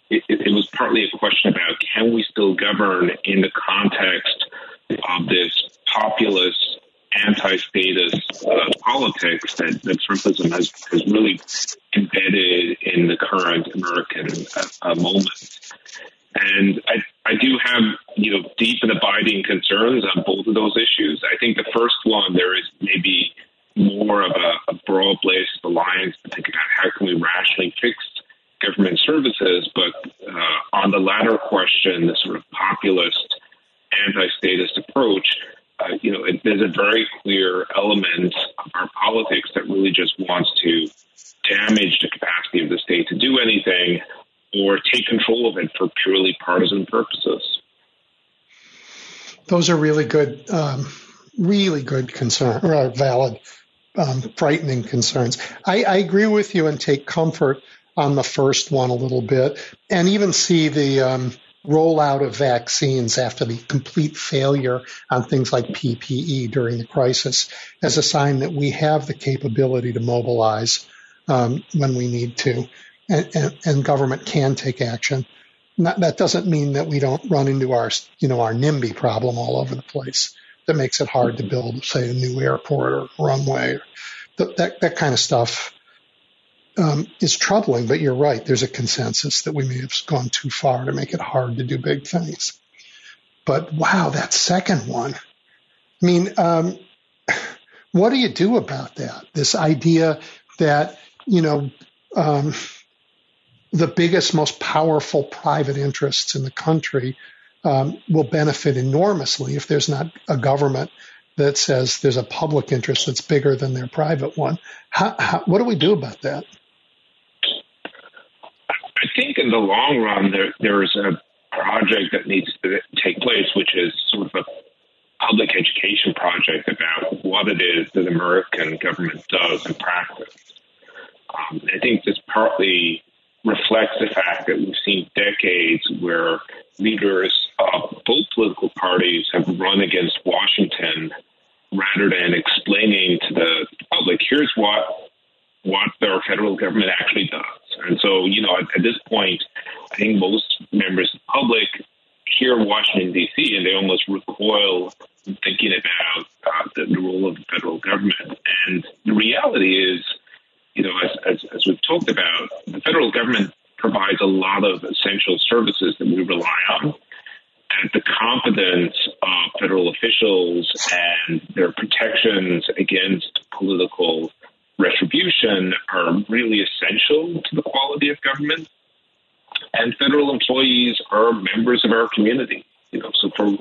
it, it, was partly a question about can we still govern in the context of this populist anti-statist uh, politics that, that Trumpism has, has really embedded in the current American uh, moment. And I, I do have, you know, deep and abiding concerns on both of those issues. I think the first one, there is maybe more of a, a broad-based alliance to think about how can we rationally fix government services. But uh, on the latter question, the sort of populist, anti-statist approach, uh, you know, it, there's a very clear element of our politics that really just wants to damage the capacity of the state to do anything or take control of it for purely partisan purposes. Those are really good, um, really good concern, or valid, um, frightening concerns. I, I agree with you and take comfort on the first one a little bit, and even see the um, rollout of vaccines after the complete failure on things like PPE during the crisis as a sign that we have the capability to mobilize um, when we need to, and, and, and government can take action. Not, that doesn't mean that we don't run into our, you know, our NIMBY problem all over the place. That makes it hard to build, say, a new airport or runway, that that kind of stuff um, is troubling, but you're right. There's a consensus that we may have gone too far to make it hard to do big things. But wow, that second one. I mean, um, what do you do about that? This idea that, you know, um, the biggest, most powerful private interests in the country um, will benefit enormously if there's not a government that says there's a public interest that's bigger than their private one. How, how, what do we do about that? I think in the long run, there there is a project that needs to take place, which is sort of a public education project about what it is that the American government does in practice. Um, I think this partly reflects the fact that we've seen decades where leaders of both political parties have run against Washington rather than explaining to the public, here's what what their federal government actually does. And so, you know, at, at this point, I think most members of the public hear Washington, D.C., and they almost recoil thinking about uh, the, the, role of the federal government. And the reality is, you know, as, as, as we've talked about, the federal government provides a lot of essential services that we rely on. And the confidence of federal officials and their protections against political retribution are really essential to the quality of government. And federal employees are members of our community. You know, so for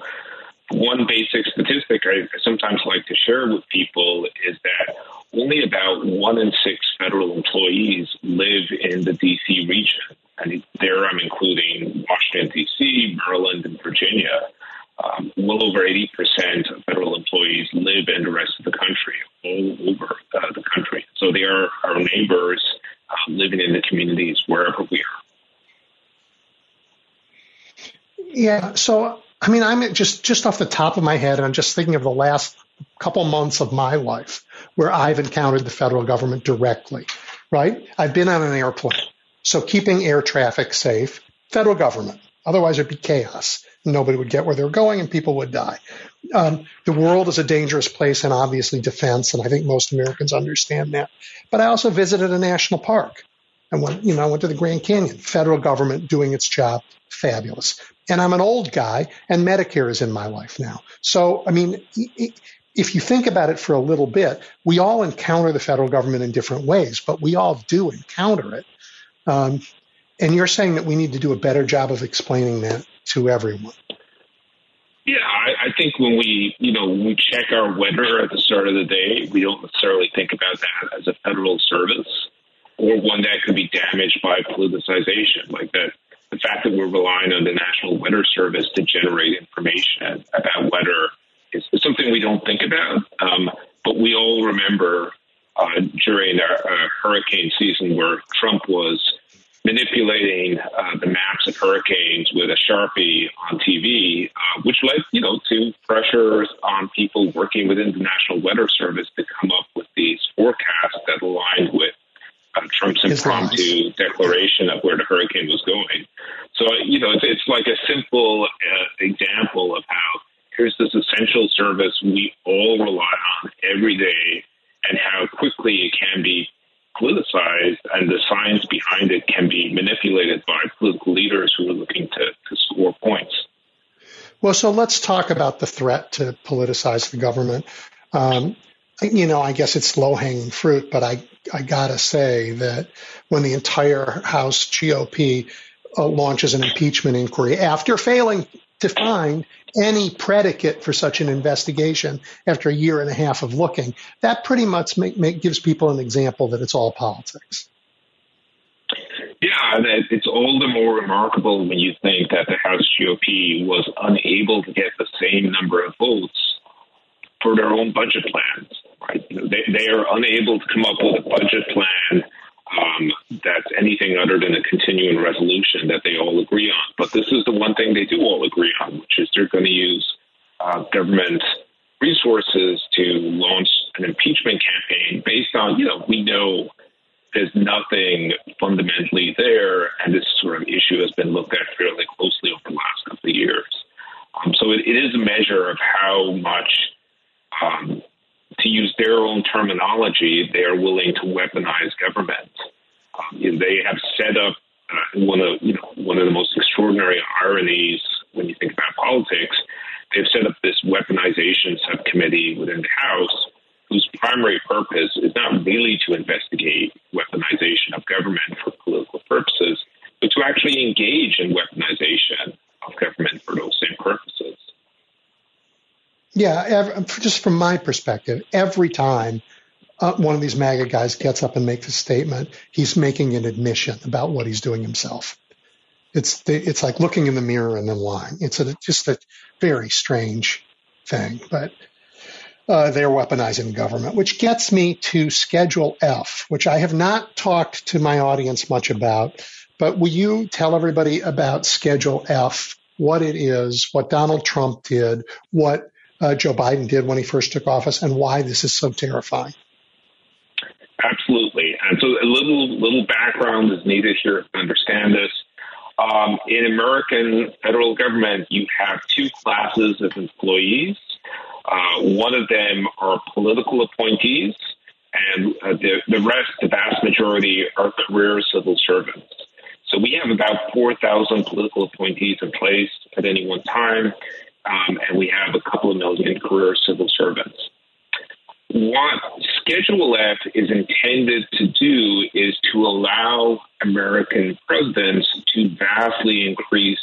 one basic statistic I sometimes like to share with people is that only about one in six federal employees live in the DC region. And there I'm including Washington, D.C., Maryland, and Virginia. Um, well over 80% of federal employees live in the rest of the country, all over uh, the country. So they are our neighbors uh, living in the communities wherever we are. Yeah. So, I mean, I'm just just off the top of my head, I'm just thinking of the last couple months of my life where I've encountered the federal government directly. Right? I've been on an airplane, so keeping air traffic safe, federal government. Otherwise, it'd be chaos. Nobody would get where they're going, and people would die. Um, the world is a dangerous place, and obviously defense, and I think most Americans understand that. But I also visited a national park. I went, you know, I went to the Grand Canyon. Federal government doing its job, fabulous. And I'm an old guy, and Medicare is in my life now. So, I mean, if you think about it for a little bit, we all encounter the federal government in different ways, but we all do encounter it. Um, and you're saying that we need to do a better job of explaining that to everyone. Yeah, I, I think when we, you know, we check our weather at the start of the day, we don't necessarily think about that as a federal service or one that could be damaged by politicization, like that. The fact that we're relying on the National Weather Service to generate information about weather is, is something we don't think about. Um, but we all remember uh, during our, uh, hurricane season where Trump was manipulating uh, the maps of hurricanes with a sharpie on TV, uh, which led, you know, to pressures on people working within the National Weather Service to come up with these forecasts that aligned with uh, Trump's impromptu declaration of where the hurricane was going. So, you know, it's, it's like a simple uh, example of how here's this essential service we all rely on every day and how quickly it can be politicized and the science behind it can be manipulated by political leaders who are looking to, to score points. Well, so let's talk about the threat to politicize the government. Um, you know, I guess it's low hanging fruit, but I, I gotta say that when the entire House GOP uh, launches an impeachment inquiry after failing to find any predicate for such an investigation after a year and a half of looking, that pretty much make, make, gives people an example that it's all politics. Yeah, it's all the more remarkable when you think that the House GOP was unable to get the same number of votes for their own budget plans. Right? They, they are unable to come up with a budget plan um, that's anything other than a continuing resolution that they all agree on. But this is the one thing they do all agree on, which is they're going to use uh, government resources to launch an impeachment campaign based on, you know, we know there's nothing fundamentally there, and this sort of issue has been looked at fairly closely over the last couple of years. Um, so it, it is a measure of how much um, to use their own terminology, they are willing to weaponize government. Um, they have set up uh, one of you know one of the most extraordinary ironies when you think about politics. They've set up this weaponization subcommittee within the House, whose primary purpose is not really to investigate weaponization of government for political purposes, but to actually engage in weaponization of government for those same purposes. Yeah, every, just from my perspective, every time uh, one of these MAGA guys gets up and makes a statement, he's making an admission about what he's doing himself. It's it's like looking in the mirror and then lying. It's a, just a very strange thing, but uh, they're weaponizing government, which gets me to Schedule F, which I have not talked to my audience much about. But will you tell everybody about Schedule F, what it is, what Donald Trump did, what uh, Joe Biden did when he first took office and why this is so terrifying. Absolutely. And so a little little background is needed here to understand this. Um, in American federal government, you have two classes of employees. Uh, one of them are political appointees, and uh, the, the rest, the vast majority, are career civil servants. So we have about 4,000 political appointees in place at any one time um, and we have a couple of million career civil servants. What Schedule F is intended to do is to allow American presidents to vastly increase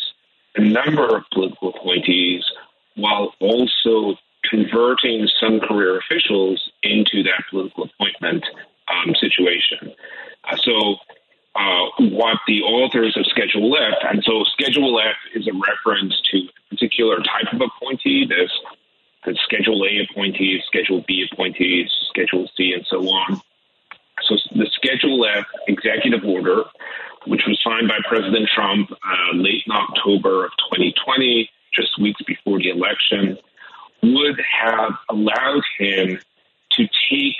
the number of political appointees while also converting some career officials into that political appointment um, situation. Uh, so uh, what the authors of Schedule F, and so Schedule F is a reference to a particular type of appointee. There's the Schedule A appointees, Schedule B appointees, Schedule C, and so on. So the Schedule F executive order, which was signed by President Trump uh, late in October of 2020, just weeks before the election, would have allowed him to take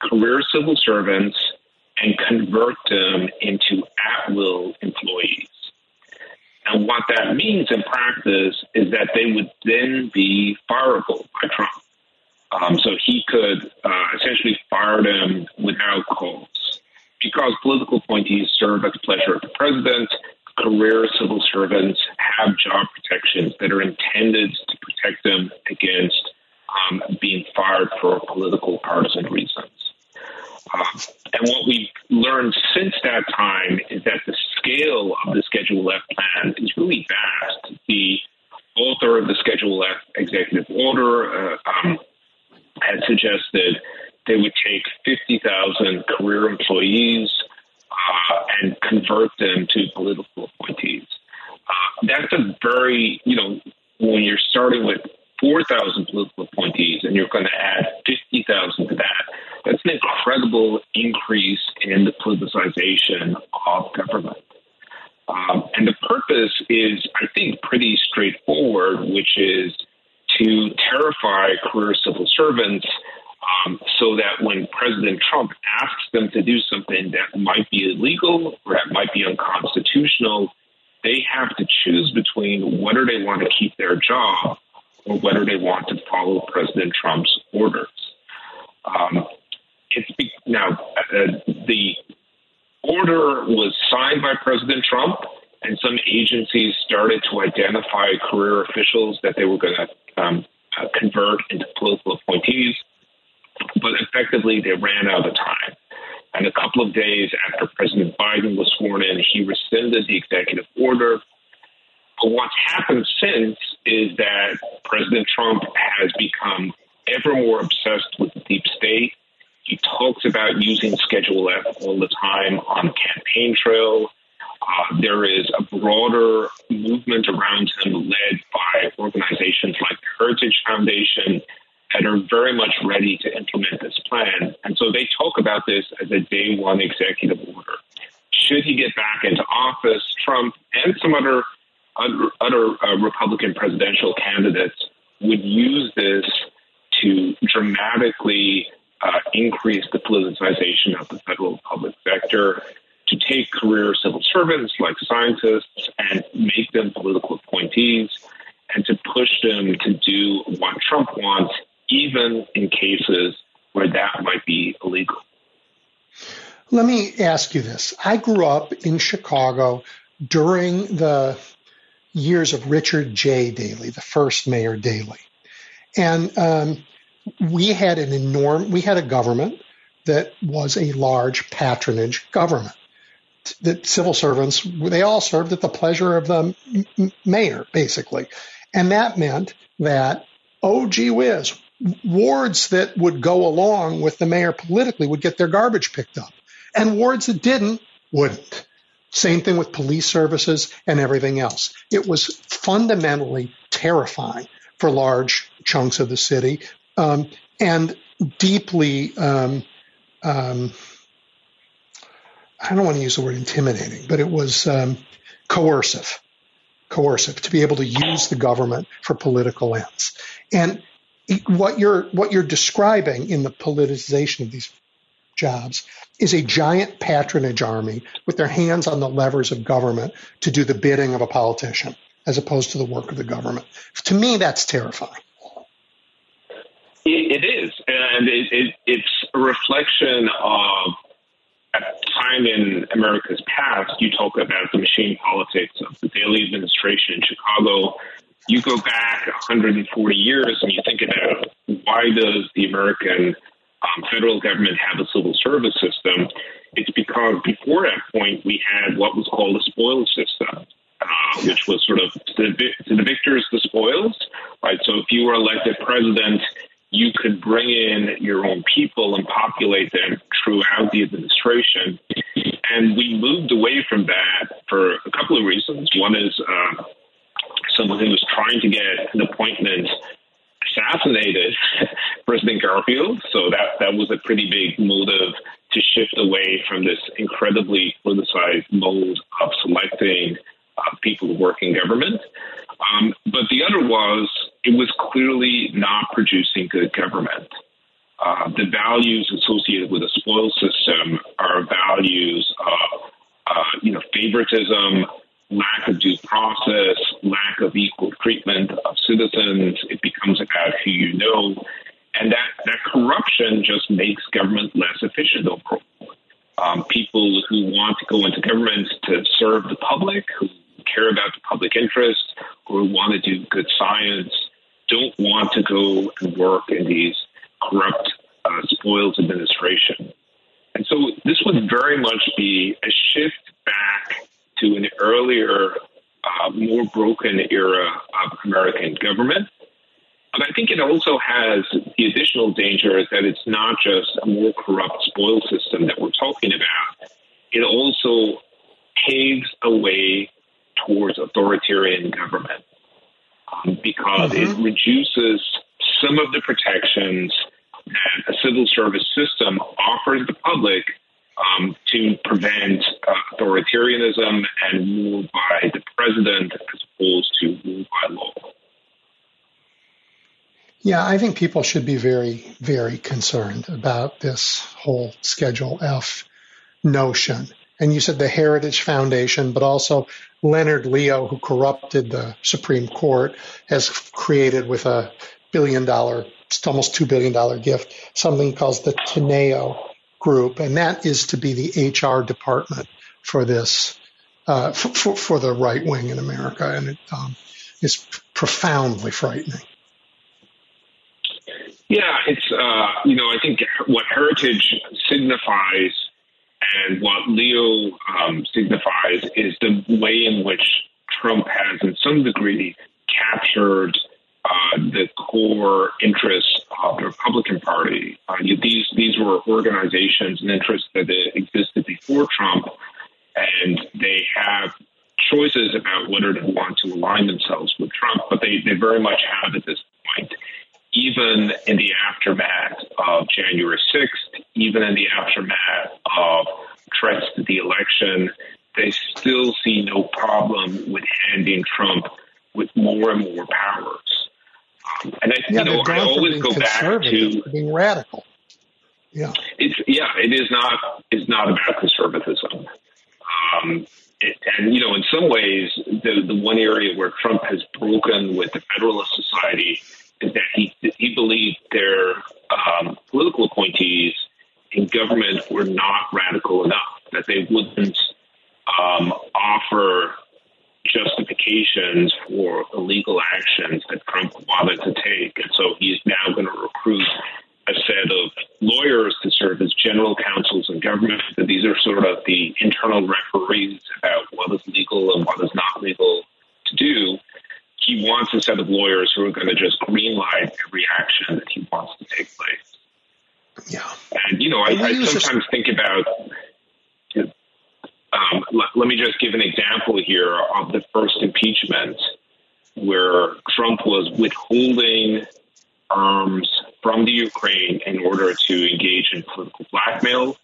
career civil servants and convert them into at will employees. And what that means in practice is that they would then be fireable by Trump. Um, so he could uh, essentially fire them without cause. Because political appointees serve at the pleasure of the president, career civil servants have job protections that are intended to protect them against um, being fired for political partisan reasons. Um, and what we've since that time is that the scale of the Schedule F plan is really vast. The author of the Schedule F executive order uh, um, had suggested they would take 50,000 career employees uh, and convert them to political appointees. Uh, that's a very, you know, when you're starting with 4,000 political appointees and you're going to add 50,000 to that, that's an incredible increase in the politicization of government. Um, and the purpose is, I think, pretty straightforward, which is to terrify career civil servants um, so that when President Trump asks them to do something that might be illegal or that might be unconstitutional, they have to choose between whether they want to keep their job or whether they want to follow President Trump's orders. Um, it's be- now uh, the order was signed by President Trump, and some agencies started to identify career officials that they were going to um, uh, convert into political appointees but effectively they ran out of time. And a couple of days after President Biden was sworn in, he rescinded the executive order. But what's happened since is that President Trump has become ever more obsessed with the deep state. He talks about using Schedule F all the time on the campaign trail. Uh, there is a broader movement around him led by organizations like the Heritage Foundation and are very much ready to implement this plan. And so they talk about this as a day one executive order. Should he get back into office, Trump and some other other, other uh, Republican presidential candidates would use this to dramatically uh, increase the politicization of the federal public sector, to take career civil servants like scientists and make them political appointees, and to push them to do what Trump wants even in cases where that might be illegal. Let me ask you this. I grew up in Chicago during the years of Richard J. Daley, the first mayor Daley. And um, we had an enormous, we had a government that was a large patronage government. That civil servants, they all served at the pleasure of the mayor, basically. And that meant that, oh, gee whiz, wards that would go along with the mayor politically would get their garbage picked up, and wards that didn't wouldn't. Same thing with police services and everything else. It was fundamentally terrifying for large chunks of the city um, and deeply, um, um, I don't want to use the word intimidating, but it was um, coercive. Coercive to be able to use the government for political ends. And what you're what you're describing in the politicization of these jobs is a giant patronage army with their hands on the levers of government to do the bidding of a politician as opposed to the work of the government. To me, that's terrifying. It is, and it, it, it's a reflection of a time in America's past. You talk about the machine politics of the Daley administration in Chicago you go back 140 years and you think about why does the American um, federal government have a civil service system? It's because before that point we had what was called a spoils system, uh, which was sort of to the, to the victors the spoils. Right. So if you were elected president, you could bring in your own people and populate them throughout the administration. And we moved away from that for a couple of reasons. One is uh, someone who was trying to get an appointment assassinated President Garfield. So that that was a pretty big motive to shift away from this incredibly politicized mode of selecting uh, people to work in government. Um, but the other was it was clearly not producing good government. Uh, the values associated with a spoil system are values of, uh, you know, favoritism, lack of due process, lack of equal treatment of citizens. It becomes about who you know. And that, that corruption just makes government less efficient overall. Um, people who want to go into government to serve the public, who care about the public interest, who want to do good science, don't want to go and work in these corrupt uh, spoils administration. And so this would very much be a shift back to an earlier, uh, more broken era of American government. But I think it also has the additional danger that it's not just a more corrupt spoil system that we're talking about. It also paves a way towards authoritarian government um, because mm-hmm. it reduces some of the protections that a civil service system offers the public um, to prevent uh, authoritarianism and rule by the president as opposed to rule by law. Yeah, I think people should be very, very concerned about this whole Schedule F notion. And you said the Heritage Foundation, but also Leonard Leo, who corrupted the Supreme Court, has created with a billion dollar, almost $2 billion gift, something called the Teneo group, and that is to be the HR department for this, uh, for, for, the right wing in America, and it um, is profoundly frightening. Yeah, it's uh, you know I think what heritage signifies and what Leo um, signifies is the way in which Trump has, in some degree, captured uh, the core interests of the Republican Party. Uh, these these were organizations and interests that existed before Trump, and they have choices about whether to want to align themselves with Trump, but they, they very much have at this point. Even in the aftermath of January 6th, even in the aftermath of threats to the election, they still see no problem with handing Trump with more and more powers. And I, yeah, you know, I always go back to being radical. Yeah, it's yeah, it is not is not about conservatism. Um, it, and you know, in some ways, the the one area where Trump has broken with the Federalist Society is that he he believed their um, political appointees in government were not radical enough that they wouldn't um, offer justifications for illegal actions that Trump wanted to take. And so he's now going to recruit a set of lawyers to serve as general counsels in government. And these are sort of the internal referees about what is legal and what is not legal to do. He wants a set of lawyers who are going to just greenlight every action that he wants to take place. Yeah. And, you know, I, I sometimes think about um, let, let, me just give an example here of the first impeachment where Trump was withholding arms from the Ukraine in order to engage in political blackmail.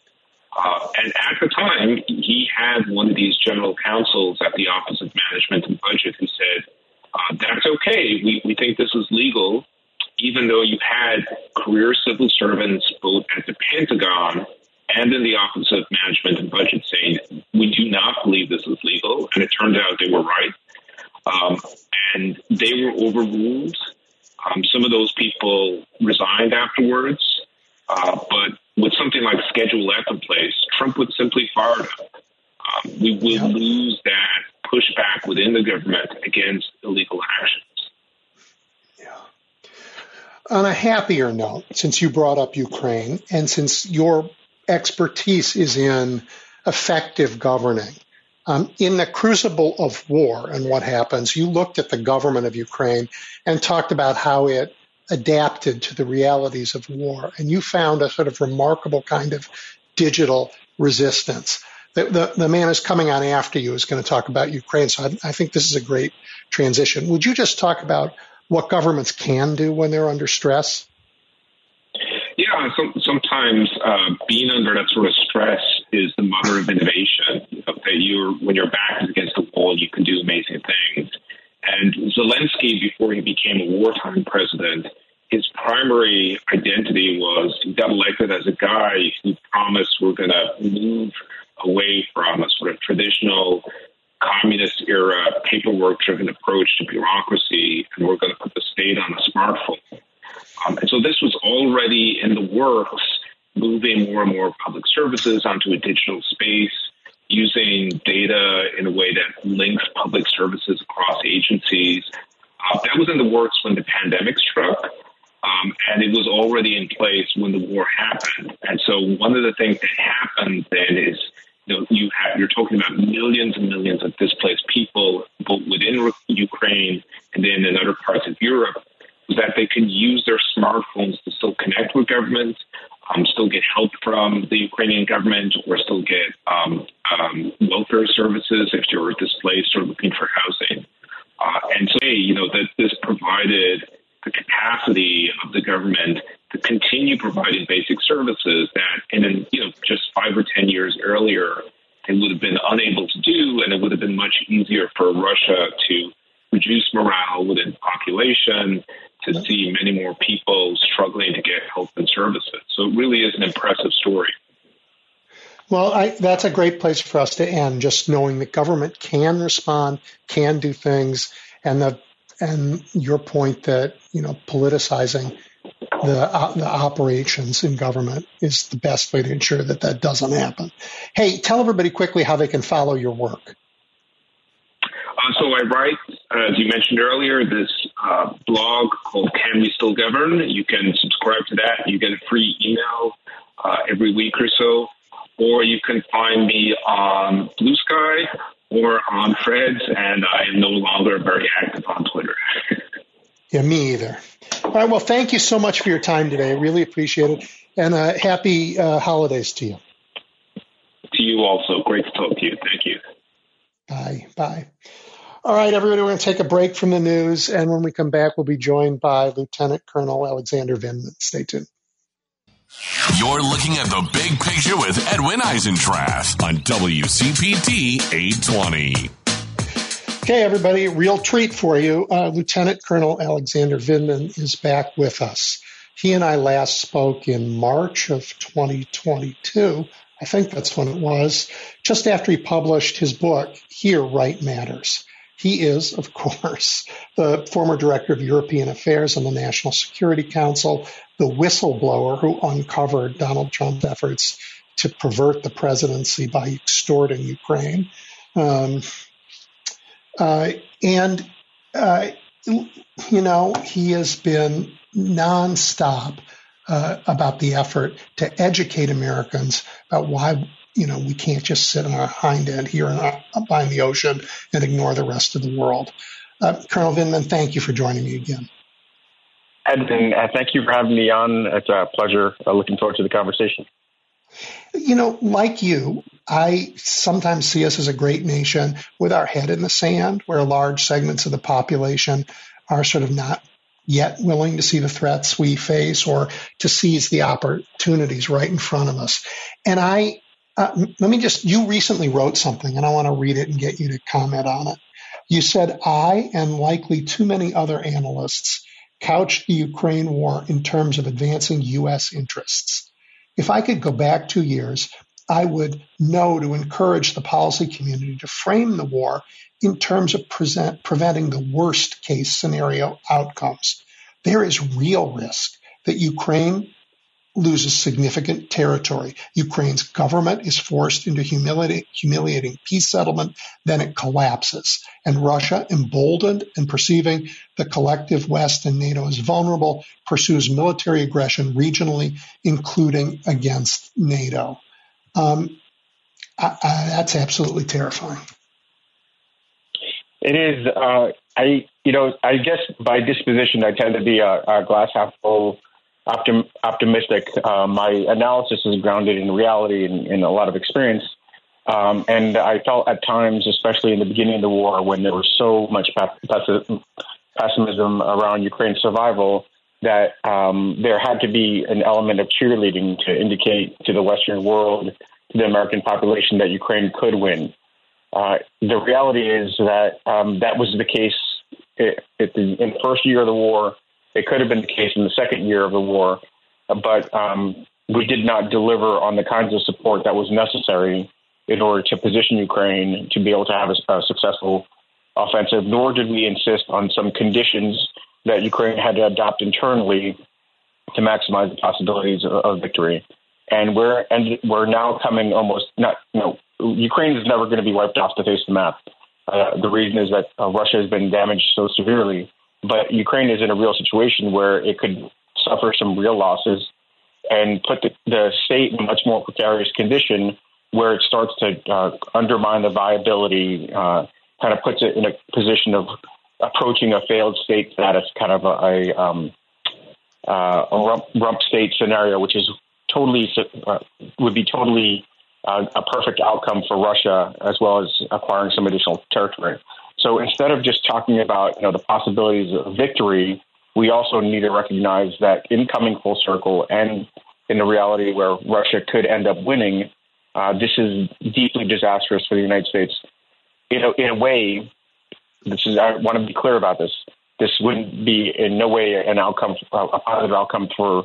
Uh, and at the time, he had one of these general counsels at the Office of Management and Budget who said, uh, That's okay. We, we think this is legal, even though you had career civil servants both at the Pentagon and in the Office of Management and Budget saying, we do not believe this is legal. And it turned out they were right. Um, and they were overruled. Um, some of those people resigned afterwards. Uh, but with something like Schedule F in place, Trump would simply fire them. Um, we will yeah. lose that pushback within the government against illegal actions. Yeah. On a happier note, since you brought up Ukraine and since your expertise is in effective governing. Um, in the crucible of war and what happens, you looked at the government of Ukraine and talked about how it adapted to the realities of war. And you found a sort of remarkable kind of digital resistance. the, the, the man is coming on after you is going to talk about Ukraine. So I, I think this is a great transition. Would you just talk about what governments can do when they're under stress? Some, sometimes uh, being under that sort of stress is the mother of innovation. That you're when your back is against the wall, you can do amazing things. And Zelensky, before he became a wartime president, his primary identity was he got elected as a guy who promised we're going to move away from a sort of traditional communist era paperwork driven approach to bureaucracy, and we're going to put the state on a smartphone. Um, and so this was already in the works, moving more and more public services onto a digital space, using data in a way that links public services across agencies. Uh, that was in the works when the pandemic struck. Um, and it was already in place when the war happened. And so one of the things that happened then is, you know, you have, you're talking about millions and millions of displaced people, both within Ukraine and then in other parts of Europe, that they can use their smartphones to still connect with government, um, still get help from the Ukrainian government, or still get um, um, welfare services if you're displaced or looking for housing. Uh, and so, you know, that this provided the capacity of the government to continue providing basic services that, in you know, just five or ten years earlier, they would have been unable to do, and it would have been much easier for Russia to reduce morale within the population, to see many more people struggling to get help and services. So it really is an impressive story. Well, I, that's a great place for us to end. Just knowing that government can respond, can do things, and the and your point that you know politicizing the uh, the operations in government is the best way to ensure that that doesn't happen. Hey, tell everybody quickly how they can follow your work. So I write, as you mentioned earlier, this uh, blog called "Can We Still Govern?" You can subscribe to that. You get a free email uh, every week or so, or you can find me on Blue Sky or on Threads, and I am no longer very active on Twitter. yeah, me either. All right. Well, thank you so much for your time today. I really appreciate it, and uh, happy uh, holidays to you. To you also. Great to talk to you. Thank you. Bye. Bye. All right, everybody, we're going to take a break from the news, and when we come back, we'll be joined by Lieutenant Colonel Alexander Vindman. Stay tuned. You're looking at the big picture with Edwin Eisendrath on WCPT 820. Okay, everybody, real treat for you. Uh, Lieutenant Colonel Alexander Vindman is back with us. He and I last spoke in March of 2022. I think that's when it was, just after he published his book, Here Right Matters. He is, of course, the former director of European Affairs and the National Security Council, the whistleblower who uncovered Donald Trump's efforts to pervert the presidency by extorting Ukraine. Um, uh, and, uh, you know, he has been nonstop uh, about the effort to educate Americans about why you know, we can't just sit on our hind end here in, behind the ocean and ignore the rest of the world. Uh, Colonel Vindman, thank you for joining me again. And uh, thank you for having me on. It's a pleasure. Uh, looking forward to the conversation. You know, like you, I sometimes see us as a great nation with our head in the sand, where large segments of the population are sort of not yet willing to see the threats we face or to seize the opportunities right in front of us. And I uh, let me just, you recently wrote something and I want to read it and get you to comment on it. You said, I and likely too many other analysts couched the Ukraine war in terms of advancing U.S. interests. If I could go back two years, I would know to encourage the policy community to frame the war in terms of present, preventing the worst case scenario outcomes. There is real risk that Ukraine loses significant territory. Ukraine's government is forced into humiliating peace settlement, then it collapses. And Russia, emboldened and perceiving the collective West and NATO as vulnerable, pursues military aggression regionally, including against NATO. Um, I, I, that's absolutely terrifying. It is. Uh, I, you know, I guess by disposition, I tend to be a, a glass half full optim- optimistic. Uh, my analysis is grounded in reality and in a lot of experience. Um, and I felt at times, especially in the beginning of the war, when there was so much pessimism around Ukraine's survival, that um, there had to be an element of cheerleading to indicate to the Western world, to the American population, that Ukraine could win. Uh, the reality is that um, that was the case it, in the first year of the war. It could have been the case in the second year of the war, but um, we did not deliver on the kinds of support that was necessary in order to position Ukraine to be able to have a, a successful offensive, nor did we insist on some conditions that Ukraine had to adopt internally to maximize the possibilities of, of victory. And we're and we're now coming almost not you know Ukraine is never going to be wiped off the face of the map. Uh, the reason is that uh, Russia has been damaged so severely, but Ukraine is in a real situation where it could suffer some real losses and put the, the state in a much more precarious condition where it starts to uh, undermine the viability, uh, kind of puts it in a position of approaching a failed state status, kind of a, a, um, uh, a rump, rump, state scenario, which is totally uh, would be totally uh, a perfect outcome for Russia, as well as acquiring some additional territory. So instead of just talking about you know the possibilities of victory, we also need to recognize that in coming full circle and in the reality where Russia could end up winning, uh, this is deeply disastrous for the United States. In a, in a way, this is I want to be clear about this. This wouldn't be in no way an outcome, a positive outcome for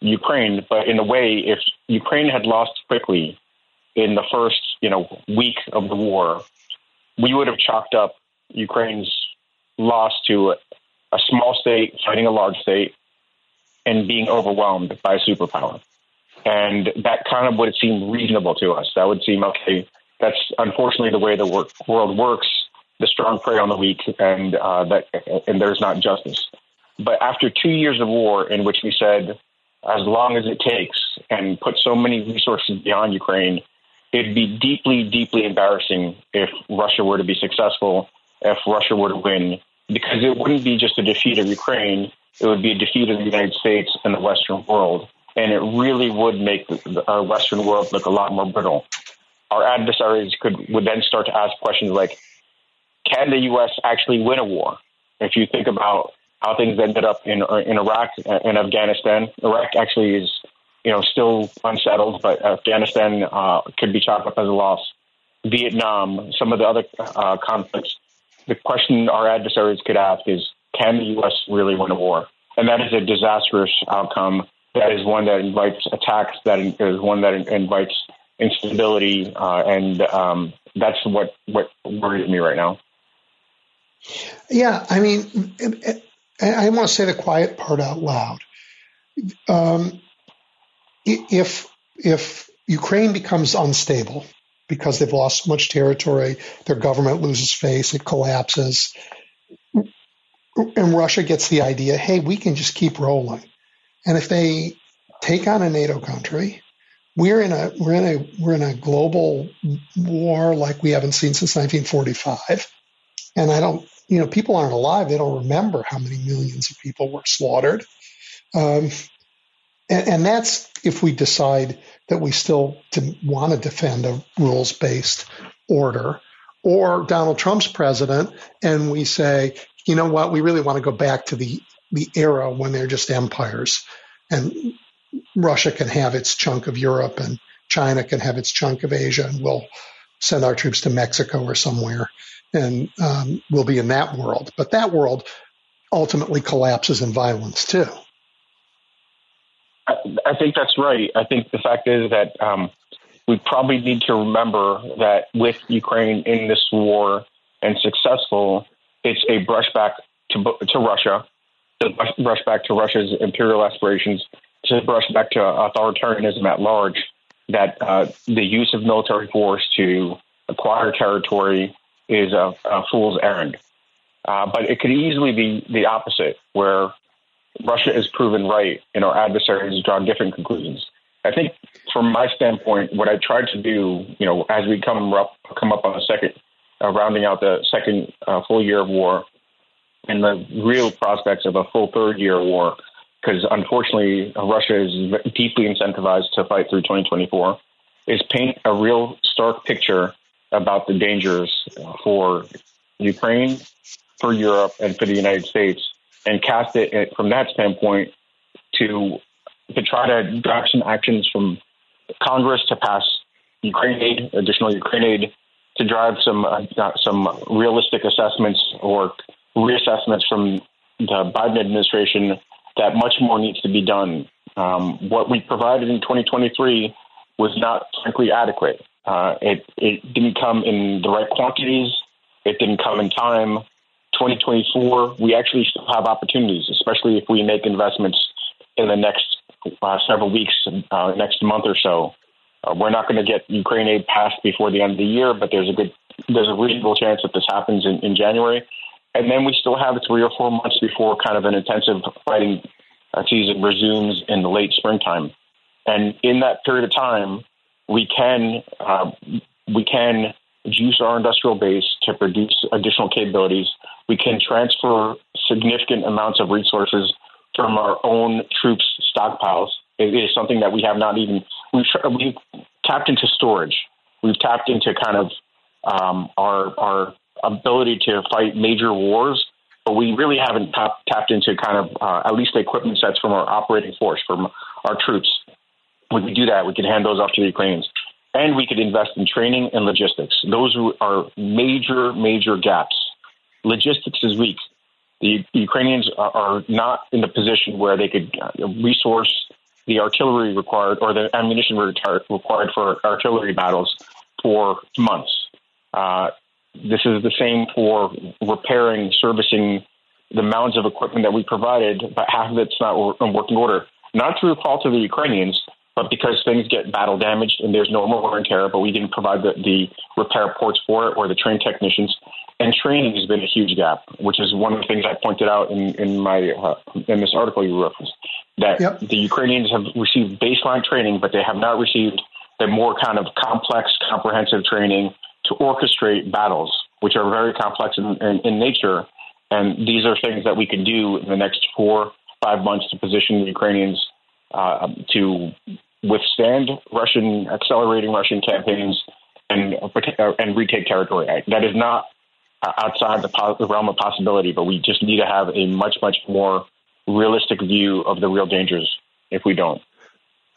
Ukraine, but in a way, if Ukraine had lost quickly in the first, you know, week of the war, we would have chalked up Ukraine's loss to a small state fighting a large state and being overwhelmed by a superpower. And that kind of would seem reasonable to us. That would seem okay. That's unfortunately the way the world works. The strong prey on the weak, and uh, that and there's not justice. But after two years of war, in which we said, as long as it takes, and put so many resources beyond Ukraine, it'd be deeply, deeply embarrassing if Russia were to be successful, if Russia were to win, because it wouldn't be just a defeat of Ukraine, it would be a defeat of the United States and the Western world. And it really would make the, our Western world look a lot more brittle. Our adversaries could would then start to ask questions like, can the U.S. actually win a war? If you think about how things ended up in in Iraq and Afghanistan, Iraq actually is you know still unsettled, but Afghanistan uh, could be chalked up as a loss. Vietnam, some of the other uh, conflicts. The question our adversaries could ask is, can the U.S. really win a war? And that is a disastrous outcome. That is one that invites attacks. That is one that invites instability, uh, and um, that's what what worries me right now. Yeah, I mean, I want to say the quiet part out loud. Um, if if Ukraine becomes unstable because they've lost much territory, their government loses face, it collapses, and Russia gets the idea, hey, we can just keep rolling. And if they take on a NATO country, we're in a we're in a we're in a global war like we haven't seen since 1945. And I don't, you know, people aren't alive. They don't remember how many millions of people were slaughtered. Um, and, and, that's if we decide that we still want to defend a rules based order, or Donald Trump's president, and we say, you know what, we really want to go back to the, the era when they're just empires and Russia can have its chunk of Europe and China can have its chunk of Asia and we'll send our troops to Mexico or somewhere and um, we'll be in that world. But that world ultimately collapses in violence too. I think that's right. I think the fact is that um, we probably need to remember that with Ukraine in this war and successful, it's a brushback to to Russia, to brush back to Russia's imperial aspirations, to brush back to authoritarianism at large. That uh, the use of military force to acquire territory is a, a fool's errand. Uh, but it could easily be the opposite, where Russia is proven right and our adversaries draw different conclusions. I think, from my standpoint, what I tried to do, you know, as we come up come up on the second uh, rounding out the second uh, full year of war and the real prospects of a full third year of war, because unfortunately, Russia is deeply incentivized to fight through 2024. is paint a real stark picture about the dangers for Ukraine, for Europe, and for the United States, and cast it from that standpoint to to try to drive some actions from Congress to pass Ukraine aid, additional Ukraine aid, to drive some uh, some realistic assessments or reassessments from the Biden administration that much more needs to be done. Um, what we provided in 2023 was not frankly adequate. Uh, it it didn't come in the right quantities. It didn't come in time. 2024, we actually still have opportunities, especially if we make investments in the next uh, several weeks, uh, next month or so. Uh, we're not going to get Ukraine aid passed before the end of the year, but there's a good, there's a reasonable chance that this happens in, in January. And then we still have three or four months before kind of an intensive fighting uh, season resumes in the late springtime. And in that period of time, we can uh, we can juice our industrial base to produce additional capabilities. We can transfer significant amounts of resources from our own troops' stockpiles. It is something that we have not even we've, we've tapped into storage. We've tapped into kind of um, our our ability to fight major wars, but we really haven't tap, tapped into kind of uh, at least the equipment sets from our operating force, from our troops. We could do that. We could hand those off to the Ukrainians. And we could invest in training and logistics. Those are major, major gaps. Logistics is weak. The, Ukrainians are not in the position where they could uh, resource the artillery required or the ammunition required for artillery battles for months. Uh, this is the same for repairing, servicing the mounds of equipment that we provided, but half of it's not in working order. Not through fault of the Ukrainians, but because things get battle damaged and there's normal more wear and tear, but we didn't provide the, the repair ports for it or the trained technicians. And training has been a huge gap, which is one of the things I pointed out in, in my uh, in this article you referenced. That yep. the Ukrainians have received baseline training, but they have not received the more kind of complex, comprehensive training to orchestrate battles, which are very complex in, in, in nature. And these are things that we can do in the next four, five months to position the Ukrainians uh, to withstand Russian accelerating Russian campaigns and uh, and retake territory. That is not uh, outside the, po- the realm of possibility, but we just need to have a much much more realistic view of the real dangers if we don't.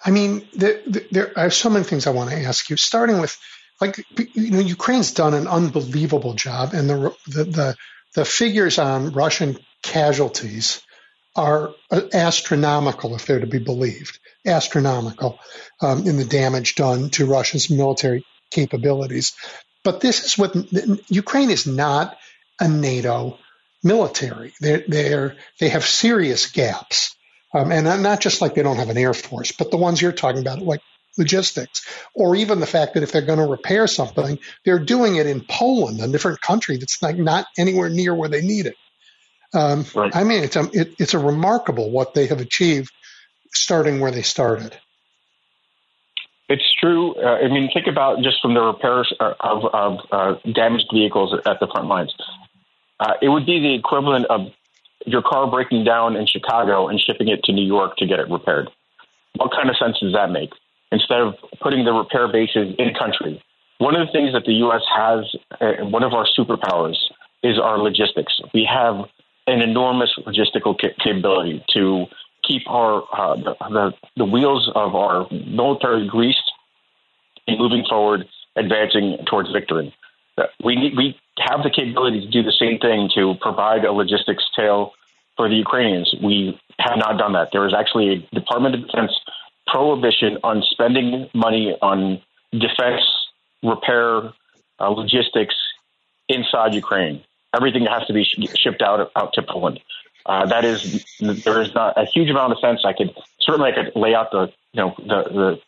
I mean, there, there, I have so many things I want to ask you, starting with like you know Ukraine's done an unbelievable job, and the the the, the figures on Russian casualties are astronomical if they're to be believed, astronomical um, in the damage done to Russia's military capabilities. But this is what Ukraine is not a NATO military. They're, they're they have serious gaps, um, and not just like they don't have an air force, but the ones you're talking about, like logistics, or even the fact that if they're going to repair something, they're doing it in Poland, a different country that's like not anywhere near where they need it. Um, right. I mean, it's a, it, it's a remarkable what they have achieved, starting where they started. It's true. Uh, I mean, think about just from the repairs of, of uh, damaged vehicles at the front lines. Uh, it would be the equivalent of your car breaking down in Chicago and shipping it to New York to get it repaired. What kind of sense does that make? instead of putting the repair bases in country. One of the things that the U.S. has, uh, one of our superpowers, is our logistics. We have an enormous logistical capability to keep our uh, the, the, the wheels of our military greased and moving forward, advancing towards victory. Uh, we need, we have the capability to do the same thing to provide a logistics tail for the Ukrainians. We have not done that. There is actually a Department of Defense prohibition on spending money on defense, repair, uh, logistics inside Ukraine. Everything has to be shipped out out to Poland. Uh, that is, there is not a huge amount of sense. I could certainly I could lay out the you know the the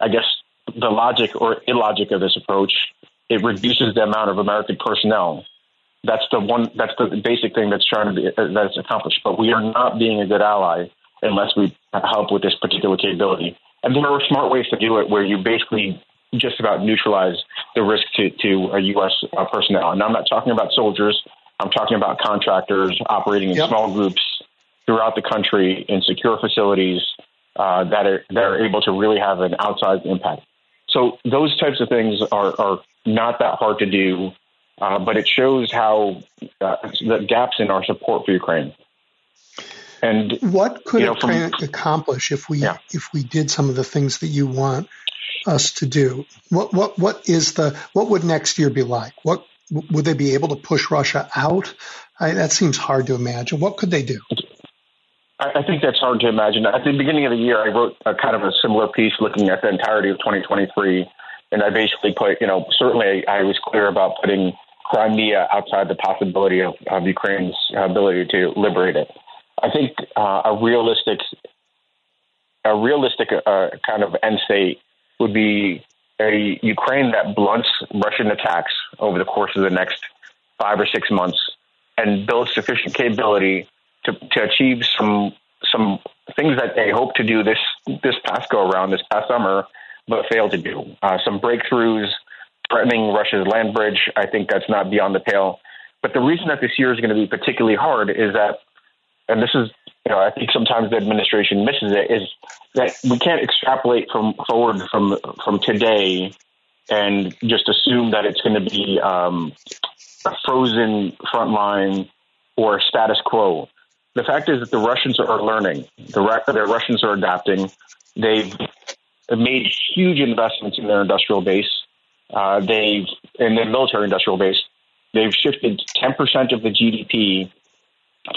I guess the logic or illogic of this approach. It reduces the amount of American personnel. That's the one. That's the basic thing that's trying to be that's accomplished. But we are not being a good ally unless we help with this particular capability. And there are smart ways to do it where you basically just about neutralize the risk to, to a U.S. Uh, personnel. And I'm not talking about soldiers. I'm talking about contractors operating in yep. small groups throughout the country in secure facilities uh, that are that are able to really have an outsized impact. so those types of things are, are not that hard to do, uh, but it shows how uh, the gaps in our support for Ukraine. And what could you know, Ukraine from, accomplish if we yeah. if we did some of the things that you want us to do? What what what is the what would next year be like? What would they be able to push Russia out? I, that seems hard to imagine. What could they do? I, think that's hard to imagine. At the beginning of the year, I wrote a kind of a similar piece looking at the entirety of 2023, and I basically put, you know, certainly I was clear about putting Crimea outside the possibility of, of Ukraine's ability to liberate it. I think uh, a realistic, a realistic uh, kind of end state would be a Ukraine that blunts Russian attacks over the course of the next five or six months and builds sufficient capability to, to achieve some some things that they hope to do this this past go around, this past summer, but failed to do. Uh, some breakthroughs threatening Russia's land bridge. I think that's not beyond the pale. But the reason that this year is going to be particularly hard is that, and this is, you know, I think sometimes the administration misses it, is that we can't extrapolate from forward from from today and just assume that it's going to be um, a frozen front line or status quo. The fact is that the Russians are learning. The, the Russians are adapting. They've made huge investments in their industrial base. Uh, they've in their military industrial base. They've shifted 10% of the GDP,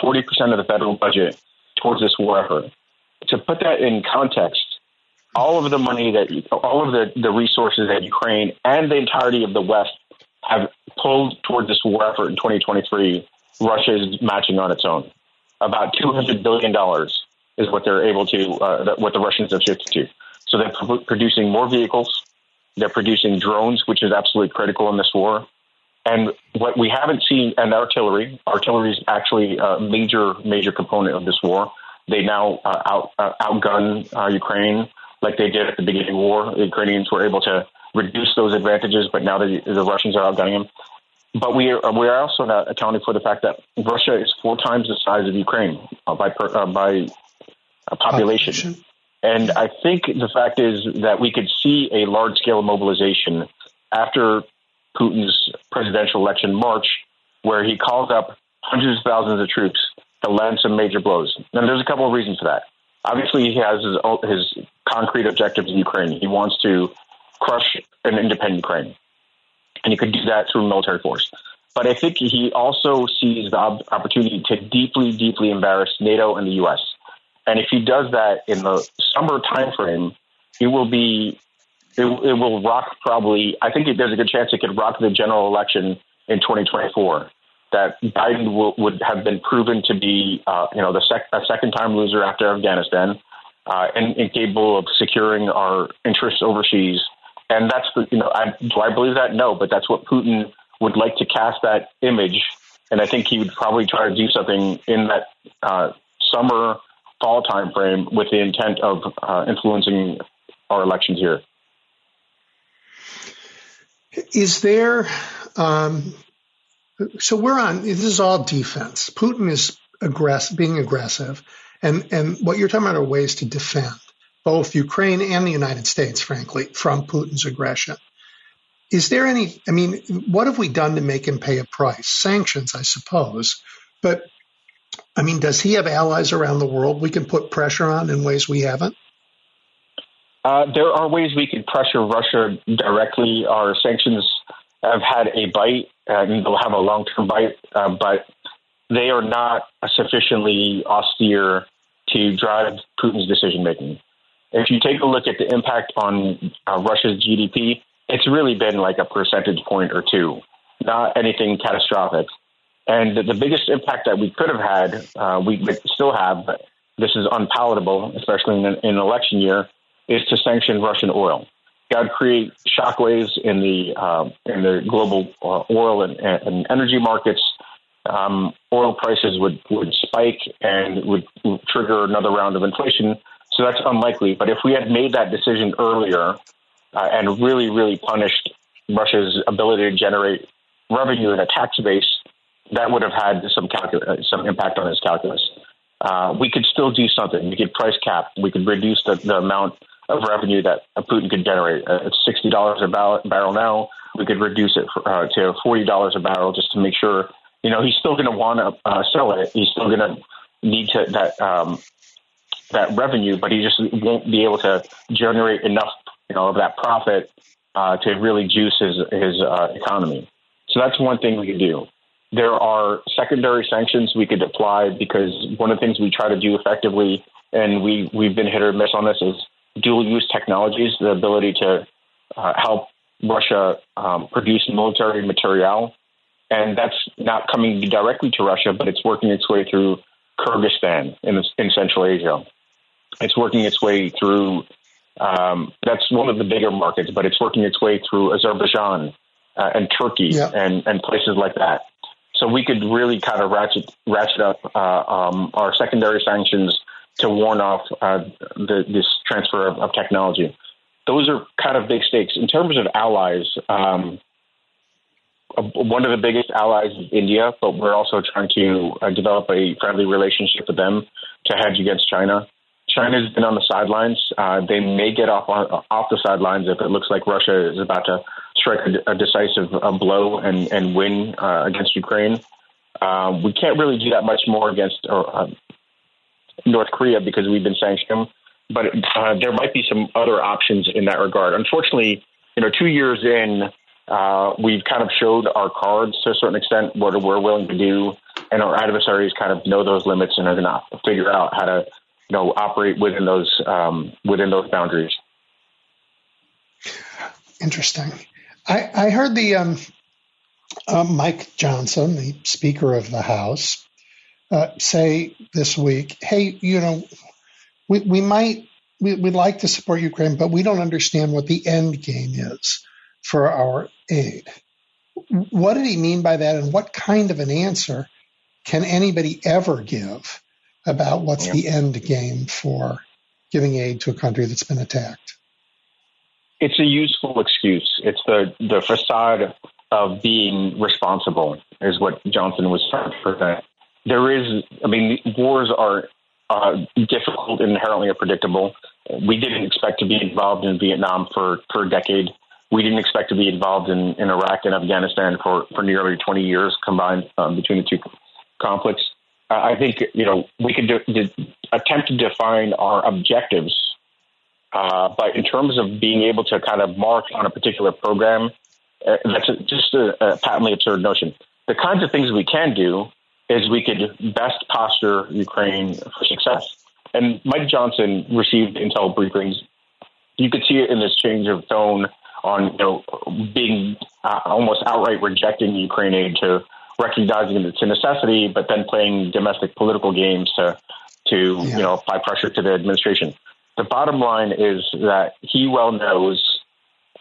40% of the federal budget towards this war effort. To put that in context, all of the money that all of the, the resources that Ukraine and the entirety of the West have pulled towards this war effort in 2023, Russia is matching on its own about $200 billion is what they're able to, uh, what the Russians have shifted to. So they're pr- producing more vehicles. They're producing drones, which is absolutely critical in this war. And what we haven't seen, and artillery, artillery is actually a major, major component of this war. They now uh, out, uh, outgun uh, Ukraine like they did at the beginning of the war. The Ukrainians were able to reduce those advantages, but now the, the Russians are outgunning them. But we are, we are also not accounting for the fact that Russia is four times the size of Ukraine uh, by per, uh, by uh, population. population. And I think the fact is that we could see a large scale mobilization after Putin's presidential election March, where he calls up hundreds of thousands of troops to land some major blows. And there's a couple of reasons for that. Obviously, he has his, his concrete objectives in Ukraine. He wants to crush an independent Ukraine and he could do that through military force. But I think he also sees the opportunity to deeply, deeply embarrass NATO and the U.S. And if he does that in the summer timeframe, it will be it, it will rock probably. I think there's a good chance it could rock the general election in 2024. That Biden will, would have been proven to be, uh, you know, the sec- a second time loser after Afghanistan, uh, and incapable of securing our interests overseas and that's the, you know, I, do I believe that? No, but that's what Putin would like to cast that image. And I think he would probably try to do something in that uh, summer, fall timeframe with the intent of uh, influencing our elections here. Is there, um, so we're on, this is all defense. Putin is aggressive, being aggressive. And, and what you're talking about are ways to defend both Ukraine and the United States, frankly, from Putin's aggression. Is there any, I mean, what have we done to make him pay a price? Sanctions, I suppose. But, I mean, does he have allies around the world we can put pressure on in ways we haven't? Uh, there are ways we could pressure Russia directly. Our sanctions have had a bite, and they'll have a long term bite, uh, but they are not sufficiently austere to drive Putin's decision making. If you take a look at the impact on uh, Russia's GDP, it's really been like a percentage point or two, not anything catastrophic. And the, biggest impact that we could have had, uh, we still have, but this is unpalatable, especially in an, in an election year, is to sanction Russian oil. That would create shockwaves in the uh, in the global uh, oil and, and, energy markets. Um, oil prices would, would spike and would, trigger another round of inflation, so that's unlikely. But if we had made that decision earlier uh, and really, really punished Russia's ability to generate revenue in a tax base, that would have had some calcul- uh, some impact on his calculus. Uh, we could still do something. We could price cap. We could reduce the, the amount of revenue that Putin could generate. Uh, it's sixty dollars a barrel now. We could reduce it for, uh, to forty dollars a barrel just to make sure. You know, he's still going to want to uh, sell it. He's still going to need to that um, that revenue, but he just won't be able to generate enough, you know, of that profit uh, to really juice his his uh, economy. So that's one thing we could do. There are secondary sanctions we could apply because one of the things we try to do effectively, and we we've been hit or miss on this, is dual use technologies, the ability to uh, help Russia um, produce military material. And that's not coming directly to Russia, but it's working its way through Kyrgyzstan in, in Central Asia. It's working its way through, um, that's one of the bigger markets, but it's working its way through Azerbaijan uh, and Turkey yeah. and, and places like that. So we could really kind of ratchet, ratchet up uh, um, our secondary sanctions to warn off uh, the, this transfer of, of, technology. Those are kind of big stakes. In terms of allies, um, one of the biggest allies is India, but we're also trying to uh, develop a friendly relationship with them to hedge against China. China's been on the sidelines. Uh, they may get off on, off the sidelines if it looks like Russia is about to strike a, a decisive uh, blow and, and win uh, against Ukraine. Um, we can't really do that much more against uh, North Korea because we've been sanctioned. But uh, there might be some other options in that regard. Unfortunately, you know, two years in, uh, we've kind of showed our cards to a certain extent what we're willing to do, and our adversaries kind of know those limits and are going to figure out how to, you know, operate within those um, within those boundaries. Interesting. I, I heard the um, uh, Mike Johnson, the Speaker of the House, uh, say this week, "Hey, you know, we we might we, would like to support Ukraine, but we don't understand what the end game is for our aid." What did he mean by that, and what kind of an answer can anybody ever give about what's yeah. the end game for giving aid to a country that's been attacked? It's a useful excuse. It's the the facade of being responsible, is what Johnson was trying to present there is, I mean, wars are uh, difficult and inherently unpredictable. We didn't expect to be involved in Vietnam for, for a decade. We didn't expect to be involved in, in Iraq and Afghanistan for, for nearly 20 years combined um, between the two conflicts. I think, you know, we could do, attempt to define our objectives, uh, but in terms of being able to kind of mark on a particular program, uh, that's a, just a, a patently absurd notion. The kinds of things we can do is we could best posture Ukraine for success. And Mike Johnson received intel briefings. You could see it in this change of tone on you know being uh, almost outright rejecting Ukraine aid to recognizing it's a necessity, but then playing domestic political games to to yeah. you know apply pressure to the administration. The bottom line is that he well knows,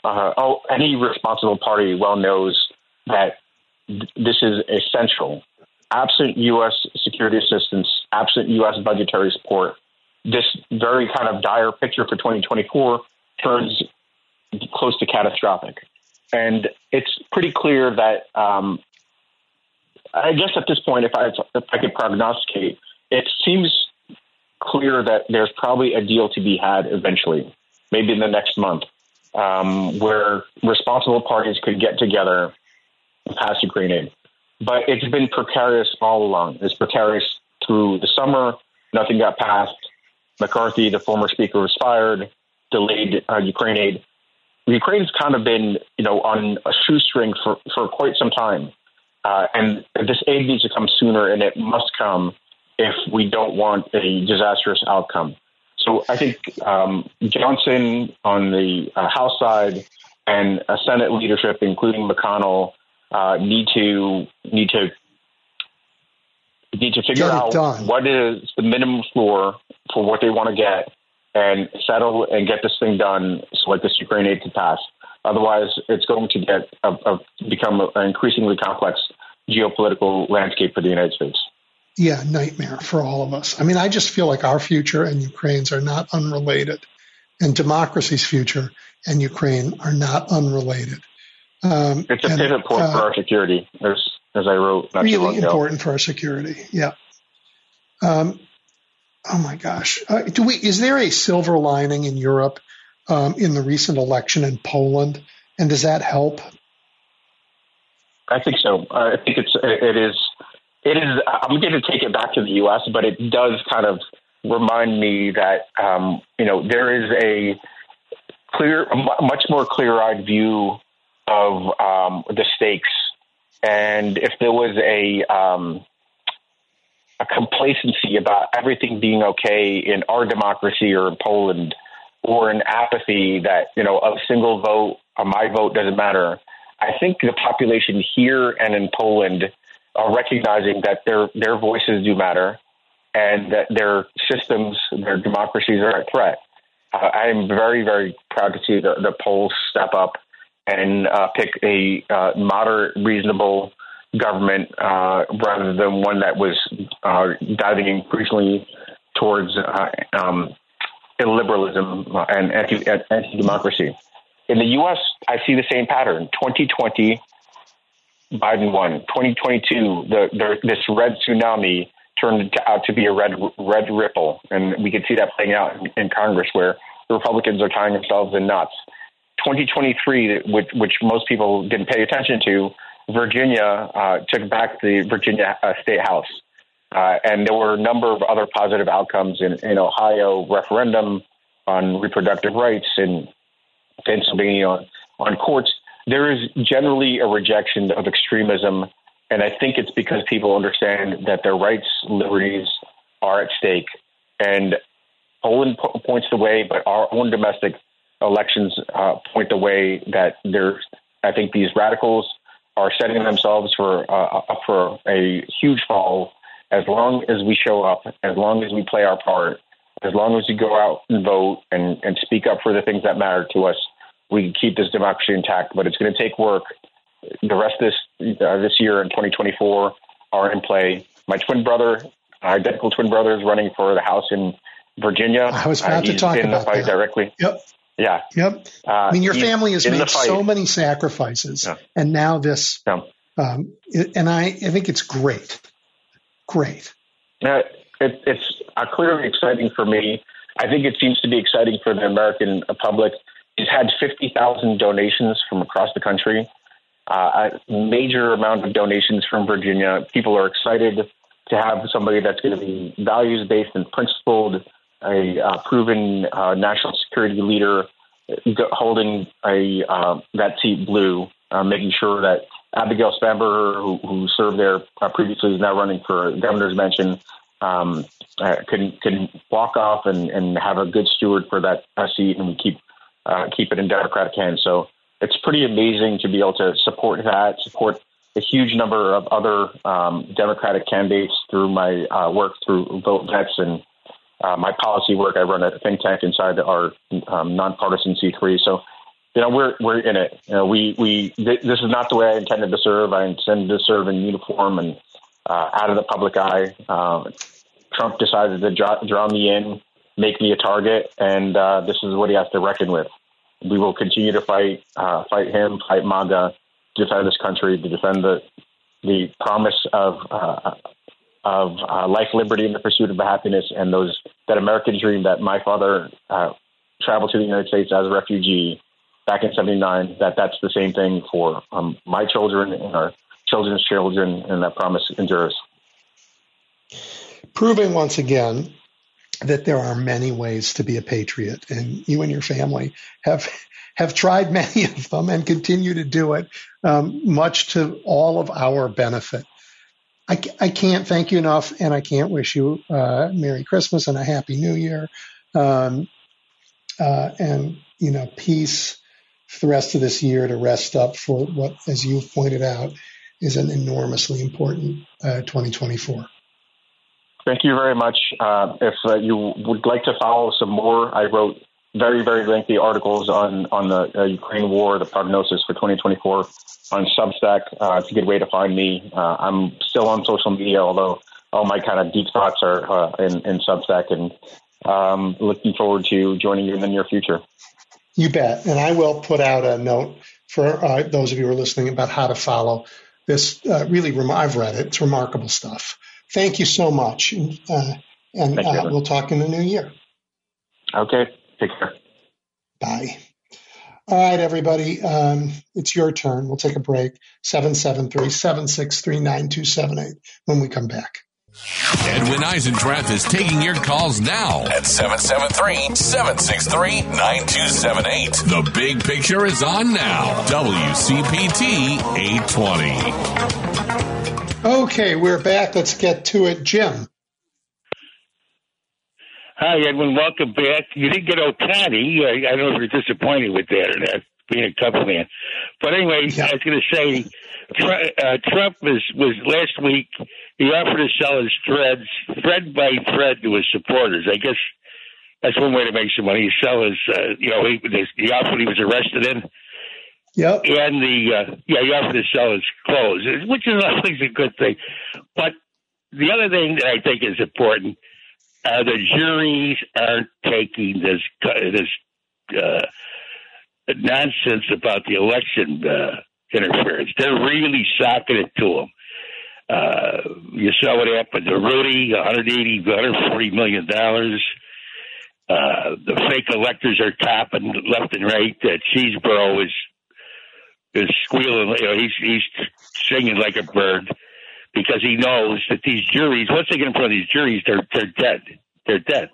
uh, oh, any responsible party well knows that th- this is essential absent U.S. security assistance, absent U.S. budgetary support, this very kind of dire picture for 2024 turns close to catastrophic. And it's pretty clear that, um, I guess at this point, if I, if I could prognosticate, it seems clear that there's probably a deal to be had eventually, maybe in the next month, um, where responsible parties could get together and pass Ukraine aid but it's been precarious all along. It's precarious through the summer. Nothing got passed. McCarthy, the former speaker, was fired, delayed uh, Ukraine aid. Ukraine's kind of been, you know, on a shoestring for, for quite some time. Uh, and this aid needs to come sooner, and it must come if we don't want a disastrous outcome. So I think um, Johnson on the uh, House side and a Senate leadership, including McConnell, uh, need to need to need to figure out done. what is the minimum floor for what they want to get and settle and get this thing done so like this Ukraine aid can pass. Otherwise, it's going to get a, a, become an increasingly complex geopolitical landscape for the United States. Yeah, nightmare for all of us. I mean, I just feel like our future and Ukraine's are not unrelated, and democracy's future and Ukraine are not unrelated. Um, it's a pivot point uh, for our security, as, as I wrote. Not really important for our security. Yeah. Um, oh my gosh. Uh, do we? Is there a silver lining in Europe um, in the recent election in Poland, and does that help? I think so. I think it's it is it is. I'm going to take it back to the U.S., but it does kind of remind me that um, you know there is a clear, much more clear-eyed view of um, the stakes, and if there was a um, a complacency about everything being okay in our democracy or in Poland, or an apathy that you know a single vote or my vote doesn't matter. I think the population here and in Poland are recognizing that their their voices do matter, and that their systems, their democracies are at threat. Uh, I am very very proud to see the, the Poles step up and uh, pick a uh, moderate, reasonable government uh, rather than one that was uh, diving increasingly towards uh, um, illiberalism and anti democracy. In the U.S., I see the same pattern. 2020, Biden won. 2022, the, the, this red tsunami turned out to be a red red ripple, and we could see that playing out in, in Congress, where the Republicans are tying themselves in knots. 2023, which, which most people didn't pay attention to, Virginia uh, took back the Virginia uh, State House. Uh, and there were a number of other positive outcomes in, in Ohio referendum on reproductive rights in Pennsylvania on, on courts. There is generally a rejection of extremism, and I think it's because people understand that their rights, liberties are at stake. And Poland po- points the way, but our own domestic elections uh, point the way that there's. I think these radicals are setting themselves for uh, up for a huge fall as long as we show up, as long as we play our part, as long as we go out and vote and, and speak up for the things that matter to us, we can keep this democracy intact. But it's going to take work. The rest of this uh, this year in 2024 are in play. My twin brother, identical twin brother, is running for the House in Virginia. I was about uh, to talk about that. directly. Yep. Yeah. Yep. Uh, I mean, your family has made so many sacrifices, yeah. and now this. Yeah. Um, and I, I think it's great. Great. Uh, it, it's uh, clearly exciting for me. I think it seems to be exciting for the American public. He's had 50,000 donations from across the country, uh, a major amount of donations from Virginia. People are excited to have somebody that's going to be values based and principled a uh, proven uh, national security leader holding a uh, that seat blue, uh, making sure that Abigail Spanberger, who, who served there uh, previously, is now running for governor's mention, um, uh, can can walk off and, and have a good steward for that seat, and we keep keep it in Democratic hands. So it's pretty amazing to be able to support that, support a huge number of other um, Democratic candidates through my work through Vote Vets and uh, my policy work. I run a think tank inside our um, nonpartisan C3. So, you know, we're we're in it. You know, we we th- this is not the way I intended to serve. I intended to serve in uniform and uh, out of the public eye. Uh, Trump decided to draw, draw me in, make me a target, and uh, this is what he has to reckon with. We will continue to fight, uh, fight him, fight MAGA, defend this country, to defend the the promise of uh, of uh, life, liberty, and the pursuit of happiness, and those that American dream that my father uh, traveled to the United States as a refugee back in '79. That that's the same thing for um, my children and our children's children, and that promise endures. Proving once again that there are many ways to be a patriot, and you and your family have have tried many of them and continue to do it, um, much to all of our benefit. I, I can't thank you enough, and I can't wish you uh, Merry Christmas and a Happy New Year, um, uh, and you know peace for the rest of this year to rest up for what, as you pointed out, is an enormously important uh, 2024. Thank you very much. Uh, if uh, you would like to follow some more, I wrote very, very lengthy articles on on the uh, Ukraine war, the prognosis for 2024 on Substack. Uh, it's a good way to find me. Uh, I'm still on social media, although all my kind of deep thoughts are uh, in, in Substack, and um, looking forward to joining you in the near future. You bet, and I will put out a note for uh, those of you who are listening about how to follow this. Uh, really, rem- I've read it; it's remarkable stuff. Thank you so much, and, and we'll talk in the new year. Okay. Take care. Bye. All right, everybody. Um, it's your turn. We'll take a break. 773 763 9278 when we come back. Edwin Eisendrath is taking your calls now at 773 763 9278. The big picture is on now. WCPT 820. Okay, we're back. Let's get to it. Jim. Hi, Edwin. Welcome back. You didn't get Ohtani. I, I don't know if you're disappointed with that or not, being a Cub fan. But anyway, yeah. I was going to say, uh, Trump was, was last week, he offered to sell his threads, thread by thread, to his supporters. I guess that's one way to make some money. You sell his, uh, you know, he, the outfit he was arrested in. Yep. And the, uh, yeah, he offered to sell his clothes, which is always a good thing. But the other thing that I think is important uh, the juries aren't taking this this uh, nonsense about the election uh, interference. They're really socking it to them. Uh, you saw what happened to Rudy, 180, 140 million dollars. Uh, the fake electors are topping left and right. Uh, Chesebro is is squealing. You know, he's he's singing like a bird because he knows that these juries, once they get in front of these juries, they're they're dead. They're dead.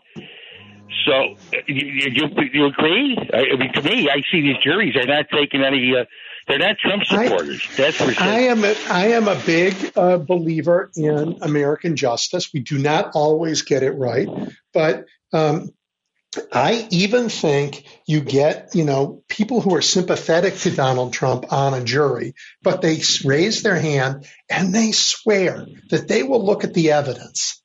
So you, you, you agree? I, mean, to me, I see these juries. They're not taking any. Uh, they're not Trump supporters. I, That's for sure. I am. A, I am a big uh, believer in American justice. We do not always get it right, but um, I even think you get, you know, people who are sympathetic to Donald Trump on a jury, but they raise their hand and they swear that they will look at the evidence.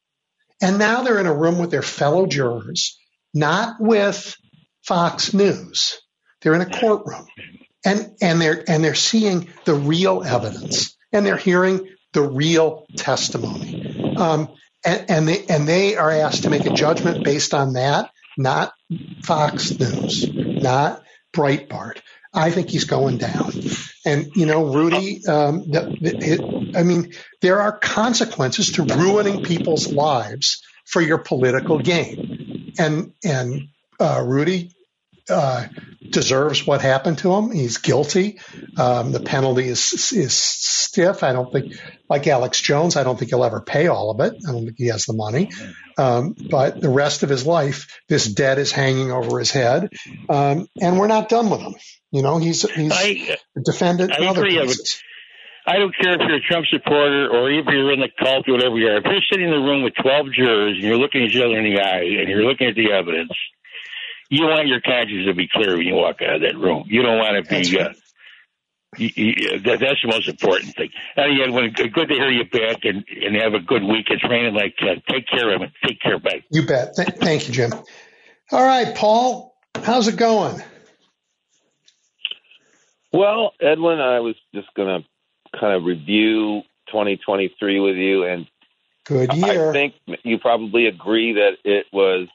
And now they're in a room with their fellow jurors, not with Fox News. They're in a courtroom and, and they're, and they're seeing the real evidence and they're hearing the real testimony. Um, and, and they, and they are asked to make a judgment based on that not Fox News, not Breitbart. I think he's going down. And, you know, Rudy, um, the, the, it, I mean, there are consequences to ruining people's lives for your political gain. And, and, uh, Rudy uh, deserves what happened to him. He's guilty. Um, the penalty is is stiff. I don't think, like Alex Jones, I don't think he'll ever pay all of it. I don't think he has the money. Um, but the rest of his life, this debt is hanging over his head, um, and we're not done with him. You know, he's he's I, a defendant I in other places. I don't care if you're a Trump supporter or if you're in the cult or whatever you are. If you're sitting in the room with 12 jurors and you're looking at each other in the eye and you're looking at the evidence, you want your conscience to be clear when you walk out of that room. You don't want to be. Uh, you, you, that, that's the most important thing. And again, when, good to hear you back and, and have a good week. It's raining like uh, take care of it. Take care, bye. You bet. Th- thank you, Jim. All right, Paul, how's it going? Well, Edwin, I was just going to kind of review 2023 with you, and good year. I think you probably agree that it was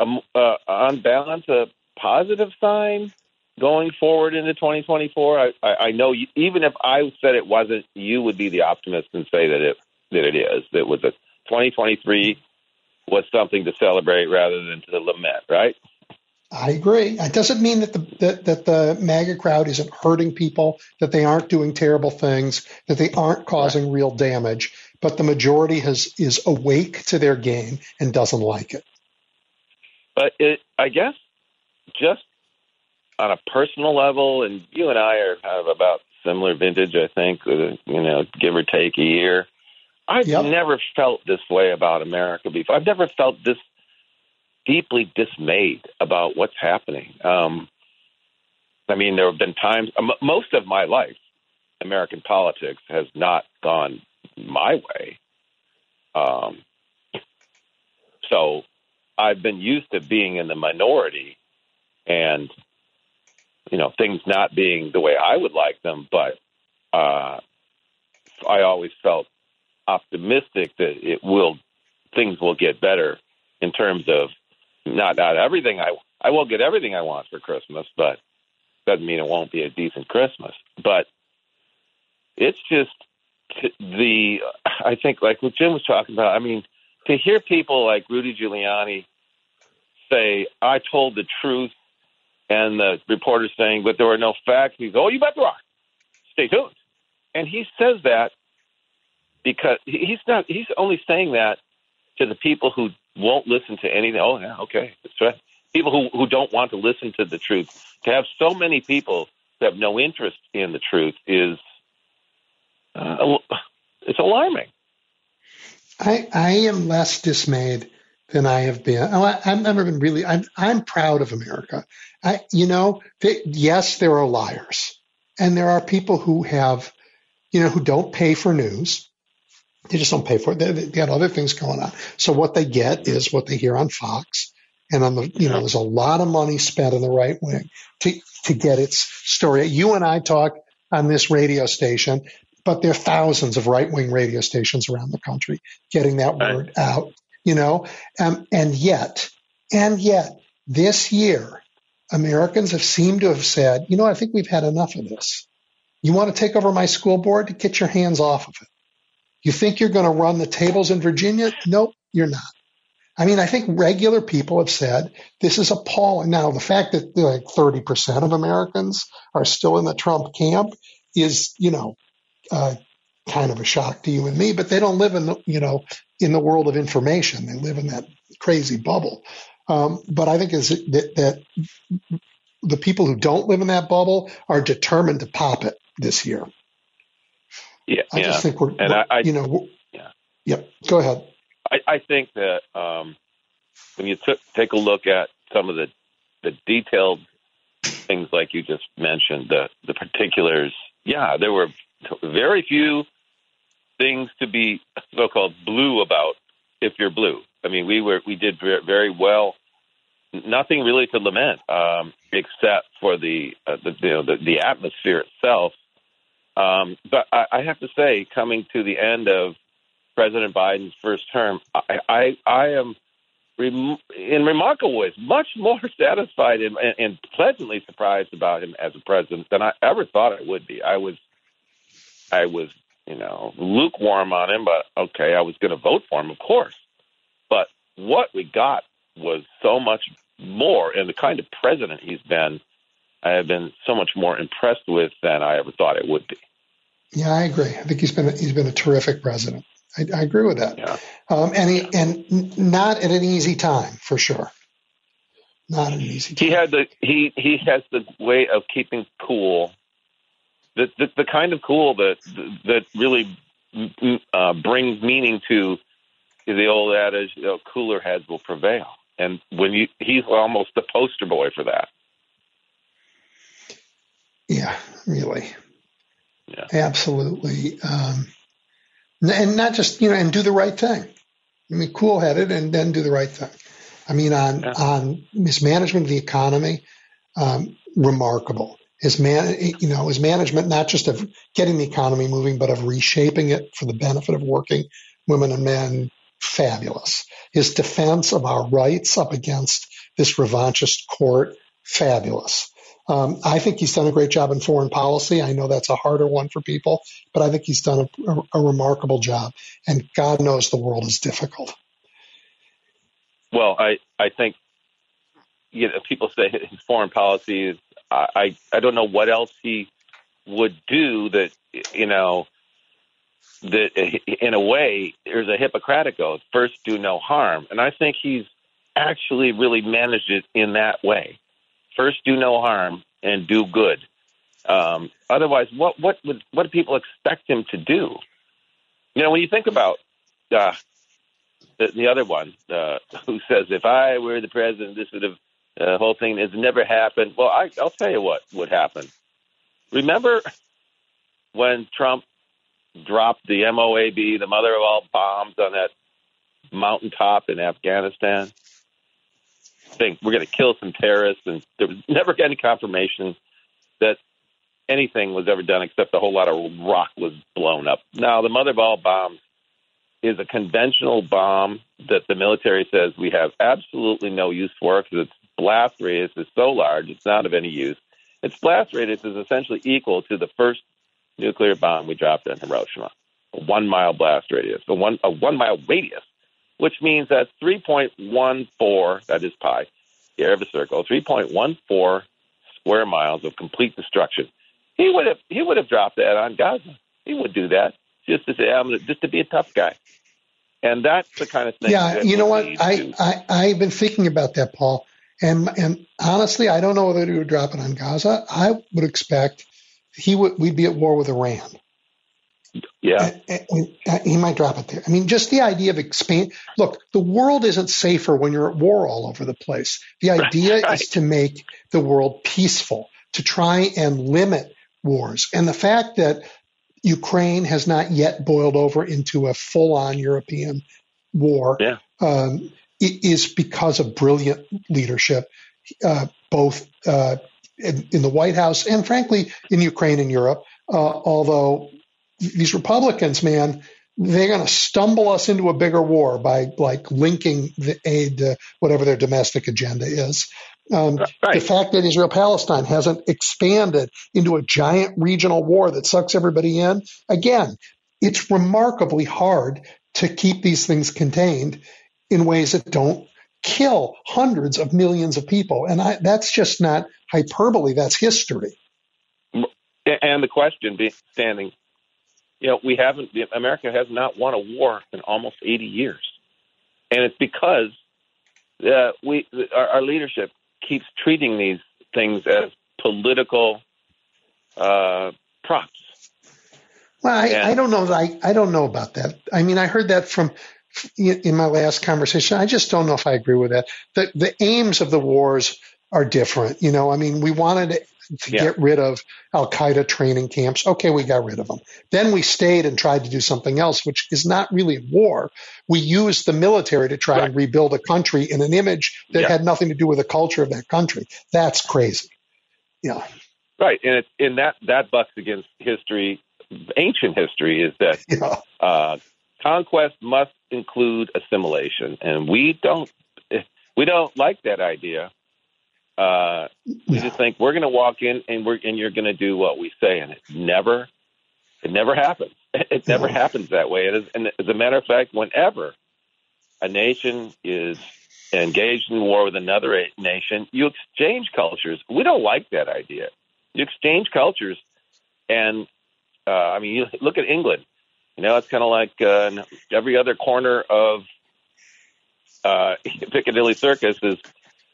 um, uh, on balance, a positive sign going forward into 2024. I, I, I know you, even if I said it wasn't, you would be the optimist and say that it that it is. That was a 2023 was something to celebrate rather than to lament, right? I agree. It doesn't mean that the that, that the MAGA crowd isn't hurting people, that they aren't doing terrible things, that they aren't causing real damage, but the majority has is awake to their game and doesn't like it. But it, I guess, just on a personal level, and you and I are kind of about similar vintage, I think, uh, you know, give or take a year. I've yep. never felt this way about America before. I've never felt this deeply dismayed about what's happening. Um, I mean, there have been times, um, most of my life, American politics has not gone my way. Um, so I've been used to being in the minority and you know things not being the way I would like them, but uh, I always felt optimistic that it will things will get better in terms of not not everything I I will get everything I want for Christmas, but doesn't mean it won't be a decent Christmas. But it's just the I think like what Jim was talking about. I mean, to hear people like Rudy Giuliani say, I told the truth, and the reporter's saying, but there were no facts. He's, oh, you bet there are. Stay tuned. And he says that because he's not, he's only saying that to the people who won't listen to anything. Oh, yeah, okay, that's right. People who, who don't want to listen to the truth. To have so many people that have no interest in the truth is uh, it's alarming. I I am less dismayed than I have been. Oh, I, have never been really. I'm I'm proud of America. I you know they, yes there are liars and there are people who have you know who don't pay for news. They just don't pay for it. They, they got other things going on. So what they get is what they hear on Fox and on the you know there's a lot of money spent on the right wing to to get its story. You and I talk on this radio station but there are thousands of right wing radio stations around the country getting that word out, you know, um, and yet, and yet this year, Americans have seemed to have said, you know, I think we've had enough of this. You want to take over my school board? Get your hands off of it. You think you're going to run the tables in Virginia? Nope, you're not. I mean, I think regular people have said this is appalling. Now, the fact that like 30% of Americans are still in the Trump camp is, you know, uh, kind of a shock to you and me, but they don't live in the, you know, in the world of information. They live in that crazy bubble. Um, but I think is that, that the people who don't live in that bubble are determined to pop it this year. Yeah, I yeah. just think we're, and we're I, you know, yeah. Yep. Go ahead. I, I think that um, when you t- take a look at some of the the detailed things like you just mentioned, the the particulars, yeah, there were very few things to be so-called blue about if you're blue. I mean, we were we did very well. Nothing really to lament, um, except for the, uh, the you know the, the atmosphere itself. Um, but I, I have to say, coming to the end of President Biden's first term, I I, I am rem- in remarkable ways much more satisfied and, and, and pleasantly surprised about him as a president than I ever thought I would be. I was I was, you know, lukewarm on him, but okay, I was going to vote for him, of course. But what we got was so much more, and the kind of president he's been, I have been so much more impressed with than I ever thought it would be. Yeah, I agree. I think he's been a, he's been a terrific president. I, I agree with that. Yeah. Um, and he, and not at an easy time for sure. Not an easy time. He had the he he has the way of keeping cool the, the, the kind of cool that that really uh, brings meaning to the old adage, you know, cooler heads will prevail. And when you, he's almost the poster boy for that. Yeah, really. Yeah. Absolutely. Um, and not just, you know, and do the right thing. I mean, cool headed and then do the right thing. I mean, on, yeah. on mismanagement of the economy, um, remarkable his man, you know, his management not just of getting the economy moving, but of reshaping it for the benefit of working women and men. Fabulous. His defense of our rights up against this revanchist court. Fabulous. Um, I think he's done a great job in foreign policy. I know that's a harder one for people, but I think he's done a, a, a remarkable job. And God knows the world is difficult. Well, I, I think you know, people say his foreign policy is I I don't know what else he would do that you know that in a way there's a Hippocratic oath: first do no harm, and I think he's actually really managed it in that way. First do no harm and do good. Um, otherwise, what what would what do people expect him to do? You know, when you think about uh, the, the other one uh, who says, "If I were the president, this would have the whole thing has never happened. Well, I, I'll tell you what would happen. Remember when Trump dropped the MOAB, the mother of all bombs, on that mountaintop in Afghanistan? Think we're going to kill some terrorists, and there was never any confirmation that anything was ever done except a whole lot of rock was blown up. Now, the mother of all bombs is a conventional bomb that the military says we have absolutely no use for because its blast radius is so large it's not of any use. Its blast radius is essentially equal to the first nuclear bomb we dropped on Hiroshima, a one mile blast radius, a one a one mile radius, which means that 3.14, that is pi, the area of a circle, 3.14 square miles of complete destruction. He would have he would have dropped that on Gaza. He would do that just to say I'm gonna, just to be a tough guy. And that's the kind of thing. Yeah, you know what? I, I I've been thinking about that, Paul. And and honestly, I don't know whether he would drop it on Gaza. I would expect he would we'd be at war with Iran. Yeah, he might drop it there. I mean, just the idea of expand. Look, the world isn't safer when you're at war all over the place. The idea right. is to make the world peaceful, to try and limit wars, and the fact that Ukraine has not yet boiled over into a full-on European war yeah. um, is because of brilliant leadership, uh, both uh, in, in, the White House and, frankly, in Ukraine and Europe. Uh, although these Republicans, man, they're going to stumble us into a bigger war by like linking the aid to whatever their domestic agenda is. Um, right. The fact that Israel Palestine hasn't expanded into a giant regional war that sucks everybody in, again, it's remarkably hard to keep these things contained in ways that don't kill hundreds of millions of people. And I, that's just not hyperbole, that's history. And the question being standing you know, we haven't, America has not won a war in almost 80 years. And it's because uh, we, our, our leadership keeps treating these things as political uh, props. Well, I, I don't know. I, I don't know about that. I mean, I heard that from in my last conversation. I just don't know if I agree with that. The the aims of the wars are different. You know, I mean, we wanted to yeah. get rid of Al Qaeda training camps. Okay, we got rid of them. Then we stayed and tried to do something else, which is not really war. We used the military to try right. and rebuild a country in an image that yeah. had nothing to do with the culture of that country. That's crazy. Yeah. Right, and it, and that that bucks against history. Ancient history is that yeah. uh, conquest must include assimilation, and we don't we don't like that idea uh, we just think we're going to walk in and we're and you're going to do what we say, and it never, it never happens. It never happens that way. It is, and as a matter of fact, whenever a nation is engaged in war with another nation, you exchange cultures. We don't like that idea. You exchange cultures, and uh, I mean, you look at England. You know, it's kind of like uh, every other corner of uh, Piccadilly Circus is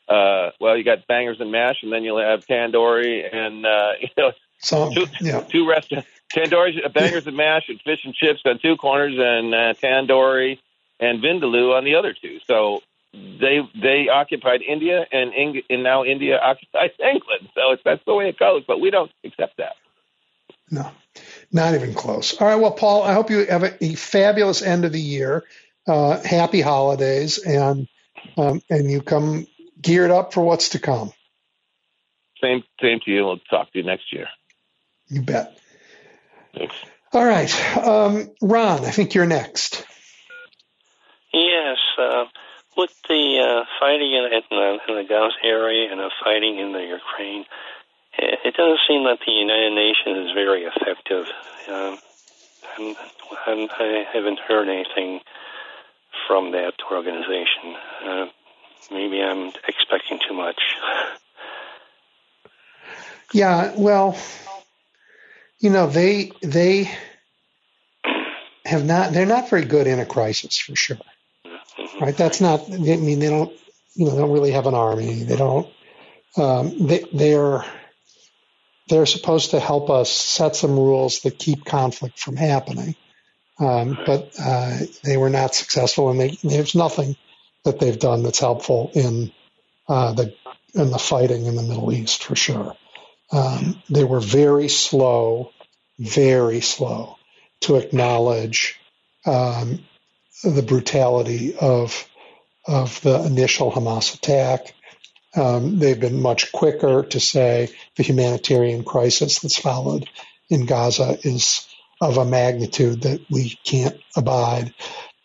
uh, well, you got bangers and mash, and then you'll have tandoori and uh, you know so, two, yeah. two restaurants. Tandoori, bangers and mash, and fish and chips on two corners, and uh, tandoori and vindaloo on the other two. So they they occupied India, and Eng- and now India occupies England. So it's, that's the way it goes. But we don't accept that. No, not even close. All right. Well, Paul, I hope you have a, a fabulous end of the year. Uh, happy holidays, and um, and you come geared up for what's to come. Same, same to you. We'll talk to you next year. You bet. Thanks. All right, um, Ron. I think you're next. Yes, uh, with the uh, fighting in, in, in the Gaza area and the fighting in the Ukraine, it, it doesn't seem that the United Nations is very effective. Uh, and, and I haven't heard anything from that organization. Uh, maybe I'm expecting too much. Yeah, well, you know, they they have not they're not very good in a crisis for sure. Mm-hmm. Right? That's not I mean they don't you know, they don't really have an army. They don't um, they they're they're supposed to help us set some rules that keep conflict from happening. Um, but uh, they were not successful, and they, there's nothing that they've done that's helpful in uh, the in the fighting in the Middle East for sure. Um, they were very slow, very slow to acknowledge um, the brutality of of the initial Hamas attack. Um, they've been much quicker to say the humanitarian crisis that's followed in Gaza is of a magnitude that we can't abide.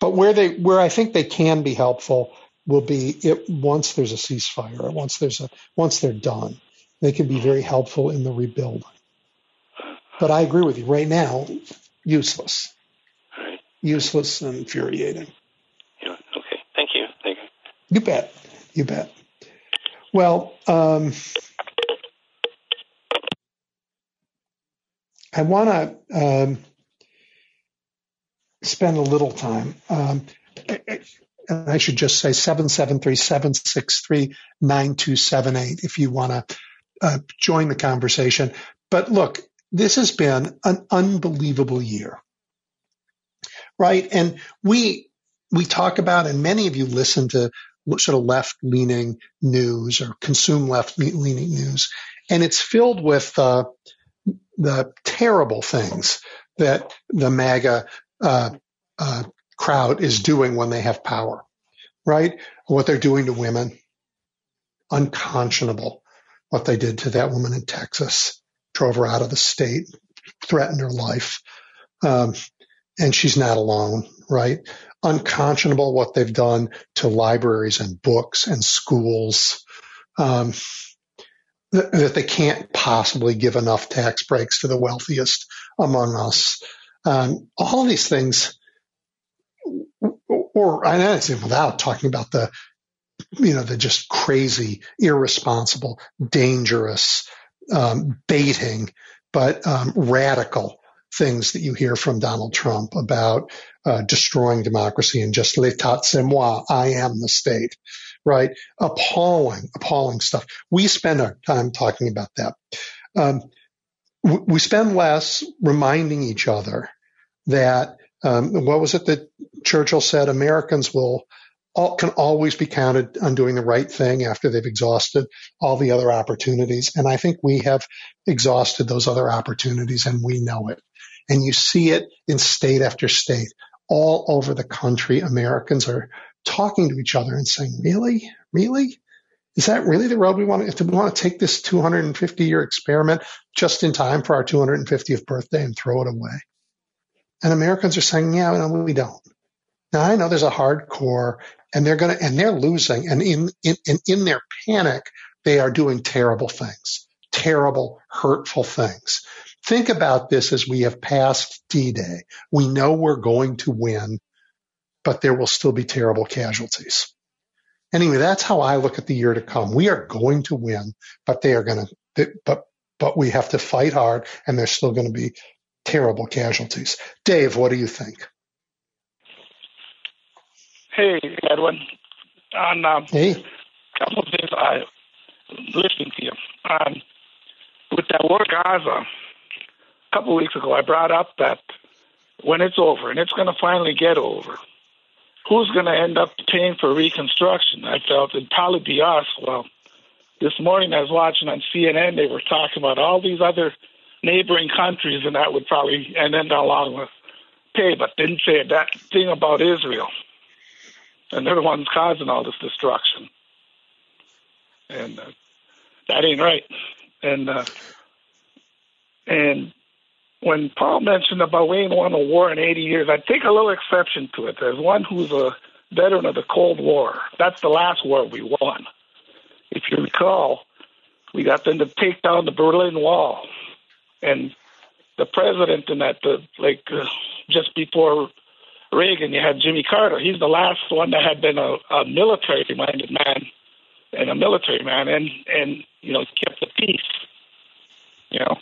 But where they where I think they can be helpful will be it once there's a ceasefire, once there's a once they're done, they can be very helpful in the rebuilding. But I agree with you. Right now, useless, right. useless and infuriating. Yeah. Okay. Thank you. Thank you. You bet. You bet. Well, um, I want to um, spend a little time. Um, I should just say 773-763-9278 if you want to uh, join the conversation. But look, this has been an unbelievable year, right? And we we talk about, and many of you listen to sort of left leaning news or consume left leaning news, and it's filled with uh, the terrible things that the MAGA uh, uh, crowd is doing when they have power, right? What they're doing to women, unconscionable. What they did to that woman in Texas, drove her out of the state, threatened her life. Um, and she's not alone, right? Unconscionable what they've done to libraries and books and schools. Um, that they can't possibly give enough tax breaks to the wealthiest among us. Um, all these things, or I say without talking about the, you know, the just crazy, irresponsible, dangerous, um, baiting, but um, radical things that you hear from Donald Trump about uh, destroying democracy and just l'état c'est moi, I am the state right? Appalling, appalling stuff. We spend our time talking about that. Um, we spend less reminding each other that um, what was it that Churchill said? Americans will all, can always be counted on doing the right thing after they've exhausted all the other opportunities. And I think we have exhausted those other opportunities, and we know it. And you see it in state after state all over the country. Americans are talking to each other and saying, really, really? Is that really the road we want to, do we want to take this 250 year experiment just in time for our 250th birthday and throw it away? And Americans are saying, yeah, no, we don't. Now I know there's a hardcore and they're going to, and they're losing and in, in, in their panic, they are doing terrible things, terrible, hurtful things. Think about this as we have passed D-Day. We know we're going to win but there will still be terrible casualties. Anyway, that's how I look at the year to come. We are going to win, but they are going to, but, but we have to fight hard and there's still going to be terrible casualties. Dave, what do you think? Hey, Edwin. On um, hey. a couple of things I listening to you. Um, with that war Gaza, couple of weeks ago, I brought up that when it's over, and it's going to finally get over, who's going to end up paying for reconstruction? I felt it'd probably be us. Well, this morning I was watching on CNN, they were talking about all these other neighboring countries, and that would probably, and then along with pay, but didn't say that thing about Israel. And they're the ones causing all this destruction. And uh, that ain't right. And, uh, and when Paul mentioned about we ain't won a war in 80 years, I take a little exception to it. There's one who's a veteran of the Cold War. That's the last war we won. If you recall, we got them to take down the Berlin Wall, and the president in that, the, like uh, just before Reagan, you had Jimmy Carter. He's the last one that had been a, a military-minded man and a military man, and and you know kept the peace. You know,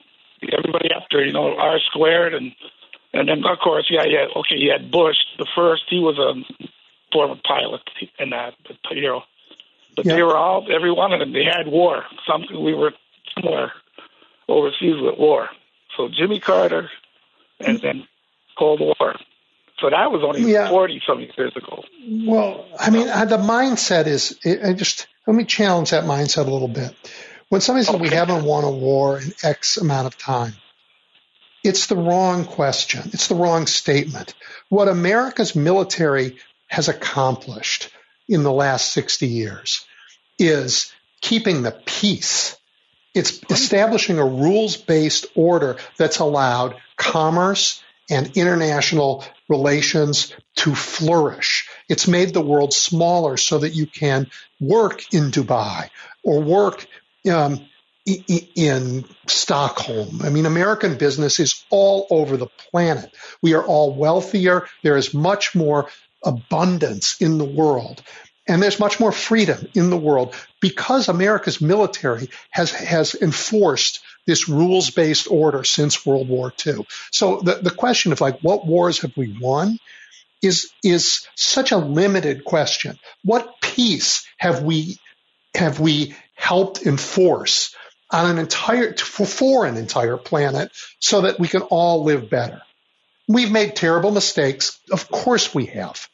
everybody after, you know, R squared and and then of course, yeah, yeah, okay, you had Bush the first. He was a former pilot and that, but you know, but yeah. they were all every one of them. They had war. Some we were somewhere overseas with war. So Jimmy Carter, and then Cold War. So that was only yeah. forty some years ago. Well, I mean, uh, the mindset is. I just let me challenge that mindset a little bit. When somebody says we haven't won a war in X amount of time, it's the wrong question. It's the wrong statement. What America's military has accomplished in the last 60 years is keeping the peace. It's establishing a rules based order that's allowed commerce and international relations to flourish. It's made the world smaller so that you can work in Dubai or work um, in Stockholm. I mean, American business is all over the planet. We are all wealthier. There is much more abundance in the world. and there's much more freedom in the world because America's military has has enforced this rules based order since World War II. So the, the question of like what wars have we won is is such a limited question. What peace have we have we helped enforce on an entire for an entire planet so that we can all live better? We've made terrible mistakes. Of course we have.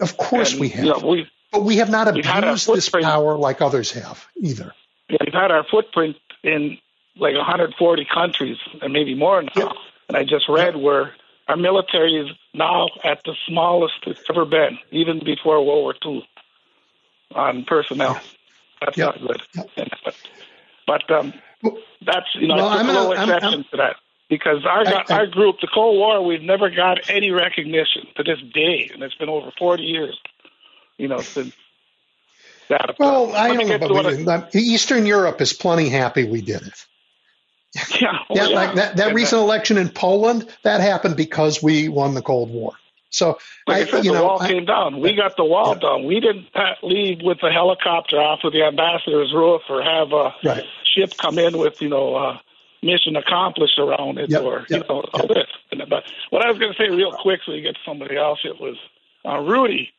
Of course and, we have. You know, but we have not abused this power like others have either. Yeah, we've had our footprint in like 140 countries and maybe more now. Yeah. And I just read yeah. where our military is now at the smallest it's ever been, even before World War II, on personnel. Yeah. That's not good. But, but um, that's you know well, a little exception I'm, I'm, to that because our I, I, our group, the Cold War, we've never got any recognition to this day, and it's been over 40 years. You know, since that. Well, I don't know, but we, Eastern Europe is plenty happy we did it. Yeah, oh, yeah, yeah, like that, that recent election in Poland, that happened because we won the Cold War. So, like I, said, you the know, wall I, came down. We got the wall yeah. down. We didn't leave with a helicopter off of the ambassador's roof or have a right. ship come in with, you know, uh, mission accomplished around it yep, or, yep, you know, all this. But what I was going to say real quick so you get somebody else, it was uh, Rudy.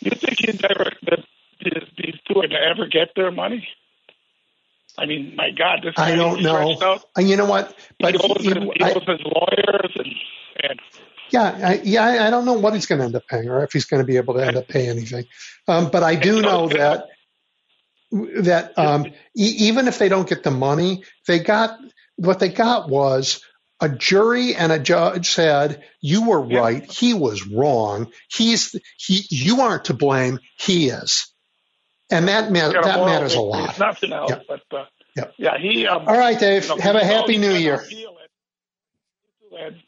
You think he'd ever, that these two would ever get their money? I mean, my God, this I don't know. Out. And you know what? But he knows, he, his, he knows I, his lawyers and, and yeah, I, yeah, I don't know what he's going to end up paying, or if he's going to be able to end up paying anything. Um, but I do know that that um, e- even if they don't get the money, they got what they got was a jury and a judge said you were right. Yeah. he was wrong. He's he you aren't to blame. He is. And that ma- that matters a lot. nothing else yeah. but uh, yeah. yeah he um, all right dave. you know, have a happy new year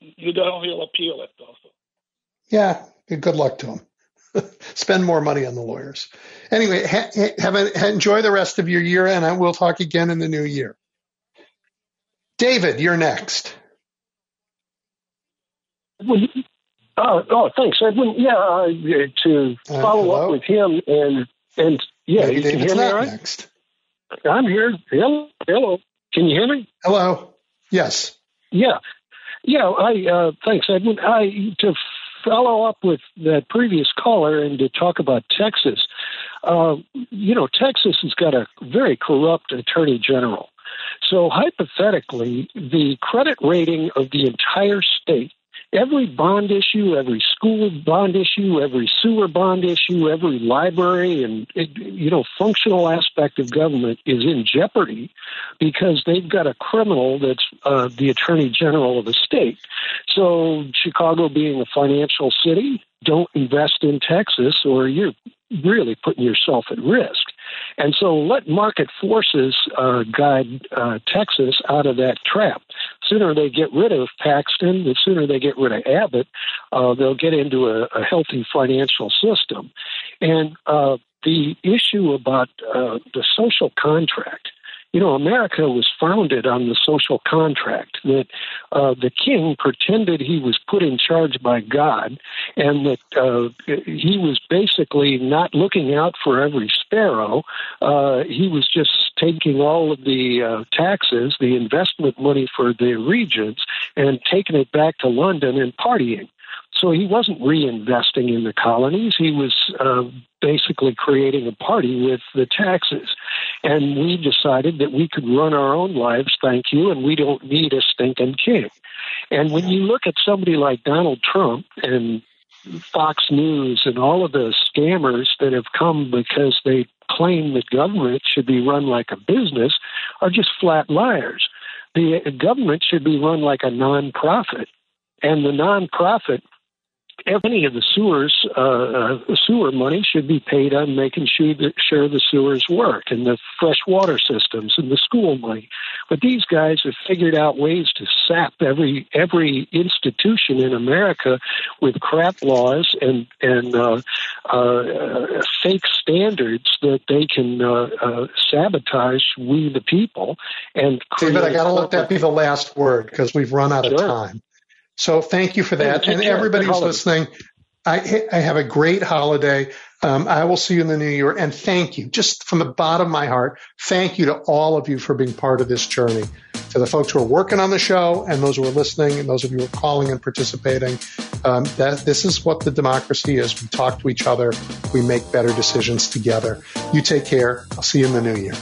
you don't he'll appeal it also. yeah good luck to him spend more money on the lawyers anyway ha- have a, enjoy the rest of your year and I will talk again in the new year David, you're next. Well, uh, oh, thanks, Edwin. Yeah, uh, to uh, follow uh, up with him and and yeah, Maybe you can hear me, right? Next. I'm here. Hello, hello. Can you hear me? Hello. Yes. Yeah, yeah. I uh, thanks, Edwin. I to follow up with that previous caller and to talk about Texas. Uh, you know, Texas has got a very corrupt attorney general. So hypothetically, the credit rating of the entire state, every bond issue, every school bond issue, every sewer bond issue, every library and you know functional aspect of government is in jeopardy because they've got a criminal that's uh, the attorney general of the state. So Chicago being a financial city, don't invest in Texas or you're really putting yourself at risk. And so let market forces uh, guide uh, Texas out of that trap. Sooner they get rid of Paxton, the sooner they get rid of Abbott, uh, they'll get into a, a healthy financial system. And uh, the issue about uh, the social contract you know, America was founded on the social contract that uh, the king pretended he was put in charge by God and that uh, he was basically not looking out for every sparrow. Uh, he was just taking all of the uh, taxes, the investment money for the regents, and taking it back to London and partying. So he wasn't reinvesting in the colonies. He was uh, basically creating a party with the taxes. And we decided that we could run our own lives, thank you, and we don't need a stinking king. And when you look at somebody like Donald Trump and Fox News and all of the scammers that have come because they claim that government should be run like a business are just flat liars. The government should be run like a nonprofit. And the nonprofit any of the sewers uh, uh, sewer money should be paid on making sure that sure the sewers work and the fresh water systems and the school money. But these guys have figured out ways to sap every every institution in America with crap laws and and uh, uh, fake standards that they can uh, uh, sabotage we the people. And David, I got to let that be the last word because we've run out of time. So thank you for that. And everybody who's listening, I, I have a great holiday. Um, I will see you in the new year. And thank you, just from the bottom of my heart, thank you to all of you for being part of this journey. To the folks who are working on the show and those who are listening and those of you who are calling and participating, um, that this is what the democracy is. We talk to each other. We make better decisions together. You take care. I'll see you in the new year.